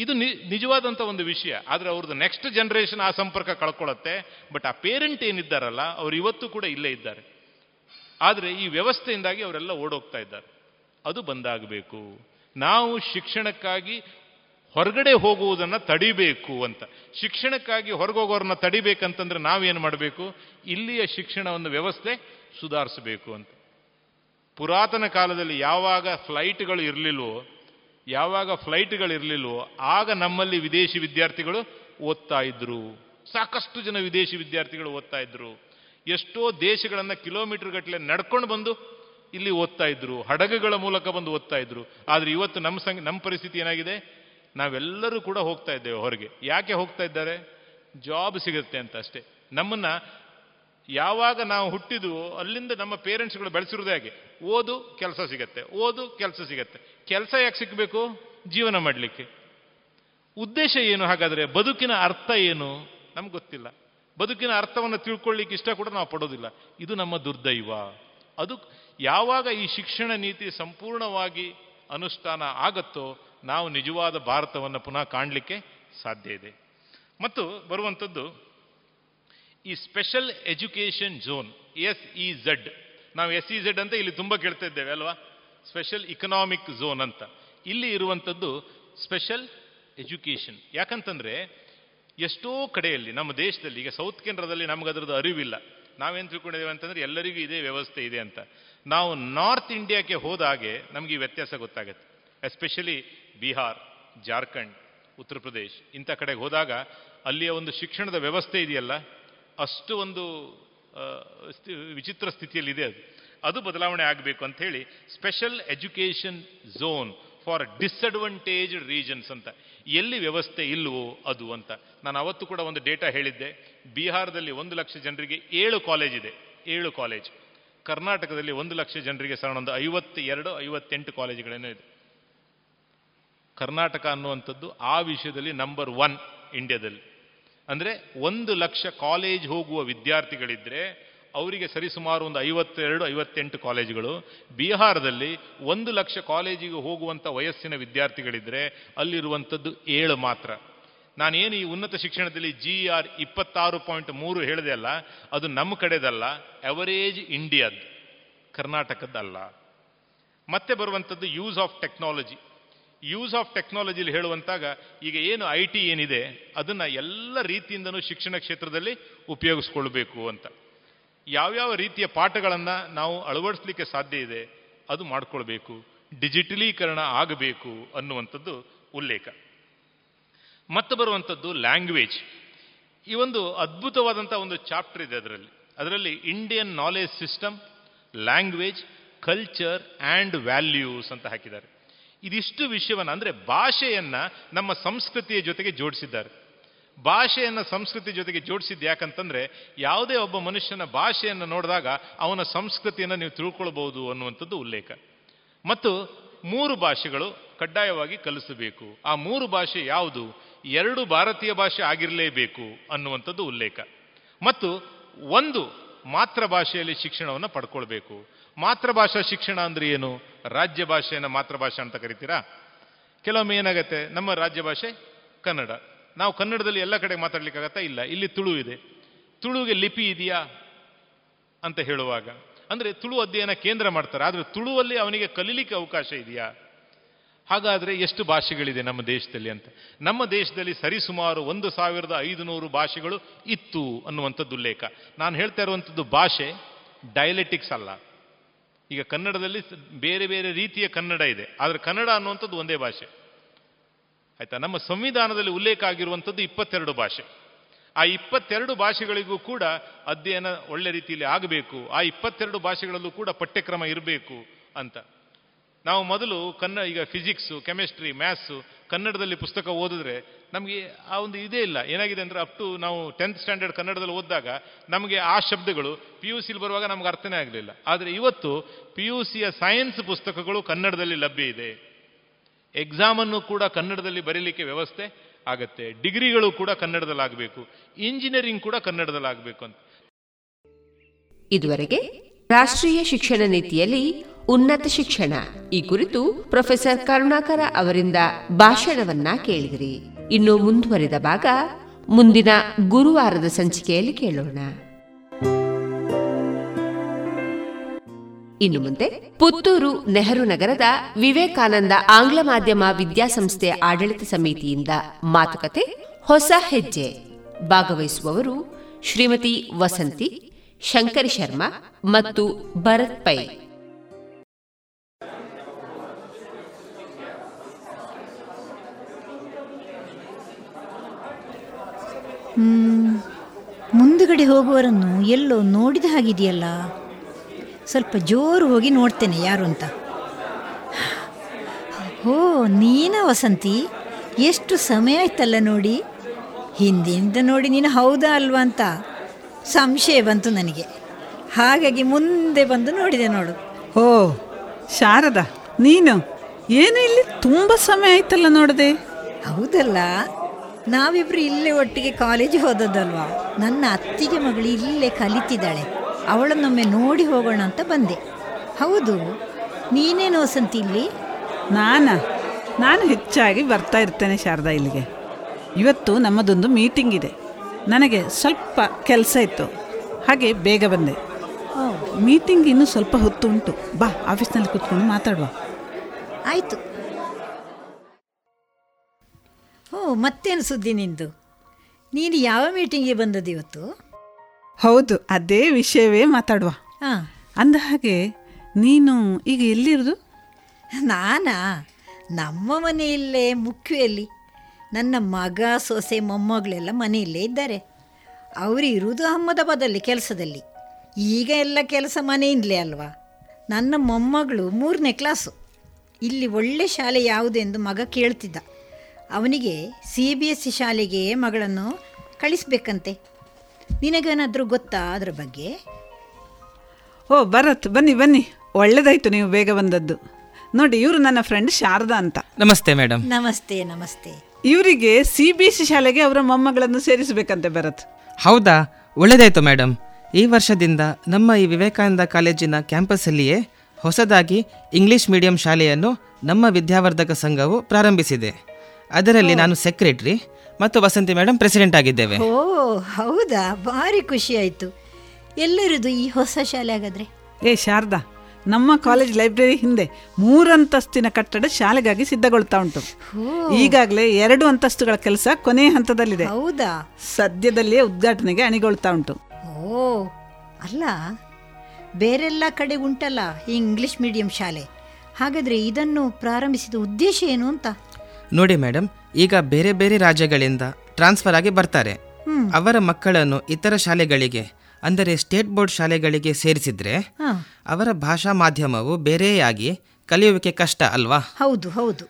ಇದು ನಿಜವಾದಂಥ ಒಂದು ವಿಷಯ. ಆದರೆ ಅವ್ರದ್ದು ನೆಕ್ಸ್ಟ್ ಜನರೇಷನ್ ಆ ಸಂಪರ್ಕ ಕಳ್ಕೊಳ್ಳುತ್ತೆ ಬಟ್ ಆ ಪೇರೆಂಟ್ ಏನಿದ್ದಾರಲ್ಲ, ಅವ್ರು ಇವತ್ತು ಕೂಡ ಇಲ್ಲೇ ಇದ್ದಾರೆ. ಆದರೆ ಈ ವ್ಯವಸ್ಥೆಯಿಂದಾಗಿ ಅವರೆಲ್ಲ ಓಡೋಗ್ತಾ ಇದ್ದಾರೆ. ಅದು ಬಂದಾಗಬೇಕು. ನಾವು ಶಿಕ್ಷಣಕ್ಕಾಗಿ ಹೊರಗಡೆ ಹೋಗುವುದನ್ನು ತಡಿಬೇಕು ಅಂತ. ಶಿಕ್ಷಣಕ್ಕಾಗಿ ಹೊರಗೋಗೋರನ್ನ ತಡಿಬೇಕಂತಂದ್ರೆ ನಾವೇನು ಮಾಡಬೇಕು? ಇಲ್ಲಿಯ ಶಿಕ್ಷಣವನ್ನು ವ್ಯವಸ್ಥೆ ಸುಧಾರಿಸಬೇಕು ಅಂತ. ಪುರಾತನ ಕಾಲದಲ್ಲಿ ಯಾವಾಗ ಫ್ಲೈಟ್ಗಳು ಇರಲಿಲ್ವೋ ಯಾವಾಗ ಫ್ಲೈಟ್ಗಳು ಇರಲಿಲ್ವೋ ಆಗ ನಮ್ಮಲ್ಲಿ ವಿದೇಶಿ ವಿದ್ಯಾರ್ಥಿಗಳು ಓದ್ತಾ ಇದ್ರು. ಸಾಕಷ್ಟು ಜನ ವಿದೇಶಿ ವಿದ್ಯಾರ್ಥಿಗಳು ಓದ್ತಾ ಇದ್ರು. ಎಷ್ಟೋ ದೇಶಗಳನ್ನು ಕಿಲೋಮೀಟರ್ ಗಟ್ಟಲೆ ನಡ್ಕೊಂಡು ಬಂದು ಇಲ್ಲಿ ಓದ್ತಾ ಇದ್ರು. ಹಡಗುಗಳ ಮೂಲಕ ಬಂದು ಓದ್ತಾ ಇದ್ರು. ಆದ್ರೆ ಇವತ್ತು ನಮ್ಮ ಸಂಗ್ ನಮ್ಮ ಪರಿಸ್ಥಿತಿ ಏನಾಗಿದೆ? ನಾವೆಲ್ಲರೂ ಕೂಡ ಹೋಗ್ತಾ ಇದ್ದೇವೆ ಹೊರಗೆ. ಯಾಕೆ ಹೋಗ್ತಾ ಇದ್ದಾರೆ? ಜಾಬ್ ಸಿಗುತ್ತೆ ಅಂತ ಅಷ್ಟೇ. ನಮ್ಮನ್ನ ಯಾವಾಗ ನಾವು ಹುಟ್ಟಿದ್ವು ಅಲ್ಲಿಂದ ನಮ್ಮ ಪೇರೆಂಟ್ಸ್ಗಳು ಬೆಳೆಸಿರೋದೇ ಹಾಗೆ. ಓದು, ಕೆಲಸ ಸಿಗತ್ತೆ. ಓದು, ಕೆಲಸ ಸಿಗತ್ತೆ. ಕೆಲಸ ಯಾಕೆ ಸಿಕ್ಕಬೇಕು ಜೀವನ ಮಾಡಲಿಕ್ಕೆ. ಉದ್ದೇಶ ಏನು? ಹಾಗಾದರೆ ಬದುಕಿನ ಅರ್ಥ ಏನು? ನಮ್ಗೆ ಗೊತ್ತಿಲ್ಲ. ಬದುಕಿನ ಅರ್ಥವನ್ನು ತಿಳ್ಕೊಳ್ಳಿಕ್ಕೆ ಇಷ್ಟ ಕೂಡ ನಾವು ಪಡೋದಿಲ್ಲ. ಇದು ನಮ್ಮ ದುರ್ದೈವ. ಅದು ಯಾವಾಗ ಈ ಶಿಕ್ಷಣ ನೀತಿ ಸಂಪೂರ್ಣವಾಗಿ ಅನುಷ್ಠಾನ ಆಗತ್ತೋ, ನಾವು ನಿಜವಾದ ಭಾರತವನ್ನು ಪುನಃ ಕಾಣಲಿಕ್ಕೆ ಸಾಧ್ಯ ಇದೆ. ಮತ್ತು ಬರುವಂಥದ್ದು ಈ special education zone, S E Z. ನಾವು ಎಸ್ ಇ ಝಡ್ ಅಂತ ಇಲ್ಲಿ ತುಂಬ ಕೇಳ್ತಾ ಇದ್ದೇವೆ, ಅಲ್ವಾ? ಸ್ಪೆಷಲ್ ಇಕನಾಮಿಕ್ ಝೋನ್ ಅಂತ. ಇಲ್ಲಿ ಇರುವಂಥದ್ದು ಸ್ಪೆಷಲ್ ಎಜುಕೇಷನ್. ಯಾಕಂತಂದ್ರೆ, ಎಷ್ಟೋ ಕಡೆಯಲ್ಲಿ, ನಮ್ಮ ದೇಶದಲ್ಲಿ, ಈಗ ಸೌತ್ ಕೇಂದ್ರದಲ್ಲಿ ನಮ್ಗೆ ಅದರದ್ದು ಅರಿವಿಲ್ಲ. ನಾವೇನು ತಿಳ್ಕೊಂಡಿದ್ದೇವೆ ಅಂತಂದ್ರೆ, ಎಲ್ಲರಿಗೂ ಇದೇ ವ್ಯವಸ್ಥೆ ಇದೆ ಅಂತ. ನಾವು ನಾರ್ತ್ ಇಂಡಿಯಾಕ್ಕೆ ಹೋದಾಗೆ ನಮಗೆ ಈ ವ್ಯತ್ಯಾಸ ಗೊತ್ತಾಗುತ್ತೆ. ಎಸ್ಪೆಷಲಿ ಬಿಹಾರ್, ಜಾರ್ಖಂಡ್, ಉತ್ತರ ಪ್ರದೇಶ್ ಇಂಥ ಕಡೆಗೆ ಹೋದಾಗ ಅಲ್ಲಿಯ ಒಂದು ಶಿಕ್ಷಣದ ವ್ಯವಸ್ಥೆ ಇದೆಯಲ್ಲ? ಅಷ್ಟು ಒಂದು ವಿಚಿತ್ರ ಸ್ಥಿತಿಯಲ್ಲಿದೆ ಅದು. ಅದು ಬದಲಾವಣೆ ಆಗಬೇಕು ಅಂತ ಹೇಳಿ special education zone for disadvantaged regions ಅಂತ. ಎಲ್ಲಿ ವ್ಯವಸ್ಥೆ ಇಲ್ಲವೋ ಅದು ಅಂತ. ನಾನು ಅವತ್ತು ಕೂಡ ಒಂದು ಡೇಟಾ ಹೇಳಿದ್ದೆ. ಬಿಹಾರದಲ್ಲಿ ಒಂದು ಲಕ್ಷ ಜನರಿಗೆ ಏಳು ಕಾಲೇಜ್ ಇದೆ. ಏಳು ಕಾಲೇಜ್ ಕರ್ನಾಟಕದಲ್ಲಿ ಒಂದು ಲಕ್ಷ ಜನರಿಗೆ ಸಹ ಒಂದು ಐವತ್ತೆರಡು, ಐವತ್ತೆಂಟು ಕಾಲೇಜುಗಳೇನೋ ಇದೆ. ಕರ್ನಾಟಕ ಅನ್ನುವಂಥದ್ದು ಆ ವಿಷಯದಲ್ಲಿ ನಂಬರ್ ಒನ್ ಇಂಡಿಯಾದಲ್ಲಿ ಅಂದರೆ ಒಂದು ಲಕ್ಷ ಕಾಲೇಜ್ ಹೋಗುವ ವಿದ್ಯಾರ್ಥಿಗಳಿದ್ದರೆ ಅವರಿಗೆ ಸರಿಸುಮಾರು ಒಂದು ಐವತ್ತೆರಡು, ಐವತ್ತೆಂಟು ಕಾಲೇಜುಗಳು. ಬಿಹಾರದಲ್ಲಿ ಒಂದು ಲಕ್ಷ ಕಾಲೇಜಿಗೆ ಹೋಗುವಂಥ ವಯಸ್ಸಿನ ವಿದ್ಯಾರ್ಥಿಗಳಿದ್ದರೆ ಅಲ್ಲಿರುವಂಥದ್ದು ಏಳು ಮಾತ್ರ. ನಾನೇನು ಈ ಉನ್ನತ ಶಿಕ್ಷಣದಲ್ಲಿ ಜಿ ಆರ್ ಇಪ್ಪತ್ತಾರು ಪಾಯಿಂಟ್ ಮೂರು ಹೇಳಿದೆ ಅಲ್ಲ, ಅದು ನಮ್ಮ ಕಡೆದಲ್ಲ ಎವರೇಜ್ ಇಂಡಿಯಾದ್ದು ಕರ್ನಾಟಕದ್ದಲ್ಲ ಮತ್ತೆ ಬರುವಂಥದ್ದು use of technology use of ಟೆಕ್ನಾಲಜಿಲಿ ಹೇಳುವಂತಾಗ ಈಗ ಏನು ಐ ಟಿ ಏನಿದೆ, ಅದನ್ನು ಎಲ್ಲ ರೀತಿಯಿಂದನೂ ಶಿಕ್ಷಣ ಕ್ಷೇತ್ರದಲ್ಲಿ ಉಪಯೋಗಿಸ್ಕೊಳ್ಬೇಕು ಅಂತ. ಯಾವ್ಯಾವ ರೀತಿಯ ಪಾಠಗಳನ್ನು ನಾವು ಅಳವಡಿಸ್ಲಿಕ್ಕೆ ಸಾಧ್ಯ ಇದೆ, ಅದು ಮಾಡಿಕೊಳ್ಬೇಕು. ಡಿಜಿಟಲೀಕರಣ ಆಗಬೇಕು ಅನ್ನುವಂಥದ್ದು ಉಲ್ಲೇಖ. ಮತ್ತೆ ಬರುವಂಥದ್ದು ಲ್ಯಾಂಗ್ವೇಜ್ ಈ ಒಂದು ಅದ್ಭುತವಾದಂಥ ಒಂದು ಚಾಪ್ಟರ್ ಇದೆ ಅದರಲ್ಲಿ. ಅದರಲ್ಲಿ Indian knowledge system language culture and values ಅಂತ ಹಾಕಿದ್ದಾರೆ. ಇದಿಷ್ಟು ವಿಷಯವನ್ನು ಅಂದರೆ ಭಾಷೆಯನ್ನು ನಮ್ಮ ಸಂಸ್ಕೃತಿಯ ಜೊತೆಗೆ ಜೋಡಿಸಿದ್ದಾರೆ. ಭಾಷೆಯನ್ನು ಸಂಸ್ಕೃತಿ ಜೊತೆಗೆ ಜೋಡಿಸಿದ್ದು ಯಾಕಂತಂದರೆ ಯಾವುದೇ ಒಬ್ಬ ಮನುಷ್ಯನ ಭಾಷೆಯನ್ನು ನೋಡಿದಾಗ ಅವನ ಸಂಸ್ಕೃತಿಯನ್ನು ನೀವು ತಿಳ್ಕೊಳ್ಬೋದು ಅನ್ನುವಂಥದ್ದು ಉಲ್ಲೇಖ. ಮತ್ತು ಮೂರು ಭಾಷೆಗಳು ಕಡ್ಡಾಯವಾಗಿ ಕಲಿಸಬೇಕು. ಆ ಮೂರು ಭಾಷೆ ಯಾವುದು? ಎರಡು ಭಾರತೀಯ ಭಾಷೆ ಆಗಿರಲೇಬೇಕು ಅನ್ನುವಂಥದ್ದು ಉಲ್ಲೇಖ. ಮತ್ತು ಒಂದು ಮಾತೃ ಭಾಷೆಯಲ್ಲಿ ಶಿಕ್ಷಣವನ್ನು ಪಡ್ಕೊಳ್ಬೇಕು. ಮಾತೃಭಾಷಾ ಶಿಕ್ಷಣ ಅಂದ್ರೆ ಏನು? ರಾಜ್ಯ ಭಾಷೆಯನ್ನು ಮಾತೃಭಾಷೆ ಅಂತ ಕರಿತೀರಾ? ಕೆಲವೊಮ್ಮೆ ಏನಾಗುತ್ತೆ? ನಮ್ಮ ರಾಜ್ಯ ಭಾಷೆ ಕನ್ನಡ. ನಾವು ಕನ್ನಡದಲ್ಲಿ ಎಲ್ಲ ಕಡೆ ಮಾತಾಡ್ಲಿಕ್ಕಾಗತ್ತಾ? ಇಲ್ಲ. ಇಲ್ಲಿ ತುಳು ಇದೆ. ತುಳುವಿಗೆ ಲಿಪಿ ಇದೆಯಾ? ಅಂತ ಹೇಳುವಾಗ. ಅಂದ್ರೆ ತುಳು ಅಧ್ಯಯನ ಕೇಂದ್ರ ಮಾಡ್ತಾರೆ. ಆದ್ರೆ ತುಳುವಲ್ಲಿ ಅವನಿಗೆ ಕಲೀಲಿಕ್ಕೆ ಅವಕಾಶ ಇದೆಯಾ? ಹಾಗಾದ್ರೆ ಎಷ್ಟು ಭಾಷೆಗಳಿದೆ ನಮ್ಮ ದೇಶದಲ್ಲಿ ಅಂತ. ನಮ್ಮ ದೇಶದಲ್ಲಿ ಸರಿಸುಮಾರು ಒಂದು ಸಾವಿರದ ಐದು ನೂರು ಭಾಷೆಗಳು ಇತ್ತು ಅನ್ನುವಂಥದ್ದು ಉಲ್ಲೇಖ. ನಾನು ಹೇಳ್ತಾ ಇರುವಂಥದ್ದು ಭಾಷೆ ಡೈಲೆಟಿಕ್ಸ್ ಅಲ್ಲ. ಈಗ ಕನ್ನಡದಲ್ಲಿ ಬೇರೆ ಬೇರೆ ರೀತಿಯ ಕನ್ನಡ ಇದೆ. ಆದರೆ ಕನ್ನಡ ಅನ್ನುವಂಥದ್ದು ಒಂದೇ ಭಾಷೆ. ಆಯಿತಾ? ನಮ್ಮ ಸಂವಿಧಾನದಲ್ಲಿ ಉಲ್ಲೇಖ ಆಗಿರುವಂಥದ್ದು ಇಪ್ಪತ್ತೆರಡು ಭಾಷೆ. ಆ ಇಪ್ಪತ್ತೆರಡು ಭಾಷೆಗಳಿಗೂ ಕೂಡ ಅಧ್ಯಯನ ಒಳ್ಳೆ ರೀತಿಯಲ್ಲಿ ಆಗಬೇಕು. ಆ ಇಪ್ಪತ್ತೆರಡು ಭಾಷೆಗಳಲ್ಲೂ ಕೂಡ ಪಠ್ಯಕ್ರಮ ಇರಬೇಕು ಅಂತ. ನಾವು ಮೊದಲು ಕನ್ನಡ ಈಗ ಫಿಸಿಕ್ಸು ಕೆಮಿಸ್ಟ್ರಿ ಮ್ಯಾಥ್ಸು ಕನ್ನಡದಲ್ಲಿ ಪುಸ್ತಕ ಓದಿದ್ರೆ ನಮಗೆ ಆ ಒಂದು ಇದೇ ಇಲ್ಲ. ಏನಾಗಿದೆ ಅಂದರೆ ಅಪ್ ಟು ನಾವು ಟೆಂತ್ ಸ್ಟ್ಯಾಂಡರ್ಡ್ ಕನ್ನಡದಲ್ಲಿ ಓದಿದಾಗ ನಮಗೆ ಆ ಶಬ್ದಗಳು ಪಿ ಯು ಸಿಲಿ ಬರುವಾಗ ನಮ್ಗೆ ಅರ್ಥನೇ ಆಗಲಿಲ್ಲ. ಆದರೆ ಇವತ್ತು ಪಿ ಯು ಸಿಯ ಸೈನ್ಸ್ ಪುಸ್ತಕಗಳು ಕನ್ನಡದಲ್ಲಿ ಲಭ್ಯ ಇದೆ. ಎಕ್ಸಾಮನ್ನು ಕೂಡ ಕನ್ನಡದಲ್ಲಿ ಬರೀಲಿಕ್ಕೆ ವ್ಯವಸ್ಥೆ ಆಗತ್ತೆ. ಡಿಗ್ರಿಗಳು ಕೂಡ ಕನ್ನಡದಲ್ಲಾಗಬೇಕು. ಇಂಜಿನಿಯರಿಂಗ್ ಕೂಡ ಕನ್ನಡದಲ್ಲಾಗಬೇಕು ಅಂತ. ಇದುವರೆಗೆ ರಾಷ್ಟ್ರೀಯ ಶಿಕ್ಷಣ ನೀತಿಯಲ್ಲಿ ಉನ್ನತ ಶಿಕ್ಷಣ. ಈ ಕುರಿತು ಪ್ರೊಫೆಸರ್ ಕರುಣಾಕರ ಅವರಿಂದ ಭಾಷಣವನ್ನ ಕೇಳಿದಿರಿ. ಇನ್ನು ಮುಂದುವರಿದ ಭಾಗ ಮುಂದಿನ ಗುರುವಾರದ ಸಂಚಿಕೆಯಲ್ಲಿ ಕೇಳೋಣ. ಇನ್ನು ಮುಂದೆ ಪುತ್ತೂರು ನೆಹರು ನಗರದ ವಿವೇಕಾನಂದ ಆಂಗ್ಲ ಮಾಧ್ಯಮ ವಿದ್ಯಾಸಂಸ್ಥೆ ಆಡಳಿತ ಸಮಿತಿಯಿಂದ ಮಾತುಕತೆ ಹೊಸ ಹೆಜ್ಜೆ. ಭಾಗವಹಿಸುವವರು ಶ್ರೀಮತಿ ವಸಂತಿ ಶಂಕರಿ ಶರ್ಮಾ ಮತ್ತು ಭರತ್ ಪೈ. ಮುಂದುಗಡೆ ಹೋಗುವರನ್ನು ಎಲ್ಲೋ ನೋಡಿದ ಹಾಗಿದೆಯಲ್ಲ? ಸ್ವಲ್ಪ ಜೋರು ಹೋಗಿ ನೋಡ್ತೇನೆ ಯಾರು ಅಂತ. ಓ ನೀನ ವಸಂತಿ, ಎಷ್ಟು ಸಮಯ ಆಯ್ತಲ್ಲ ನೋಡಿ? ಹಿಂದಿನಿಂದ ನೋಡಿ ನೀನು ಹೌದಾ ಅಲ್ವಾ ಅಂತ. ಸಂಶಯ ಬಂತು ನನಗೆ. ಹಾಗಾಗಿ ಮುಂದೆ ಬಂದು ನೋಡಿದೆ ನೋಡು. ಓ ಶಾರದಾ ನೀನು? ಏನು ಇಲ್ಲಿ ತುಂಬ ಸಮಯ ಆಯ್ತಲ್ಲ ನೋಡದೆ? ಹೌದಲ್ಲ ನಾವಿಬ್ರು ಇಲ್ಲೇ ಒಟ್ಟಿಗೆ ಕಾಲೇಜ್ ಹೋದದ್ದಲ್ವಾ? ನನ್ನ ಅತ್ತಿಗೆ ಮಗಳು ಇಲ್ಲೇ ಕಲಿತಿದ್ದಾಳೆ. ಅವಳನ್ನೊಮ್ಮೆ ನೋಡಿ ಹೋಗೋಣ ಅಂತ ಬಂದೆ. ಹೌದು ನೀನೇನು ಸಂತ ಇಲ್ಲಿ? ನಾನಾ? ನಾನು ಹೆಚ್ಚಾಗಿ ಬರ್ತಾ ಇರ್ತೇನೆ ಶಾರದಾ ಇಲ್ಲಿಗೆ. ಇವತ್ತು ನಮ್ಮದೊಂದು ಮೀಟಿಂಗ್ ಇದೆ. ನನಗೆ ಸ್ವಲ್ಪ ಕೆಲಸ ಇತ್ತು. ಹಾಗೆ ಬೇಗ ಬಂದೆ. ಮೀಟಿಂಗ್ ಇನ್ನೂ ಸ್ವಲ್ಪ ಹೊತ್ತು ಉಂಟು. ಬಾ ಆಫೀಸ್ನಲ್ಲಿ ಕೂತ್ಕೊಂಡು ಮಾತಾಡುವ. ಆಯಿತು. ಓ ಮತ್ತೇನು ಸುದ್ದಿ ನಿಂದು? ನೀನು ಯಾವ ಮೀಟಿಂಗಿಗೆ ಬಂದದ್ದು ಇವತ್ತು? ಹೌದು ಅದೇ ವಿಷಯವೇ ಮಾತಾಡುವ. ಹಾಂ ಅಂದ ಹಾಗೆ ನೀನು ಈಗ ಎಲ್ಲಿರೋದು? ನಾನಾ? ನಮ್ಮ ಮನೆಯಲ್ಲೇ ಮುಖ್ಯದಲ್ಲಿ ನನ್ನ ಮಗ ಸೊಸೆ ಮೊಮ್ಮಗಳೆಲ್ಲ ಮನೆಯಲ್ಲೇ ಇದ್ದಾರೆ. ಅವರು ಇರುವುದು ಅಹಮದಾಬಾದಲ್ಲಿ ಕೆಲಸದಲ್ಲಿ. ಈಗ ಎಲ್ಲ ಕೆಲಸ ಮನೆಯಿಂದಲೇ ಅಲ್ವಾ? ನನ್ನ ಮೊಮ್ಮಗಳು ಮೂರನೇ ಕ್ಲಾಸು. ಇಲ್ಲಿ ಒಳ್ಳೆ ಶಾಲೆ ಯಾವುದೆಂದು ಮಗ ಕೇಳ್ತಿದ್ದ. ಅವನಿಗೆ ಸಿ ಬಿ ಎಸ್ ಸಿ ಶಾಲೆಗೆ ಮಗಳನ್ನು ಕಳಿಸ್ಬೇಕಂತೆ. ನಿನಗೇನಾದರೂ ಗೊತ್ತಾ ಅದರ ಬಗ್ಗೆ? ಓ ಭರತ್ ಬನ್ನಿ ಬನ್ನಿ. ಒಳ್ಳೆದಾಯ್ತು ನೀವು ಬೇಗ ಬಂದದ್ದು. ನೋಡಿ ಇವರು ನನ್ನ ಫ್ರೆಂಡ್ ಶಾರದಾ ಅಂತ. ನಮಸ್ತೆ ಮೇಡಮ್ ನಮಸ್ತೆ ನಮಸ್ತೆ. ಇವರಿಗೆ ಸಿ ಬಿ ಎಸ್ ಸಿ ಶಾಲೆಗೆ ಅವರ ಮೊಮ್ಮಗಳನ್ನು ಸೇರಿಸಬೇಕಂತೆ ಭರತ್. ಹೌದಾ? ಒಳ್ಳೆದಾಯ್ತು ಮೇಡಮ್ ಈ ವರ್ಷದಿಂದ ನಮ್ಮ ಈ ವಿವೇಕಾನಂದ ಕಾಲೇಜಿನ ಕ್ಯಾಂಪಸ್ಸಲ್ಲಿಯೇ ಹೊಸದಾಗಿ ಇಂಗ್ಲಿಷ್ ಮೀಡಿಯಂ ಶಾಲೆಯನ್ನು ನಮ್ಮ ವಿದ್ಯಾವರ್ಧಕ ಸಂಘವು ಪ್ರಾರಂಭಿಸಿದೆ. ಅದರಲ್ಲಿ ನಾನು ಸೆಕ್ರೆಟರಿ ಮತ್ತು ವಸಂತಿ ಮೇಡಮ್ ಪ್ರೆಸಿಡೆಂಟ್ ಆಗಿದ್ದೇವೆ. ಓ ಹೌದಾ? ಭಾರಿ ಖುಷಿ ಆಯಿತು. ಎಲ್ಲರದು ಈ ಹೊಸ ಶಾಲೆ ಆಗಾದ್ರೆ ಏ ಶಾರದಾ ನಮ್ಮ ಕಾಲೇಜ್ ಲೈಬ್ರರಿ ಹಿಂದೆ ಮೂರಂತಸ್ತಿನ ಕಟ್ಟಡ ಶಾಲೆಗಾಗಿ ಸಿದ್ಧಗೊಳ್ತಾ ಉಂಟು. ಈಗಾಗಲೇ ಎರಡು ಅಂತಸ್ತುಗಳ ಕೆಲಸ ಕೊನೆಯ ಹಂತದಲ್ಲಿದೆ. ಹೌದಾ? ಸದ್ಯದಲ್ಲಿಯೇ ಉದ್ಘಾಟನೆಗೆ ಅಣಿಗೊಳ್ತಾ ಉಂಟು. ಓ ಅಲ್ಲ ಬೇರೆಲ್ಲ ಕಡೆ ಉಂಟಲ್ಲ ಈ ಇಂಗ್ಲಿಷ್ ಮೀಡಿಯಂ ಶಾಲೆ. ಹಾಗಾದ್ರೆ ಇದನ್ನು ಪ್ರಾರಂಭಿಸಿದ ಉದ್ದೇಶ ಏನು ಅಂತ? ನೋಡಿ ಮೇಡಮ್ ಈಗ ಬೇರೆ ಬೇರೆ ರಾಜ್ಯಗಳಿಂದ ಟ್ರಾನ್ಸ್ಫರ್ ಆಗಿ ಬರ್ತಾರೆ. ಅವರ ಮಕ್ಕಳನ್ನು ಇತರ ಶಾಲೆಗಳಿಗೆ ಅಂದರೆ ಸ್ಟೇಟ್ ಬೋರ್ಡ್ ಶಾಲೆಗಳಿಗೆ ಸೇರಿಸಿದ್ರೆ ಅವರ ಭಾಷಾ ಮಾಧ್ಯಮವು ಬೇರೆಯಾಗಿ ಕಲಿಯುವಿಕೆ ಕಷ್ಟ ಅಲ್ವಾ? ಹೌದು ಹೌದು.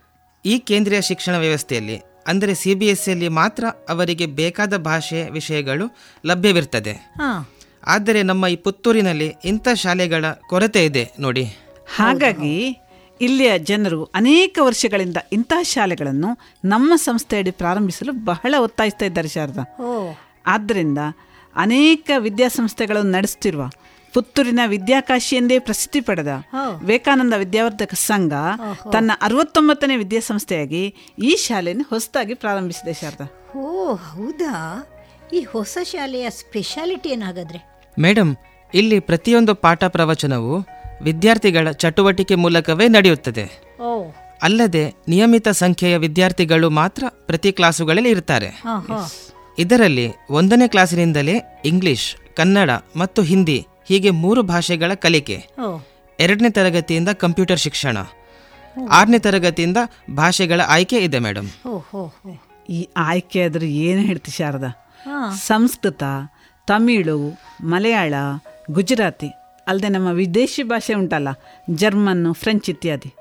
ಈ ಕೇಂದ್ರೀಯ ಶಿಕ್ಷಣ ವ್ಯವಸ್ಥೆಯಲ್ಲಿ ಅಂದರೆ ಸಿ ಬಿ ಎಸ್ ಸಿಯಲ್ಲಿ ಮಾತ್ರ ಅವರಿಗೆ ಬೇಕಾದ ಭಾಷೆ ವಿಷಯಗಳು ಲಭ್ಯವಿರ್ತದೆ. ಆದರೆ ನಮ್ಮ ಈ ಪುತ್ತೂರಿನಲ್ಲಿ ಇಂಥ ಶಾಲೆಗಳ ಕೊರತೆ ಇದೆ ನೋಡಿ. ಹಾಗಾಗಿ ಇಲ್ಲಿಯ ಜನರು ಅನೇಕ ವರ್ಷಗಳಿಂದ ಇಂತಹ ಶಾಲೆಗಳನ್ನು ನಮ್ಮ ಸಂಸ್ಥೆಯಡಿ ಪ್ರಾರಂಭಿಸಲು ಬಹಳ ಒತ್ತಾಯಿಸ್ತಾ ಇದ್ದಾರೆ ಶಾರದಾ. ಆದ್ದರಿಂದ ಅನೇಕ ವಿದ್ಯಾಸಂಸ್ಥೆಗಳನ್ನು ನಡೆಸುತ್ತಿರುವ ಪುತ್ತೂರಿನ ವಿದ್ಯಾಕಾಶಿ ಎಂದೇ ಪ್ರಸಿದ್ಧಿ ಪಡೆದ. ವಿವೇಕಾನಂದ ವಿದ್ಯಾವರ್ಧಕ ಸಂಘ. ತನ್ನ ಅರವತ್ತೊಂಬತ್ತನೇ ವಿದ್ಯಾಸಂಸ್ಥೆಯಾಗಿ ಈ ಶಾಲೆಯನ್ನು ಹೊಸದಾಗಿ ಪ್ರಾರಂಭಿಸಿದೆ ಶಾರದಾ. ಓ ಹೌದಾ? ಈ ಹೊಸ ಶಾಲೆಯ ಸ್ಪೆಷಾಲಿಟಿ ಏನಾಗಾದ್ರೆ? ಮೇಡಮ್ ಇಲ್ಲಿ ಪ್ರತಿಯೊಂದು ಪಾಠ ಪ್ರವಚನವು ವಿದ್ಯಾರ್ಥಿಗಳ ಚಟುವಟಿಕೆ ಮೂಲಕವೇ ನಡೆಯುತ್ತದೆ. ಓ. ಅಲ್ಲದೆ ನಿಯಮಿತ ಸಂಖ್ಯೆಯ ವಿದ್ಯಾರ್ಥಿಗಳು ಮಾತ್ರ ಪ್ರತಿ ಕ್ಲಾಸುಗಳಲ್ಲಿ ಇರ್ತಾರೆ. ಇದರಲ್ಲಿ ಒಂದನೇ ಕ್ಲಾಸಿನಿಂದಲೇ ಇಂಗ್ಲಿಷ್ ಕನ್ನಡ ಮತ್ತು ಹಿಂದಿ ಹೀಗೆ ಮೂರು ಭಾಷೆಗಳ ಕಲಿಕೆ. ಎರಡನೇ ತರಗತಿಯಿಂದ ಕಂಪ್ಯೂಟರ್ ಶಿಕ್ಷಣ. ಆರನೇ ತರಗತಿಯಿಂದ ಭಾಷೆಗಳ ಆಯ್ಕೆ ಇದೆ ಮೇಡಮ್ ಈ ಆಯ್ಕೆ ಆದ್ರೆ ಏನು ಹೇಳ್ತಿ ಶಾರದಾ? ಸಂಸ್ಕೃತ ತಮಿಳು ಮಲಯಾಳ ಗುಜರಾತಿ ಅಲ್ಲದೆ ನಮ್ಮ ವಿದೇಶಿ ಭಾಷೆ ಉಂಟಲ್ಲ ಜರ್ಮನ್ನು ಫ್ರೆಂಚ್ ಇತ್ಯಾದಿ.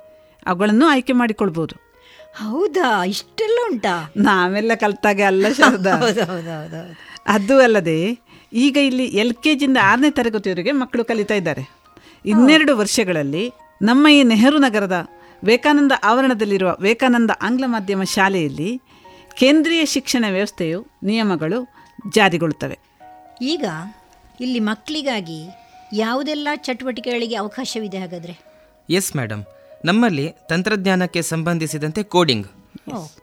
ಅವುಗಳನ್ನು ಆಯ್ಕೆ ಮಾಡಿಕೊಳ್ಬೋದು. ಹೌದಾ? ಇಷ್ಟೆಲ್ಲ ಉಂಟಾ? ನಾವೆಲ್ಲ ಕಲ್ತಾಗೆ ಅಲ್ಲ ಶಾರದಾ. ಅದು ಅಲ್ಲದೆ ಈಗ ಇಲ್ಲಿ ಎಲ್ ಕೆ ಜಿಯಿಂದ ಆರನೇ ತರಗತಿಯವರೆಗೆ ಮಕ್ಕಳು ಕಲಿತಾ ಇದ್ದಾರೆ. ಇನ್ನೆರಡು ವರ್ಷಗಳಲ್ಲಿ ನಮ್ಮ ಈ ನೆಹರು ನಗರದ ವಿವೇಕಾನಂದ ಆವರಣದಲ್ಲಿರುವ ವಿವೇಕಾನಂದ ಆಂಗ್ಲ ಮಾಧ್ಯಮ ಶಾಲೆಯಲ್ಲಿ ಕೇಂದ್ರೀಯ ಶಿಕ್ಷಣ ವ್ಯವಸ್ಥೆಯು ನಿಯಮಗಳು ಜಾರಿಗೊಳ್ಳುತ್ತವೆ. ಈಗ ಇಲ್ಲಿ ಮಕ್ಕಳಿಗಾಗಿ ಯಾವುದೆಲ್ಲ ಚಟುವಟಿಕೆಗಳಿಗೆ ಅವಕಾಶವಿದೆ ಹಾಗಾದರೆ? ಎಸ್ ಮೇಡಮ್ ನಮ್ಮಲ್ಲಿ ತಂತ್ರಜ್ಞಾನಕ್ಕೆ ಸಂಬಂಧಿಸಿದಂತೆ ಕೋಡಿಂಗ್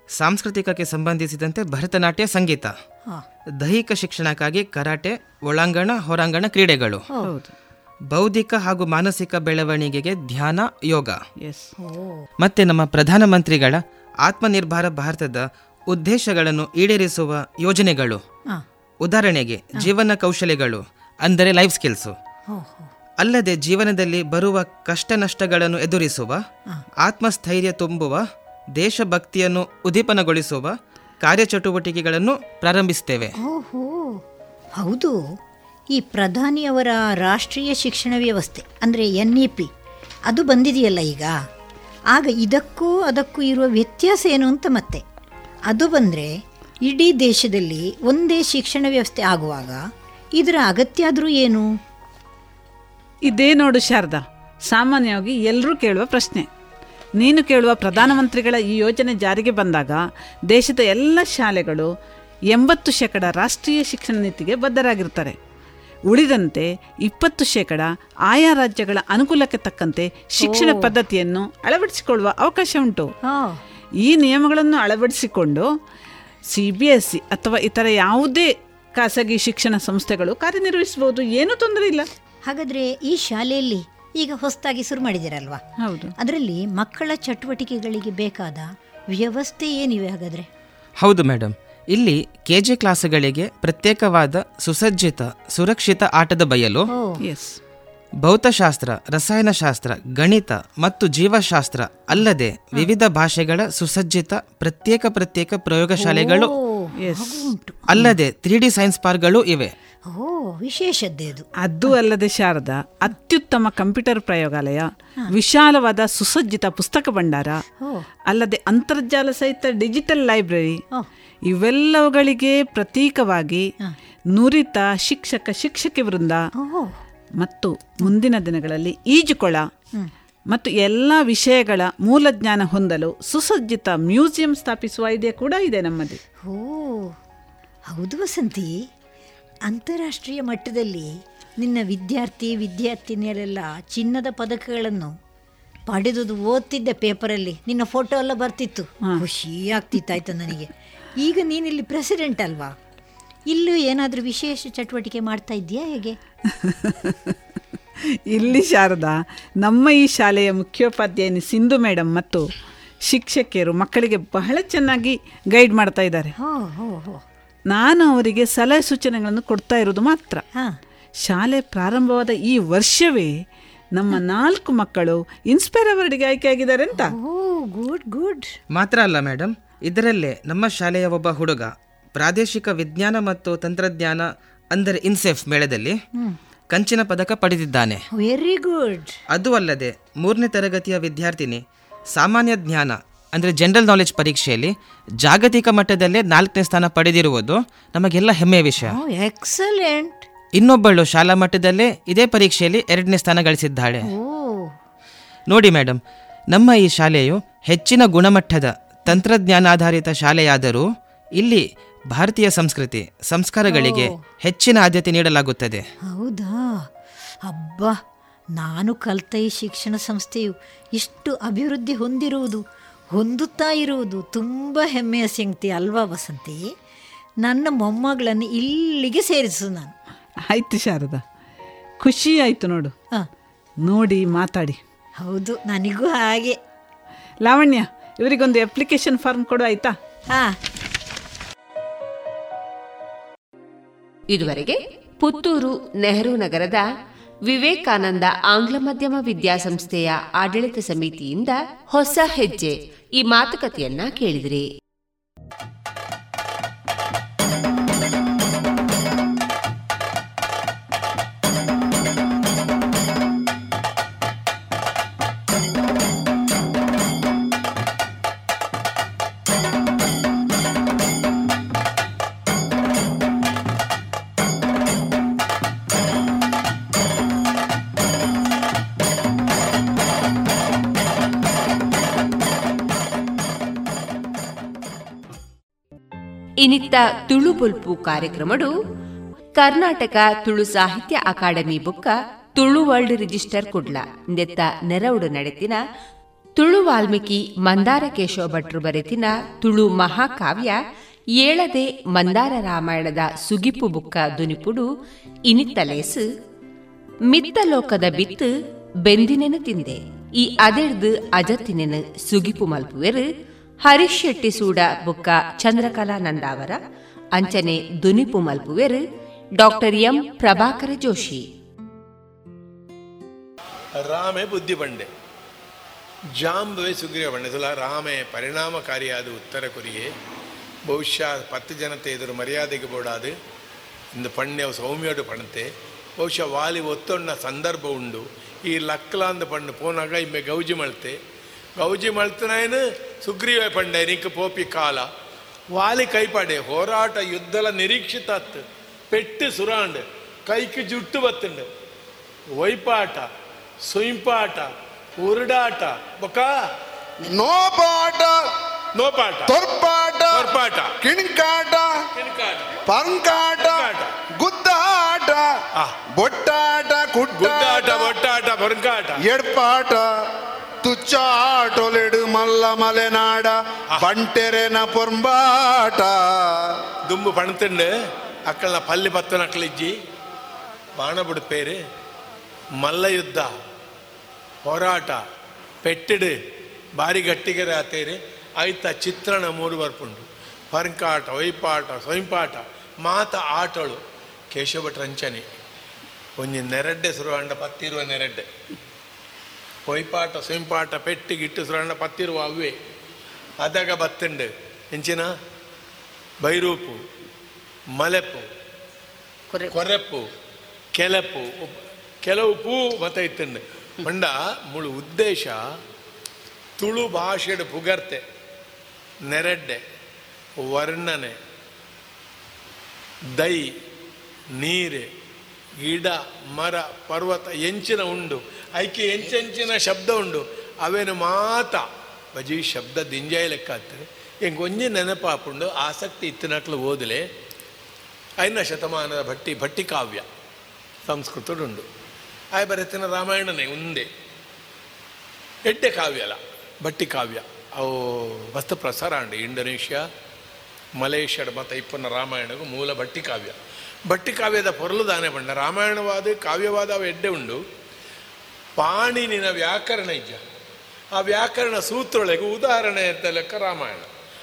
ಸಾಂಸ್ಕೃತಿಕಕ್ಕೆ ಸಂಬಂಧಿಸಿದಂತೆ ಭರತನಾಟ್ಯ ಸಂಗೀತ ದೈಹಿಕ ಶಿಕ್ಷಣಕ್ಕಾಗಿ ಕರಾಟೆ ಒಳಾಂಗಣ ಹೊರಾಂಗಣ ಕ್ರೀಡೆಗಳು ಬೌದ್ಧಿಕ ಹಾಗೂ ಮಾನಸಿಕ ಬೆಳವಣಿಗೆಗೆ ಧ್ಯಾನ ಯೋಗ. ಮತ್ತೆ ನಮ್ಮ ಪ್ರಧಾನಮಂತ್ರಿಗಳ ಆತ್ಮನಿರ್ಭರ ಭಾರತದ ಉದ್ದೇಶಗಳನ್ನು ಈಡೇರಿಸುವ ಯೋಜನೆಗಳು. ಉದಾಹರಣೆಗೆ ಜೀವನ ಕೌಶಲ್ಯಗಳು ಅಂದರೆ ಲೈಫ್ ಸ್ಕಿಲ್ಸು ಅಲ್ಲದೆ ಜೀವನದಲ್ಲಿ ಬರುವ ಕಷ್ಟ ನಷ್ಟಗಳನ್ನು ಎದುರಿಸುವ ಆತ್ಮಸ್ಥೈರ್ಯ ತುಂಬುವ ದೇಶಭಕ್ತಿಯನ್ನು ಉದ್ದೀಪನಗೊಳಿಸುವ ಕಾರ್ಯಚಟುವಟಿಕೆಗಳನ್ನು ಪ್ರಾರಂಭಿಸುತ್ತೇವೆ ಓಹೋ ಹೌದು. ಈ ಪ್ರಧಾನಿಯವರ ರಾಷ್ಟ್ರೀಯ ಶಿಕ್ಷಣ ವ್ಯವಸ್ಥೆ ಅಂದರೆ ಎನ್ ಇ ಪಿ ಅದು ಬಂದಿದೆಯಲ್ಲ ಈಗ? ಆಗ ಇದಕ್ಕೂ ಅದಕ್ಕೂ ಇರುವ ವ್ಯತ್ಯಾಸ ಏನು ಅಂತ ಮತ್ತೆ? ಅದು ಬಂದರೆ ಇಡೀ ದೇಶದಲ್ಲಿ ಒಂದೇ ಶಿಕ್ಷಣ ವ್ಯವಸ್ಥೆ ಆಗುವಾಗ ಇದರ ಅಗತ್ಯ ಆದರೂ ಏನು? ಇದೇ ನೋಡು ಶಾರದಾ ಸಾಮಾನ್ಯವಾಗಿ ಎಲ್ಲರೂ ಕೇಳುವ ಪ್ರಶ್ನೆ. ನೀನು ಕೇಳುವ ಪ್ರಧಾನಮಂತ್ರಿಗಳ ಈ ಯೋಜನೆ ಜಾರಿಗೆ ಬಂದಾಗ ದೇಶದ ಎಲ್ಲ ಶಾಲೆಗಳು ಎಂಬತ್ತು ಶೇಕಡ ರಾಷ್ಟ್ರೀಯ ಶಿಕ್ಷಣ ನೀತಿಗೆ ಬದ್ಧರಾಗಿರ್ತಾರೆ ಉಳಿದಂತೆ ಇಪ್ಪತ್ತು ಶೇಕಡ ಆಯಾ ರಾಜ್ಯಗಳ ಅನುಕೂಲಕ್ಕೆ ತಕ್ಕಂತೆ ಶಿಕ್ಷಣ ಪದ್ಧತಿಯನ್ನು ಅಳವಡಿಸಿಕೊಳ್ಳುವ ಅವಕಾಶ ಉಂಟು. ಈ ನಿಯಮಗಳನ್ನು ಅಳವಡಿಸಿಕೊಂಡು ಸಿ ಬಿ ಎಸ್ ಸಿ ಅಥವಾ ಇತರ ಯಾವುದೇ ಖಾಸಗಿ ಶಿಕ್ಷಣ ಸಂಸ್ಥೆಗಳು ಕಾರ್ಯನಿರ್ವಹಿಸಬಹುದು ಏನೂ ತೊಂದರೆ ಇಲ್ಲ. ಹಾಗಾದರೆ ಈ ಶಾಲೆಯಲ್ಲಿ ಈಗ ಹೊಸದಾಗಿ ಶುರು ಮಾಡಿದ್ದೀರಲ್ವಾ? ಹೌದು. ಅದರಲ್ಲಿ ಮಕ್ಕಳ ಚಟುವಟಿಕೆಗಳಿಗೆ ಬೇಕಾದ ವ್ಯವಸ್ಥೆ ಏನಿವೆ ಹಾಗಾದ್ರೆ? ಹೌದು ಮೇಡಮ್ ಇಲ್ಲಿ ಕೆ ಜೆ ಕ್ಲಾಸುಗಳಿಗೆ ಪ್ರತ್ಯೇಕವಾದ ಸುಸಜ್ಜಿತ ಸುರಕ್ಷಿತ ಆಟದ ಬಯಲು ಎಸ್ ಭೌತಶಾಸ್ತ್ರ ರಸಾಯನಶಾಸ್ತ್ರ ಗಣಿತ ಮತ್ತು ಜೀವಶಾಸ್ತ್ರ ಅಲ್ಲದೆ ವಿವಿಧ ಭಾಷೆಗಳ ಸುಸಜ್ಜಿತ ಪ್ರತ್ಯೇಕ ಪ್ರತ್ಯೇಕ ಪ್ರಯೋಗಶಾಲೆಗಳು ಅಲ್ಲದೆ ತ್ರೀ ಡಿ ಸೈನ್ಸ್ ಪಾರ್ಕ್ಗಳು ಇವೆ. ಓ ವಿಶೇಷದ್ದೇ ಅದು ಅದು ಅಲ್ಲದೆ ಶಾರದಾ ಅತ್ಯುತ್ತಮ ಕಂಪ್ಯೂಟರ್ ಪ್ರಯೋಗಾಲಯ ವಿಶಾಲವಾದ ಸುಸಜ್ಜಿತ ಪುಸ್ತಕ ಭಂಡಾರ ಅಲ್ಲದೆ ಅಂತರ್ಜಾಲ ಸಹಿತ ಡಿಜಿಟಲ್ ಲೈಬ್ರರಿ ಇವೆಲ್ಲವುಗಳಿಗೆ ಪ್ರತೀಕವಾಗಿ ನುರಿತ ಶಿಕ್ಷಕ ಶಿಕ್ಷಕಿ ವೃಂದ ಮತ್ತು ಮುಂದಿನ ದಿನಗಳಲ್ಲಿ ಈಜುಕೊಳ ಮತ್ತು ಎಲ್ಲ ವಿಷಯಗಳ ಮೂಲ ಜ್ಞಾನ ಹೊಂದಲು ಸುಸಜ್ಜಿತ ಮ್ಯೂಸಿಯಂ ಸ್ಥಾಪಿಸುವ ಐಡಿಯಾ ಕೂಡ ಇದೆ ನಮ್ಮದು ಹೌದು ವಸಂತಿ. ಅಂತಾರಾಷ್ಟ್ರೀಯ ಮಟ್ಟದಲ್ಲಿ ನಿನ್ನ ವಿದ್ಯಾರ್ಥಿ ವಿದ್ಯಾರ್ಥಿನಿಯರೆಲ್ಲ ಚಿನ್ನದ ಪದಕಗಳನ್ನು ಪಡೆದುದು ಓದ್ತಿದ್ದೆ ಪೇಪರಲ್ಲಿ. ನಿನ್ನ ಫೋಟೋ ಎಲ್ಲ ಬರ್ತಿತ್ತು. ಖುಷಿ ಆಗ್ತಿತ್ತಾಯ್ತು ನನಗೆ. ಈಗ ನೀನಿಲ್ಲಿ ಪ್ರೆಸಿಡೆಂಟ್ ಅಲ್ವಾ? ಇಲ್ಲೂ ಏನಾದರೂ ವಿಶೇಷ ಚಟುವಟಿಕೆ ಮಾಡ್ತಾ ಇದೆಯಾ ಹೇಗೆ? ಇಲ್ಲಿ ಶಾರದಾ ನಮ್ಮ ಈ ಶಾಲೆಯ ಮುಖ್ಯೋಪಾಧ್ಯಾಯಿನಿ ಸಿಂಧು ಮೇಡಮ್ ಮತ್ತು ಶಿಕ್ಷಕಿಯರು ಮಕ್ಕಳಿಗೆ ಬಹಳ ಚೆನ್ನಾಗಿ ಗೈಡ್ ಮಾಡ್ತಾ ಇದ್ದಾರೆ. ಹೋ ಹೋ ಹೋ. ನಾನು ಅವರಿಗೆ ಸಲಹೆ ಸೂಚನೆಗಳನ್ನು ಕೊಡ್ತಾ ಇರೋದು ಮಾತ್ರ. ಶಾಲೆ ಪ್ರಾರಂಭವಾದ ಈ ವರ್ಷವೇ ನಮ್ಮ ನಾಲ್ಕು ಮಕ್ಕಳು ಇನ್ಸ್ಪೈರ್ ಅವಾರ್ಡ್ಗೆ ಆಯ್ಕೆಯಾಗಿದ್ದಾರೆ ಅಂತ. Oh good good. ಮಾತ್ರ ಅಲ್ಲ ಮೇಡಮ್ ಇದರಲ್ಲೇ ನಮ್ಮ ಶಾಲೆಯ ಒಬ್ಬ ಹುಡುಗ ಪ್ರಾದೇಶಿಕ ವಿಜ್ಞಾನ ಮತ್ತು ತಂತ್ರಜ್ಞಾನ ಅಂದರೆ ಇನ್ಸೆಫ್ ಮೇಳದಲ್ಲಿ ಕಂಚಿನ ಪದಕ ಪಡೆದಿದ್ದಾನೆ. ವೆರಿ ಗುಡ್ ಅದು ಅಲ್ಲದೆ ಮೂರನೇ ತರಗತಿಯ ವಿದ್ಯಾರ್ಥಿನಿ ಸಾಮಾನ್ಯ ಜ್ಞಾನ ಅಂದರೆ ಜನರಲ್ ನಾಲೆಜ್ ಪರೀಕ್ಷೆಯಲ್ಲಿ ಜಾಗತಿಕ ಮಟ್ಟದಲ್ಲೇ ನಾಲ್ಕನೇ ಸ್ಥಾನ ಪಡೆದಿರುವುದು ನಮಗೆಲ್ಲ ಹೆಮ್ಮೆಯ ವಿಷಯ. ಎಕ್ಸಲೆಂಟ್ ಇನ್ನೊಬ್ಬಳು ಶಾಲಾ ಮಟ್ಟದಲ್ಲೇ ಇದೇ ಪರೀಕ್ಷೆಯಲ್ಲಿ ಎರಡನೇ ಸ್ಥಾನ ಗಳಿಸಿದ್ದಾಳೆ. ಓ ನೋಡಿ ಮೇಡಮ್ ನಮ್ಮ ಈ ಶಾಲೆಯು ಹೆಚ್ಚಿನ ಗುಣಮಟ್ಟದ ತಂತ್ರಜ್ಞಾನಾಧಾರಿತ ಶಾಲೆಯಾದರೂ ಇಲ್ಲಿ ಭಾರತೀಯ ಸಂಸ್ಕೃತಿ ಸಂಸ್ಕಾರಗಳಿಗೆ ಹೆಚ್ಚಿನ ಆದ್ಯತೆ ನೀಡಲಾಗುತ್ತದೆ. ಹೌದಾ? ಅಬ್ಬಾ ನಾನು ಕಲಿತ ಈ ಶಿಕ್ಷಣ ಸಂಸ್ಥೆಯು ಇಷ್ಟು ಅಭಿವೃದ್ಧಿ ಹೊಂದಿರುವುದು. ಹೊಂದುತ್ತಾ ಇರುವುದು ತುಂಬ ಹೆಮ್ಮೆಯ ಸಂಗತಿ ಅಲ್ವಾ ವಸಂತಿ? ನನ್ನ ಮೊಮ್ಮಗಳನ್ನು ಇಲ್ಲಿಗೆ ಸೇರಿಸು ನಾನು. ಆಯ್ತು ಶಾರದಾ. ಖುಷಿ ಆಯ್ತು ನೋಡು. ನೋಡಿ ಮಾತಾಡಿ. ಹೌದು ನನಗೂ ಹಾಗೆ. ಲಾವಣ್ಯ ಇವರಿಗೊಂದು ಅಪ್ಲಿಕೇಶನ್ ಫಾರ್ಮ್ ಕೊಡು ಆಯ್ತಾ? ಹಾ. ಇದುವರೆಗೆ ಪುತ್ತೂರು ನೆಹರು ನಗರದ ವಿವೇಕಾನಂದ ಆಂಗ್ಲ ಮಾಧ್ಯಮ ವಿದ್ಯಾಸಂಸ್ಥೆಯ ಆಡಳಿತ ಸಮಿತಿಯಿಂದ ಹೊಸ ಹೆಜ್ಜೆ. ಈ ಮಾತುಕತೆಯನ್ನ ಕೇಳಿದಿರಿ. ಇನಿತ್ತ ತುಳು ಬೊಲ್ಪು ಕಾರ್ಯಕ್ರಮಡು ಕರ್ನಾಟಕ ತುಳು ಸಾಹಿತ್ಯ ಅಕಾಡೆಮಿ ಬುಕ್ಕ ತುಳು ವರ್ಲ್ಡ್ ರಿಜಿಸ್ಟರ್ ಕುಡ್ಲ. ನೆತ್ತ ನೆರವುಡು ನಡೆತಿನ ತುಳು ವಾಲ್ಮೀಕಿ ಮಂದಾರ ಕೇಶವ ಭಟ್ರು ಬರೆತಿನ ತುಳು ಮಹಾಕಾವ್ಯ ಏಳದೆ ಮಂದಾರ ರಾಮಾಯಣದ ಸುಗಿಪು ಬುಕ್ಕ ದುನಿಪುಡು ಇನಿತ್ತಲೇಸು. ಮಿತ್ತಲೋಕದ ಬಿತ್ತು ಬೆಂದಿನೆನು ತಿಂದೆ. ಈ ಅದೆಡ್ದು ಅಜತ್ತಿನೆನು ಸುಗಿಪು ಮಲ್ಪುವೆರು. ಹರೀಶ್ ಶೆಟ್ಟಿ ಸೂಡ ಬುಕ್ಕ ಚಂದ್ರಕಲಾ ನಂದಾವರ ಅಂಚನೆ ದುನಿಪು ಮಲ್ಪುವೆರು, ಡಾಕ್ಟರ್ ಎಂ ಪ್ರಭಾಕರ ಜೋಶಿ. ರಾಮೆ ಬುದ್ಧಿ ಬಂಡೆ ಜಾಂಬುವೆ ಸುಗ್ರೀವ ಸುಲ, ರಾಮೆ ಪರಿಣಾಮಕಾರಿಯಾದ ಉತ್ತರ ಕೊರಿಯೆ. ಬಹುಶಃ ಪತ್ತು ಜನತೆ ಎದುರು ಮರ್ಯಾದೆಗೆ ಬೋಡಾದು. ಇಂದು ಪಣ್ಯ ಸೌಮ್ಯೋಡು ಪಣತೆ. ಬಹುಶಃ ವಾಲಿ ಒತ್ತೊಣ್ಣ ಸಂದರ್ಭ ಉಂಡು. ಈ ಲಕ್ಲಾಂದ ಪಣ್ಣು ಪೋನಾಗ ಇಮ್ಮೆ ಗೌಜಿ ಮಳ್ತೆ ಗೌಜಿ ಮಳ್ತನಾಯನು ಸುಗ್ರೀವ ಪಂಡೆ ನಿಕ್ ಪೋಪಿ ಕಾಲ. ವಾಲಿ ಕೈಪಾಡೆ ಹೋರಾಟ ಯುದ್ಧಲ ನಿರೀಕ್ಷಿತ ಪೆಟ್ಟು ಸುರಾಂಡ್ ಕೈക്ക് ಜುಟ್ಟು ಬತ್ತುಂಡು. ವೈಪಾಟ ಸುಂಪಾಟ ಉರುಡಾಟ. ಬೊಕ? ನೋಪಾಟ ನೋಪಾಟ. ತೊರ್ಪಾಟ ತೊರ್ಪಾಟ. ಕಿಣಿಕಾಟ ಪಂಕಾಟ ಗುದ್ದಾಟ ಬೊಟ್ಟಾಟ ಗುಡ್ಡಾಟ ಬೊಟ್ಟಾಟ ಪಂಕಾಟ. ಎಡ್ಪಾಟ. ತುಚ್ಚಾಟೊಲೆಡು ಮಲ್ಲ ಮಲೆನಾಡ ಬಂಟೆರೆನ ಪೊಂಬಾಟ ದುಂಬು ಪಣತಂಡು ಅಕ್ಕಳ ಪಲ್ಲಿ ಬತ್ತನ ಅಕ್ಕಳಿಜ್ಜಿ ಬಾಣ ಬಿಡ್ಪೇರು ಮಲ್ಲ ಯುದ್ಧ ಹೋರಾಟ ಪೆಟ್ಟಿಡು ಬಾರಿ ಗಟ್ಟಿಗೆರೆ ಆತೇರಿ ಆಯ್ತ ಚಿತ್ರಣ ಮೂರು ಬರ್ಪುಂಡು ಪರಂಕಾಟ ವೈಪಾಟ ಸ್ವಯಂಪಾಟ ಮಾತ ಆಟಳು ಕೇಶವಭಟ್ ರಂಚನೆ ಒಂಜಿ ನೆರಡ್ಡೆ ಸುರುವಂಡ ಪತ್ತಿರುವ ನೆರಡ್ಡೆ. ವೈಪಾಟ ಪೆಟ್ಟಿ ಪೆಟ್ಟಿಗಿಟ್ಟು ಸರಣ ಪತ್ತಿರುವ ಅವೇ ಅದಾಗ ಬತ್ತಂಡು ಎಂಚಿನ ಬೈರೂಪು ಮಲೆಪು ಕೊರೆಪ್ಪು ಕೆಲಪು ಕೆಲವು ಪೂ ಮತ ಇತ್ತಂಡು ಮಂಡ ಮುಳು ಉದ್ದೇಶ ತುಳು ಭಾಷೆಡ್ ಪುಗರ್ತೆ ನೆರಡ್ಡೆ ವರ್ಣನೆ ದೈ ನೀರು ಗಿಡ, ಮರ, ಪರ್ವತ ಎಂಚಿನ ಉಂಡು. ಐಕೆ ಎಂಚೆಂಚಿನ ಶಬ್ದ ಉಂಡು. ಅವೇನು ಮಾತ. ಬಜಿ ಶಬ್ದ ದಿಂಜಾಯಿ ಲೆಕ್ಕ ಆಗ್ತದೆ. ಹೆಂಗೆ ಒಂಜಿ ನೆನಪಾಪುಂಡು, ಆಸಕ್ತಿ ಇತ್ತಿನಕ್ಲು ಓದಲೆ ಐನ ಶತಮಾನದ ಭಟ್ಟಿ ಭಟ್ಟಿ ಕಾವ್ಯ ಸಂಸ್ಕೃತಡುಂಡು ಆಯ ಬರೆತಿನ ರಾಮಾಯಣನೇ ಒಂದೇ ಎಡ್ಡೆ ಕಾವ್ಯಲ ಭಟ್ಟಿ ಕಾವ್ಯ. ಅವು ವಸ್ತು ಪ್ರಸಾರ ಅಂಡು ಇಂಡೋನೇಷ್ಯಾ ಮಲೇಷ್ಯಾಡ್ ಮತ್ತು ಇಪ್ಪನ ರಾಮಾಯಣಗೂ ಮೂಲ ಭಟ್ಟಿ ಕಾವ್ಯ. ಭಟ್ಟಿ ಕಾವ್ಯದ ಪೊರಲು ದಾನೆ ಬಂಡ ರಾಮಾಯಣವಾದ ಕಾವ್ಯವಾದ ಅವು ಎಡ್ಡೆ ಉಂಡು. ಪಾಣಿನಿನ ವ್ಯಾಕರಣ ಇಜ್ಜ. ಆ ವ್ಯಾಕರಣ ಸೂತ್ರೊಳಗೆ ಉದಾಹರಣೆ ಅಂತ ಲೆಕ್ಕ ರಾಮಾಯಣ.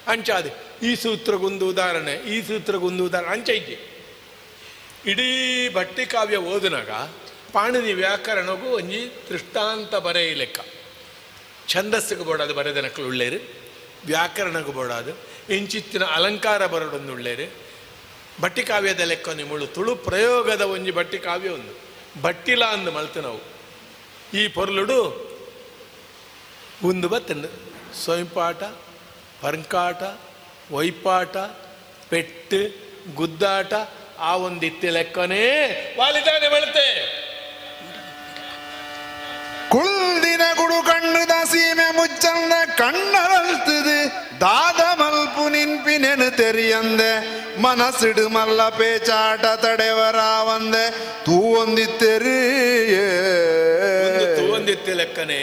ಅಂಚಾದೆ, ಈ ಸೂತ್ರಗೊಂದು ಉದಾಹರಣೆ, ಈ ಸೂತ್ರಗೊಂದು ಉದಾಹರಣೆ, ಅಂಚ ಇಜ್ಜೆ. ಇಡೀ ಭಟ್ಟಿ ಕಾವ್ಯ ಓದಿನಾಗ ಪಾಣಿನಿ ವ್ಯಾಕರಣಗೂ ಒಂಜಿ ದೃಷ್ಟಾಂತ ಬರೆಯ ಲೆಕ್ಕ. ಛಂದಸ್ಸಿಗೆ ಬೋಡಾದು ಬರೆದನಕ್ಕಲು ಉಳ್ಳೇರು ವ್ಯಾಕರಣಗೂ ಬೋಡಾದು ಇಂಚಿತ್ತಿನ ಅಲಂಕಾರ ಬರೋಡೊಂದು ಉಳ್ಳೇರು ಬಟ್ಟಿ ಕಾವ್ಯದ ಲೆಕ್ಕ ನಿಮ್ಮಳು ತುಳು ಪ್ರಯೋಗದ ಒಂಜಿ ಬಟ್ಟಿ ಕಾವ್ಯ ಒಂದು. ಬಟ್ಟಿಲ ಅಂದು ಮಲ್ತು ನಾವು. ಈ ಪೊರ್ಲುಡು ಉಂದು ಬತ್ತಂಡು. ಸ್ವಯಂಪಾಟ ಪರಂಕಾಟ, ವೈಪಾಟ, ಪೆಟ್ಟು, ಗುದ್ದಾಟ, ಆ ಒಂದಿತ್ತೆ ಲೆಕ್ಕನೇ ವಾಲಿದಾನೆ ಮಲ್ತೆ. ಕುಳ್ದಿನ ಗುಡು ಕಣ್ಣು ಸೀಮೆ ಮುಚ್ಚಂದ ಕಣ್ಣರಲ್ತದು. ದಾದ ಮಲ್ಪು ನಿನ್ಪಿನೆನು ತೆರಿಯಂದೆ. ಮನಸ್ಸಿಡು ಮಲ್ಲ ಪೇಚಾಟ ತಡೆವರ ಒಂದೆ ತೂ ಒಂದಿತ್ತೆರಿ ತೂ ತೂವೊಂದಿತ್ತೆ ಲೆಕ್ಕನೆ,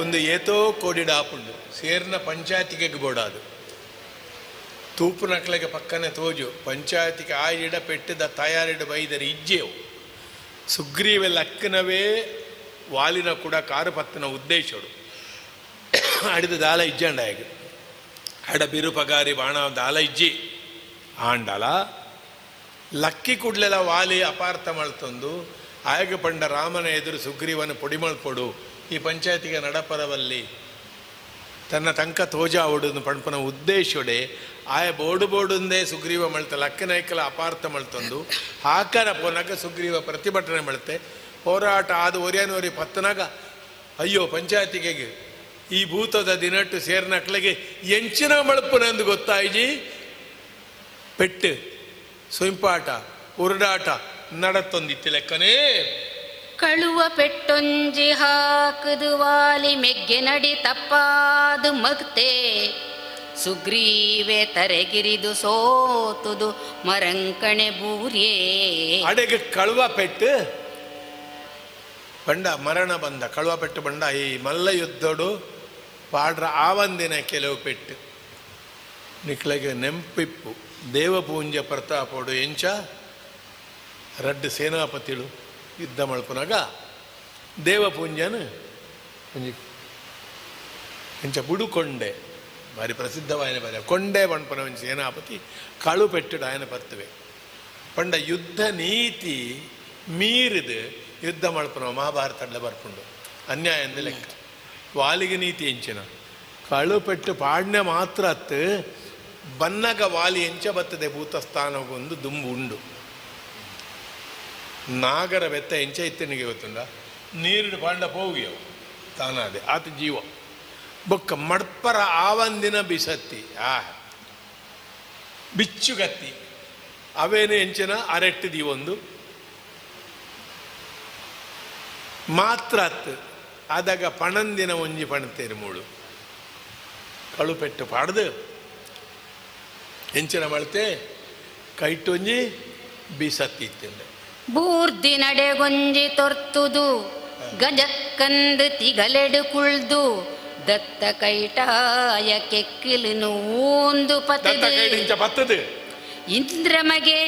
ಒಂದು ಏತೋ ಕೋಡಿಡಾಪುಂಡು ಸೇರ್ನ ಪಂಚಾಯತಿಗೆ ಬೋಡಾದು. ತೂಪು ನಕ್ಲೆಗೆ ಪಕ್ಕನೆ ತೋಜು, ಪಂಚಾಯತಿಗೆ ಆಯಿಡ ಪೆಟ್ಟಿದ ತಯಾರಿಡ ಬೈದರಿ ಇಜ್ಜೆವು. ಸುಗ್ರೀವೆ ಲಕ್ಕನವೇ ವಾಲಿನ ಕೂಡ ಕಾರು ಪತ್ತನ ಉದ್ದೇಶಡು. ಅಡಿದ ದಾಲ ಇಜ್ಜಂಡ ಹೇಗೆ ಅಡ ಬಿರುಪಗಾರಿ ಬಾಣ ದಾಲ ಇಜ್ಜಿ. ಆಂಡಲ, ಲಕ್ಕಿ ಕುಡ್ಲೆಲ ವಾಲಿ ಅಪಾರ್ಥ ಮಳ್ತೊಂದು ಆಯಗ ಪಂಡ ರಾಮನ ಎದುರು ಸುಗ್ರೀವನ ಪೊಡಿಮಳ್ಕೊಡು ಈ ಪಂಚಾಯತಿಗೆ ನಡಪರವಲ್ಲಿ ತನ್ನ ತಂಕ ತೋಜಾ ಓಡುದು ಪಣಪನ ಉದ್ದೇಶೊಡೆ, ಆಯ ಬೋಡು ಬೋಡುಂದೇ ಸುಗ್ರೀವ ಮಳ್ತ ಲಕ್ಕನೈಕಲ ಅಪಾರ್ಥ ಮಳ್ತೊಂದು ಹಾಕರ ಪೋನಾಗ ಸುಗ್ರೀವ ಪ್ರತಿಭಟನೆ ಮಳ್ತೆ, ಹೋರಾಟ ಆದ ಓರಿಯನೋರಿ ಪತ್ತನಾಗ, ಅಯ್ಯೋ ಪಂಚಾಯತಿಗೆ ಈ ಭೂತದ ದಿನಟ್ಟು ಸೇರ್ನಕ್ಲೆಗೆ ಎಂಚಿನ ಮಳಪುನೆಂದು ಗೊತ್ತಾಯಿಜಿ? ಪೆಟ್ಟು ಸೊಂಪಾಟ ಉರುಡಾಟ ನಡತ್ತೊಂದಿತ್ತು ಲೆಕ್ಕನೇ ಕಳುವ ಪೆಟ್ಟೊಂಜಿ ಹಾಕದು ವಾಲಿ ಮೆಗ್ಗೆ ನಡಿ ತಪ್ಪಾದು ಮಗ್ತೆ. ಸುಗ್ರೀವೆ ತರೆಗಿರಿದು ಸೋತುದು ಮರಂಕಣೆ ಬೂರ್ಯೇ. ಅಡೆಗೆ ಕಳುವ ಪೆಟ್ಟು ಬಂಡ ಮರಣ ಬಂದ ಕಳುವ ಪೆಟ್ಟು ಬಂಡ ಈ ಮಲ್ಲ ಯುದ್ಧಡು ಪಾಡ್ರ ಆವಂದಿನ ಕೆಲವು ಪೆಟ್ಟು. ನಿಕ್ಲಗೆ ನೆಂಪಿಪ್ಪು. ದೇವಪೂಂಜ ಪ್ರತಾಪೋಡು ಎಂಚ ರಡ್ಡು ಸೇನಾಪತಿಳು ಯುದ್ಧ ಮಳ್ಪುನಾಗ ದೇವಪೂಂಜನ ಎಂಚ ಬುಡುಕೊಂಡೆ ಬಾರಿ ಪ್ರಸಿದ್ಧವಾಯನ ಬರ ಕೊಂಡೆ ಬಣ್ಪನ ಒಂಜಿ ಸೇನಾಪತಿ ಕಳು ಪೆಟ್ಟುಡು ಆಯನ ಬರ್ತವೆ. ಪಂಡ ಯುದ್ಧ ನೀತಿ ಮೀರಿದು ಯುದ್ಧ ಮಳ್ಪನ ಮಹಾಭಾರತಡ್ಲ ಬರ್ಪುಂಡು. ಅನ್ಯಾಯ ಅಂದ ಲೆಕ್ಕ. ವಾಲಿಗೆ ನೀತಿ ಎಂಚಿನ. ಕಳು ಪೆಟ್ಟು ಪಾಡ್ನೆ ಮಾತ್ರ ಅತ್ತು ಬನ್ನಗ ವಾಲಿ ಎಂಚ ಬತ್ತದೆ ಭೂತಸ್ಥಾನಗೊಂದು ದುಂಬು ಉಂಡು. ನಾಗರ ಬೆತ್ತ ಎಂಚ ಇತ್ತನಿಗೆ ಗೊತ್ತುಂಡ? ನೀರಿಡು ಪಾಂಡ ಪೋಗಿಯವು, ತಾನಾದೆ, ಆತ ಜೀವ. ಬೊಕ್ಕ ಮಡ್ಪರ ಆವಂದಿನ ಬಿಸತ್ತಿ ಆ ಬಿಚ್ಚುಗತ್ತಿ ಅವೇನು ಎಂಚನ? ಅರೆಟ್ಟಿದಿ ಒಂದು. ಮಾತ್ರ ಅದಾಗ ಪಣಂದಿನ ಒಂಜಿ ಪಣತೇರು ಮೂಳು. ಕಳುಪೆಟ್ಟು ಪಾಡ್ದು. ಎಂಚಿನ ಮಳ್ತೆ ಕೈಟೊಂಜಿ ಬಿಸತ್ತಿ ಇತ್ತಿಂದೆ ಬೂರ್ದಿ ನಡೆಗೊಂಜಿ ತೊರ್ತುದು ಗಜಕ್ಕಂದು ತಿಗಲೆಡು ಕುಳ್ದು ದತ್ತ ಕೈಟಾಯ ಕೆಕ್ಕಿಲು ನೂಂದು ಪತದು. ಇಂಚ ಪತ್ತದು ಇಂದ್ರಮಗೆ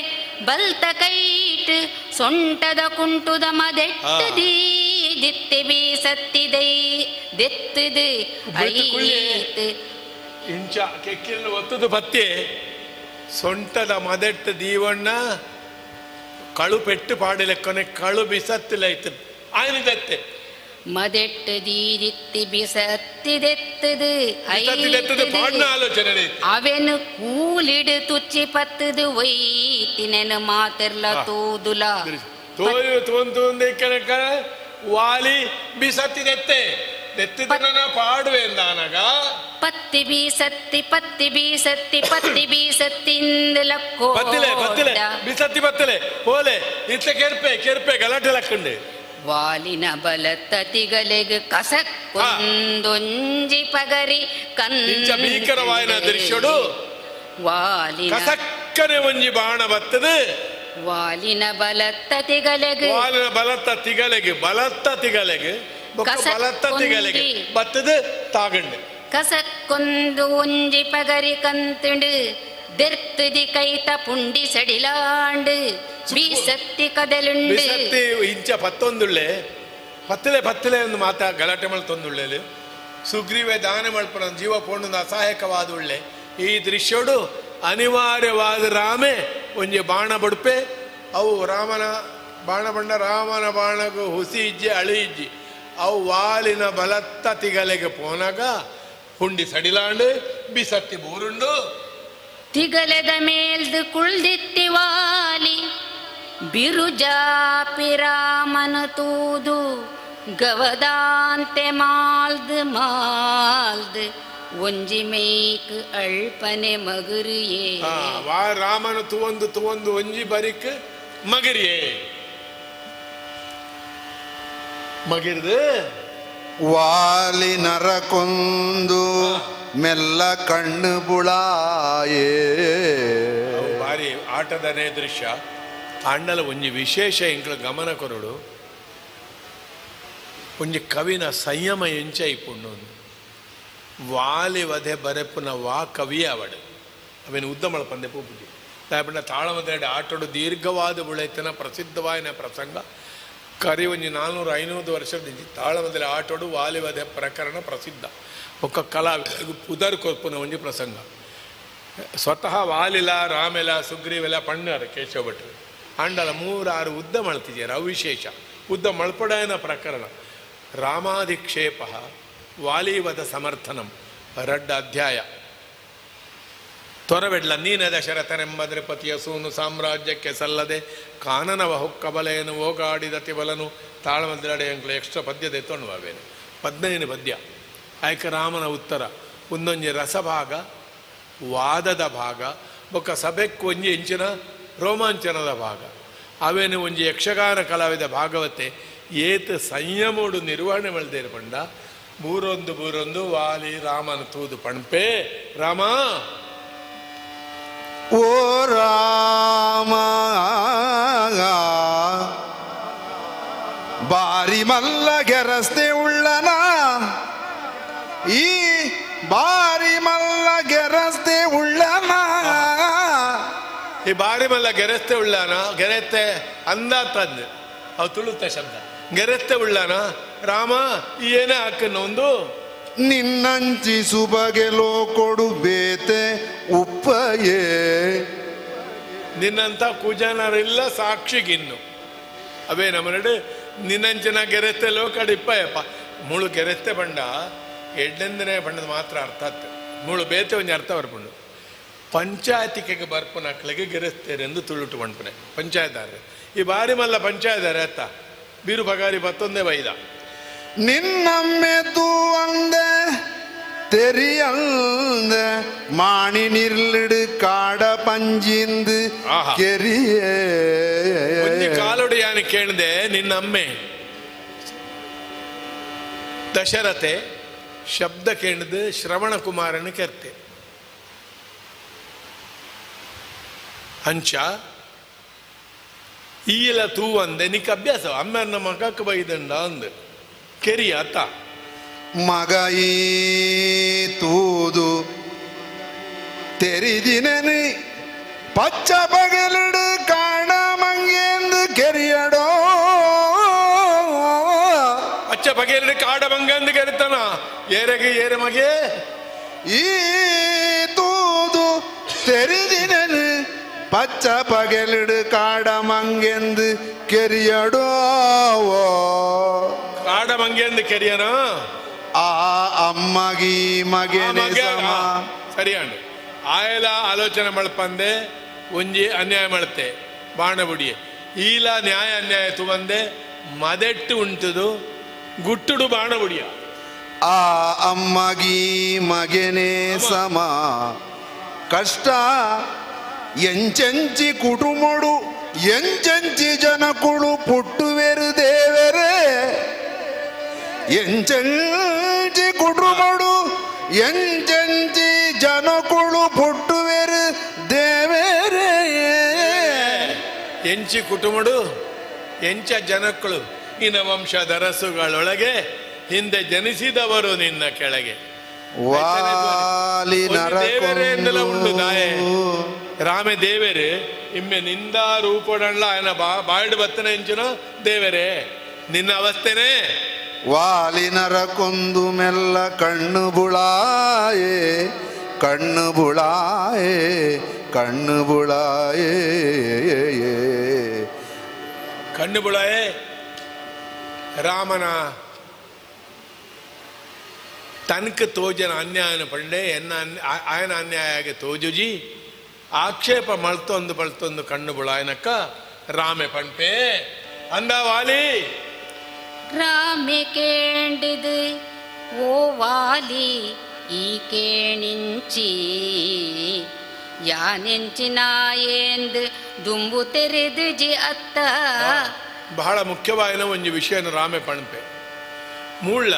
ಬಲ್ತ ಕೈಟ್ ಸೊಂಟದ ಕುಂಟುದ ಮದೆಟ್ಟದಿ ದಿತ್ತೆ ಬೀಸತ್ತಿದೈ ದೆತ್ತದು ಐತ್ ಇಂಚ ಕೆಕ್ಕಿಲು ಒತ್ತದು ಬತ್ತೆ ಸೊಂಟದ ಮದೆಟ್ಟು ದೀವಣ್ಣ ಕಳು ಪೆಟ್ಟು ಪಾಡಿಲೆ ಕೊನೆ ಕಳು ಬಿಸತ್ತಿಲೈತು ಆಯ್ನದತ್ತೆ ಮದೆಟ್ಟ ದೀದಿತ್ತಿ ಬಿಸತ್ತಿದೆತ್ತದು ಬಿಸತ್ತಿದೆತ್ತದು ಪಾಡ್ನ ಆಲೋಚನೆ ಐತಿ. ಅವೆನು ಕೂಲಿಡು ತುಚ್ಚಿ ಪತ್ತದು ಒಯ್ತಿನೆನು ಮಾತೆರ್ಲ ತೂದುಲ ತೋಯು ತೊಂದು ಎಂದಾನಗ ಪತ್ತಿ ಬೀಸತ್ತಿ ಪತ್ತಿ ಬೀಸತ್ತಿ ಪತ್ತಿ ಬೀಸತ್ತಿಂದಲಕ್ಕೋ ಬತ್ತಿಲೆ ಬತ್ತಿಲೆ ಬಿಸತ್ತಿ ಬತ್ತಲೆ. ಹೋಲೆ ಇತ್ತ ಕೆರ್ಪೆ ಕೆರ್ಪೆ ಗಲಾಟೆ ಲಕ್ಕಂಡೆ. ವಾಲಿನ ಬಲತ್ತ ತಿಗಲೆಗ್ ಕಸಕ್ಕೊಂದೊಂಜಿ ಪಗರಿ ಇಂಚ ಭೀಕರವಾಯಿನ ದೃಶ್ಯಡು. ವಾಲಿನ ಕಸಕ್ಕನೆ ಒಂಜಿ ಬಾಣ ಬತ್ತದು. ವಾಲಿನ ಬಲತ್ತ ತಿಗಲೆಗ್ ವಾಲಿನ ಬಲತ್ತ ತಿಗಲೆಗೆ ಬಲತ್ತ ತಿಗಲೆಗೆ. ತಿಗಲೆಗೆ. ಒಂಜಿ. ಬತ್ತದು ತಾಗಂಡೆ. ಕಸಕ್ಕೊಂದು ಒಂಜಿ ಪಗರಿ ಕಂತುಂಡು ದೆರ್ತದಿ ಕೈತ ಪುಂಡಿ ಸಡಿಲಾಂಡು ಬೀಸತ್ತಿ ಕದಲುಂಡು. ಬಿಸತ್ತಿ ಇಂಚ ಪತ್ತೊಂದುಳ್ಳೆ ಪತ್ತಲೆ ಪತ್ತಲೆ ಒಂದು ಮಾತ ಗಲಾಟೆ ಮಳ್ತೊಂದುಳ್ಳೆಲು ಸುಗ್ರೀವೆ ದಾನ ಮಳ್ಪನ ಜೀವ ಪೋಂಡು ಅಸಹಾಯಕವಾದ ಉಳ್ಳೆ ಈ ದೃಶ್ಯಡು ಅನಿವಾರ್ಯವಾದ ರಾಮೆ ಒಂಜಿ ಬಾಣ ಬಡುಪೆ. ಅವು ರಾಮನ ಬಾಣ ಬಣ್ಣ ರಾಮನ ಬಾಣಗು ಹುಸಿ ಇಜ್ಜಿ ಅಳಿ ಇಜ್ಜಿ. ಅವು ವಾಲಿನ ಬಲತ್ತ ತಿಗಲೆಗೆ ಪೋನಾಗ ಹುಂಡಿ ಸಡಿಲಾಂಡು ಬಿಸತ್ತಿ ಬೂರುಂಡು. ತಿಗಲೆದ ಮೇಲ್ದು ಕುಳ್ದಿತ್ತಿ ವಾಲಿ ಬಿರುಜಾಪಿರಾಮನ ತೂದು ಗವದಾಂತೆ ಮಾಲ್ದು ಮಾಲ್ದು ಒಂಜಿ ಮೇಕ್ ಅಳ್ಪನೆ ಮಗುರಿಯೇ. ವಾ ರಾಮನ ತುವೊಂದು ತುವೊಂದು ಒಂಜಿ ಬರಿಕ್ ಮಗಿರಿಯೇ. ಮಗಿರ್ದು? ವಾಲಿ ನರಕೊಂದು ಮೆಲ್ಲ ಕಣ್ಣು ಬುಳಾಯೇ. ಬಾರಿ ಆಟದನೇ ದೃಶ್ಯ. ಅಣ್ಣಲ ಒಂಜಿ ವಿಶೇಷ ಇಂಕ್ಲ ಗಮನ ಕೊರಡು. ಒಂಜಿ ಕವಿನ ಸಂಯಮ ಎಂಚ ಇಪ್ಪುಣ್ಣು ವಾಲಿ ವಧೆ ಬರೆಪುನ ವಾ ಕವಿ ಅವಡು. ಅವೇನು ಉದ್ದಮಳ ಪಂದೆ ಪೂಪುಜಿ. ದಾಯಪಂಡ ತಾಳಮದಡೆ ಆಟೋಡು ದೀರ್ಘವಾದ ಬುಳೆತನ ಪ್ರಸಿದ್ಧವಾಯಿನ ಪ್ರಸಂಗ. ಕರಿ ಒಂಜಿ ನಾಲ್ನೂರು ಐನೂರು ವರ್ಷದಿಂದ ತಾಳಮದಲ್ಲಿ ಆಟೋಡು ವಾಲಿವದ ಪ್ರಕರಣ ಪ್ರಸಿದ್ಧ. ಒಕ್ಕ ಕಲಾ ಪುದರ್ ಕೊರ್ಪುನ ಒಂಜಿ ಪ್ರಸಂಗ. ಸ್ವತಃ ವಾಲಿಲ, ರಾಮೆಲ, ಸುಗ್ರೀವೆಲ, ಪಣ್ಣಾರ ಕೇಶವ ಭಟ್ರು ಅಂಡಲ ಮೂರಾರು ಉದ್ದ ಮಳ್ತಿದ್ಯಾರ ಅವಿಶೇಷ ಉದ್ದ ಮಳ್ಪಡಾಯನ ಪ್ರಕರಣ. ರಾಮಾಧಿಕ್ಷೇಪ ವಾಲಿವದ ಸಮರ್ಥನಂ. ರಡ್ಡ ಅಧ್ಯಾಯ. ತೊರವೆಡ್ಲ, ನೀನ ದಶರಥನೆಂಬದ್ರೆ ಪತಿಯ ಸೂನು ಸಾಮ್ರಾಜ್ಯಕ್ಕೆ ಸಲ್ಲದೆ ಕಾನನವ ಹೊಕ್ಕಬಲೆಯನ್ನು ಓಗಾಡಿದ ತಿಬಲನು ತಾಳಮದ್ರಡೆ ಅಂಕ್ಲು ಎಕ್ಸ್ಟ್ರಾ ಪದ್ಯದ ಎತ್ತೊಂಡುವೇನು ಪದ್ಮನೇನು ಪದ್ಯ. ಆಯ್ಕೆ ರಾಮನ ಉತ್ತರ. ಒಂದೊಂಜಿ ರಸಭಾಗ, ವಾದದ ಭಾಗ, ಬೊಕ್ಕ ಸಭೆಕ್ಕೆ ಒಂಜಿ ಇಂಚಿನ ರೋಮಾಂಚನದ ಭಾಗ. ಅವೇನು ಒಂಜಿ ಯಕ್ಷಗಾನ ಕಲಾವಿದ ಭಾಗವತೆ. ಏತ್ ಸಂಯಮೋಡು ನಿರ್ವಹಣೆ ಮಳ್ದೇರು ಪಂಡ. ಬೂರೊಂದು ಬೂರೊಂದು ವಾಲಿ ರಾಮನ ತೂದು ಪಣ್ಪೆ. ರಾಮ! ಓ ರಾಮ, ಬಾರಿ ಮಲ್ಲ ಗೆರಸ್ತೆ ಉಳ್ಳನ, ಈ ಬಾರಿ ಮಲ್ಲ ಗೆರಸ್ತೆ ಉಳ್ಳನ. ಈ ಬಾರಿ ಮಲ್ಲ ಗೆರೆಸ್ತೆ ಉಳ್ಳನ, ಗೆರೆತ್ತೆ ಅಂದ ತಂದೆ. ಅವು ತುಳುತ್ತ ಶಬ್ದ. ಗೆರೆತ್ತೆ ಉಳ್ಳನ, ರಾಮ, ಏನೇ ಏನೇ ಹಾಕನ್ನ ನಿನ್ನಂಚಿ ಸುಬಗೆಲೋ ಕೊಡು ಬೇತೆ ಉಪ್ಪಯೇ. ನಿನ್ನಂತ ಕುಜನರಿಲ್ಲ ಸಾಕ್ಷಿಗಿನ್ನು. ಅವೇ ನಮ್ಮನಡೆ ನಿನ್ನಂಚಿನ ಗೆರೆತ್ತೆ ಲೋಕಡಿಪ್ಪಯಪ್ಪ. ಮುಳು ಗೆರೆತೆ ಬಂಡ ಎಡ್ಡೆಂದನೇ ಬಣ್ಣದ ಮಾತ್ರ ಅರ್ಥ ಆತು ಮುಳು ಬೇತೆ ಒಂದು ಅರ್ಥ ಬರ್ಪುಂಡು. ಪಂಚಾಯತಿಗೆ ಬರ್ಪುನ ಅಕ್ಳಿಗೆ ಗೆರೆಸ್ತೇರೆ ಎಂದು ತುಳುಟು ಬಂಡ್ಪನೆ ಪಂಚಾಯತ್ದಾರ ಈ ಬಾರಿ ಮಲ್ಲ ಪಂಚಾಯತ್ದಾರ ಅತ್ತ. ಬೀರು ಪಗಾರಿ ಮತ್ತೊಂದೇ ಬೈದ. ನಿನ್ನಮ್ಮೆದು ಅಂದೆ தெரியந்த மாணி நிர்லிடு காட பஞ்சிந்து ಆಹಾ. ಕೆರಿಯೇ ಒಂಜಿ ಕಾಲೊಡು ಯಾನು ಕೇಳಿದೆ ನಿನ್ನ ಅಮ್ಮೆ ದಶರಥೆ ಶಬ್ದ ಕೇಳಿದು ಶ್ರವಣ ಕುಮಾರನ ಕೆರ್ತೆ ಅಂಚ ಈಲ ತೂ ಅಂದೆ ನಿಕ್ ಅಭ್ಯಾಸ ಅಮ್ಮನ ಮಗಕ್ಕೆ ಬೈದಂಡ ಅಂದು ಕೆರಿ ಅತ್ತ ಮಗ ಈ ತೂದು ತೆರಿದಿನಿ ಪಚ್ಚ ಬಗಲಿಡು ಕಾಣ ಮಂಗೆಂದು ಕೆರಿಯಡೋ. ಪಚ್ಚ ಬಗೆಯಲ್ಲಿ ಕಾಡ ಮಂಗೆಂದು ಕೆರಿತಾನ. ಏರೆಗೆ ಏರೆ ಮಗೆ. ಈ ತೂದು ತೆರಿದಿನನು ಪಚ್ಚ ಪಗಲಿಡು ಕಾಡ ಮಂಗೆ ಅಂದ ಕೆರಿಯನ ಆ ಅಮ್ಮಗಿ ಮಗನೇ ಸಮ. ಸರಿಯಾண்டு ಆಯಲ ಆಲೋಚನೆ ಮಳ್ಪಂದೆ ಒಂಜಿ ಅನ್ಯಾಯ ಮಳ್ತೆ. ಬಾಣಬುಡಿಯೆ ಈಲ ನ್ಯಾಯ ಅನ್ಯಾಯ ತುವಂದೆ ಮದೆಟ್ಟು ಉಂಟುದು ಗುಟ್ಟುಡು ಬಾಣಬುಡಿಯ ಆ ಅಮ್ಮಗಿ ಮಗನೇ ಸಮ. ಕಷ್ಟ ಎಂಚಂಚಿ ಕುಟುಂಬಡು ಎಂಚಂಚಿ ಜನಕುಳು ಪುಟ್ಟುವೆರು ದೇವರೇ. ಎಂಜಿ ಕುಟುಮಡು ಎಂಜಿ ಜನಕುಳು ಪುಟ್ಟುವೆರು ದೇವೇರೇ ಎಂಚಿ ಕುಟುಮಡು ಎಂಚ ಜನಕ್ಕಳು ಇನ ವಂಶದರಸುಗಳೊಳಗೆ ಹಿಂದೆ ಜನಿಸಿದವರು ನಿನ್ನ ಕೆಳಗೆ. ಉಂಟು ನಾಯೇ ರಾಮೆ ದೇವೆರೆ ಇಮ್ಮೆ ನಿಂದ ರೂಪಡಣ್ಣ ಆಯ್ನ ಬಾ ಬಾಳ್ಡು ಬತ್ತನೆ ಇಂಚುನು ದೇವರೇ. ನಿನ್ನ ಅವಸ್ಥೆನೇ ವಾಲಿ ನರಕೊಂದು ಮೆಲ್ಲ ಕಣ್ಣು ಬುಳಾಯೇ ಕಣ್ಣು ಬುಳಾಯೇ ಕಣ್ಣು ಬುಳಾಯೇ, ಕಣ್ಣು ಬುಳಾಯೆ, ರಾಮನ ತನಕ ತೋಜನ ಅನ್ಯಾಯನ ಪಂಡೆ, ಎನ್ನ ಆಯನ ಅನ್ಯಾಯ ತೋಜುಜಿ, ಆಕ್ಷೇಪ ಮಳ್ತೊಂದು ಬಳ್ತೊಂದು ಕಣ್ಣು ಬುಳಾಯನಕ್ಕ ರಾಮೆ ಪಂಪೆ ಅಂದ ವಾಲಿ ರಾಮೆ ಕೇಂಡಿದು, ಓ ವಾಲಿ, ಈ ಕೇಣಿಂಚಿ. ಯಾನೆಂಚಿನಾಯೇಂದು ದುಂಬು ತೆರೆದು ಜಿ ಅತ್ತ. ಬಹಳ ಮುಖ್ಯವಾದ ಒಂದು ವಿಷಯನ ರಾಮೆ ಪಣಪೆ. ಮೂಳ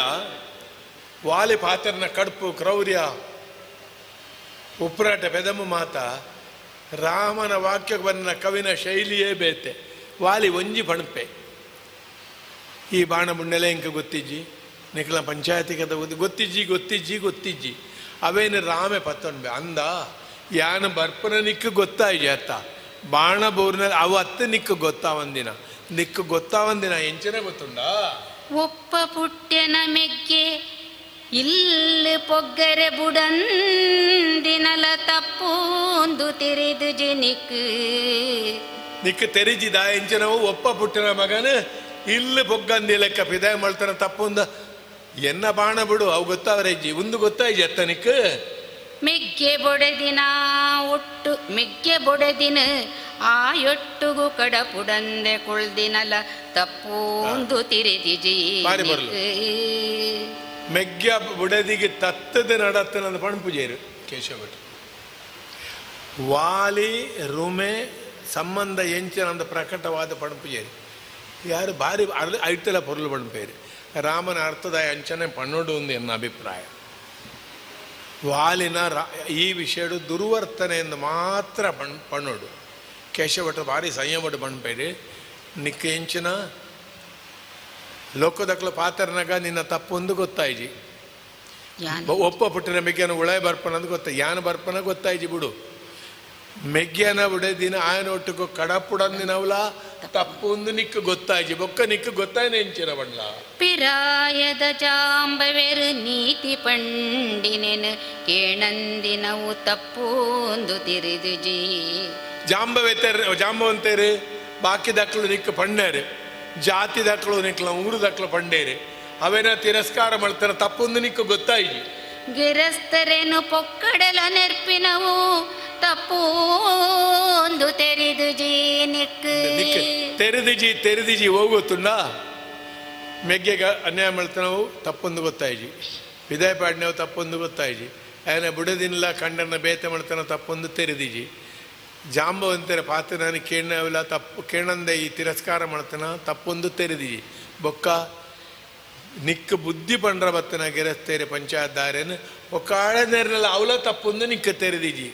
ವಾಲಿ ಪಾತ್ರನ ಕಡುಪು, ಕ್ರೌರ್ಯ, ಉಪ್ರಾಟ, ಬೆದಮು ಮಾತ, ರಾಮನ ವಾಕ್ಯ ಬನ್ನ ಕವಿನ ಶೈಲಿಯೇ ಬೇತೆ. ವಾಲಿ ಒಂಜಿ ಪಣಪೆ. ಈ ಬಾಣ ಬುಂಡೆಲೆ ಇಂಕ ಗೊತ್ತಿಜ್ಜಿ ನಿಖಲ ಪಂಚಾಯತಿ ಕದ ಗೊತ್ತಿಜ್ಜಿ ಗೊತ್ತಿಜ್ಜಿ ಗೊತ್ತಿಜ್ಜಿ. ಅವೇನು ರಾಮೆ ಪತ್ತೊಂಡ್ಬೆ ಅಂದ ಯಾನ ಬರ್ಪನ ನಿಕ್ಕ ಗೊತ್ತಾಯ್ ಅತ್ತ. ಬಾಣ ಬೋರ್ನಲ್ಲಿ ಅವು ಅತ್ತ ಒಂದಿನ. ನಿಕ್ಕ ಗೊತ್ತಾ ಒಂದಿನ ಎಂಚನೆ ಗೊತ್ತುಂಡ? ಒಪ್ಪ ಪುಟ್ಟೆನ ಮೆಕ್ಕೆ ಇಲ್ಲಿ ಪೊಗ್ಗರೆ ಬುಡಂದಿನಲ ತಪ್ಪೊಂದು ತೆರೆದು ಜನಿಕ್ ನಿಕ್ಕ ತೆರಿಜಿದ ಎಂಚನವು ಒಪ್ಪ ಪುಟ್ಟನ ಮಗನ ಇಲ್ಲಿ ಬೊಗ್ಗಂದಿ ಲೆಕ್ಕ ಪಿದಾಯ ಮಾಡ್ತಾನ ತಪ್ಪುಂದ. ಎನ್ನ ಬಾಣ ಬಿಡು ಅವು ಗೊತ್ತಾವ್ರಜ್ಜಿ ಒಂದು ಗೊತ್ತಾಯ್ಜಿ ಅತ್ತ ನಿಕ್ಕು ಮೆಗ್ಗೆ ಬೊಡೆದಿನ ಒಟ್ಟು ಮೆಗ್ಗೆ ಬೊಡೆದಿನ ಆ ಕಡ ಕಡಪುಡಂದೆ ಕುಳ್ದಿನಲ ತಪ್ಪೊಂದು ತಿರಿದಿಜಿ. ಮೆಗ್ಗ ಬುಡದಿಗೆ ತತ್ತದ ನಡತ್ತನ ಪಣಪುಜೇರು ಕೇಶವ ಭಟ್. ವಾಲಿ ರುಮೆ ಸಂಬಂಧ ಎಂಚಿನ ಪ್ರಕಟವಾದ ಪಣಪುಜೇರಿ ಯಾರು ಭಾರಿ ಅರ್ಧ ಐತಲ ಪೊರ್ಲು ಪಣಪೇರಿ ರಾಮನ ಅರ್ಥದಾಯ ಅಂಚನೆ ಪಣ್ಣೋಡು ಒಂದು ಎನ್ನ ಅಭಿಪ್ರಾಯ. ವಾಲಿನ ಈ ವಿಷಯಡು ದುರ್ವರ್ತನೆಯಿಂದ ಮಾತ್ರ ಪಣ್ ಪಣ್ಣೋಡು ಕೇಶವಟ ಭಾರಿ ಸಂಯಮಡು ಬಣ್ಣ ನಿಕ್ಕ ಎಂಚಿನ ಲೋಕದಕ್ಲು ಪಾತ್ರನಾಗ ನಿನ್ನ ತಪ್ಪೊಂದು ಗೊತ್ತಾಯ್ಜಿ. ಒಪ್ಪ ಪುಟ್ಟಿನ ಮೆಗ್ಗ್ಯಾನ ಉಳೆ ಬರ್ಪನ ಅಂತ ಗೊತ್ತ ಯಾನ ಬರ್ಪನ ಗೊತ್ತಾಯ್ಜಿ ಬಿಡು. ಮೆಗ್ಗ್ಯಾನ ಉಡೆ ದಿನ ಆಯನ ಒಟ್ಟಿಗೂ ಕಡಪುಡಂದಿನವಲ ತಪ್ಪು. ಒಂದು ನಿಕ್ಕು ಗೊತ್ತಾಗಿ ಬೊಕ್ಕ ನಿಕ್ಕು ಗೊತ್ತಾಯ್ನ ಎಂಚಿರವಣ್ಣ ಪಿರಾಯದ ಜಾಂಬವೆರು ನೀತಿ ಪಂಡಿನೆನು ಕೇಣಂದಿನವು ತಪ್ಪೊಂದು ತಿರಿದು ಜೀ. ಜಾಂಬವೆತ್ತರ್ ಜಾಂಬವಂತೇರು ಬಾಕಿ ದಕ್ಕಳು ನಿಕ್ಕು ಪಂಡೇರು ಜಾತಿ ದಕ್ಕಳು ನಿಕ್ಲ ಊರು ದಕ್ಕಳು ಪಂಡೇರು ಅವೇನ ತಿರಸ್ಕಾರ ಮಾಡ್ತಾರೆ ತಪ್ಪೊಂದು ನಿಕ್ಕು ಗೊತ್ತಾಯ್ಜಿ ಗಿರಸ್ತರೇನು ಪೊಕ್ಕಡಲ ನೆರ್ಪಿನವು ತಪ್ಪೊಂದು தெரிதுஜி நிக்கு. ತೆರೆದಿಜಿ ತೆರೆದಿಜಿ ಹೋಗುತ್ತುಂಡ ಮೆಗ್ಗೆಗ ಅನ್ಯಾಯ ಮಾಡ್ತಾನವು ತಪ್ಪೊಂದು ಗೊತ್ತಾಯಿಜಿ ವಿದಾಯ ಪಾಡಿನವು ತಪ್ಪೊಂದು ಗೊತ್ತಾಯಿಜಿ ಆಯ್ನ ಬುಡದಿಲ್ಲ ಕಂಡನ ಬೇತೆ ಮಾಡ್ತಾನ ತಪ್ಪೊಂದು ತೆರೆದಿಜಿ ಜಾಂಬವಂತರ ಪಾತ್ರ ನಾನು ಕೇಳವಿಲ್ಲ ತಪ್ಪು ಕೇಳಂದ ಈ ತಿರಸ್ಕಾರ ಮಾಡ್ತಾನ ತಪ್ಪೊಂದು ತೆರೆದಿಜಿ ಬೊಕ್ಕ ನಿಕ್ಕ ಬುದ್ಧಿ ಪಂಡ್ರ ಬತ್ತನ ಗೆರಸ್ತೇರೆ ಪಂಚಾಯತ್ ದಾರೇನು ಒಕ್ಕಾಳೆ ನೆರಲ್ಲ ಅವಲ ತಪ್ಪೊಂದು ನಿಕ್ಕ ತೆರೆದಿಜಿ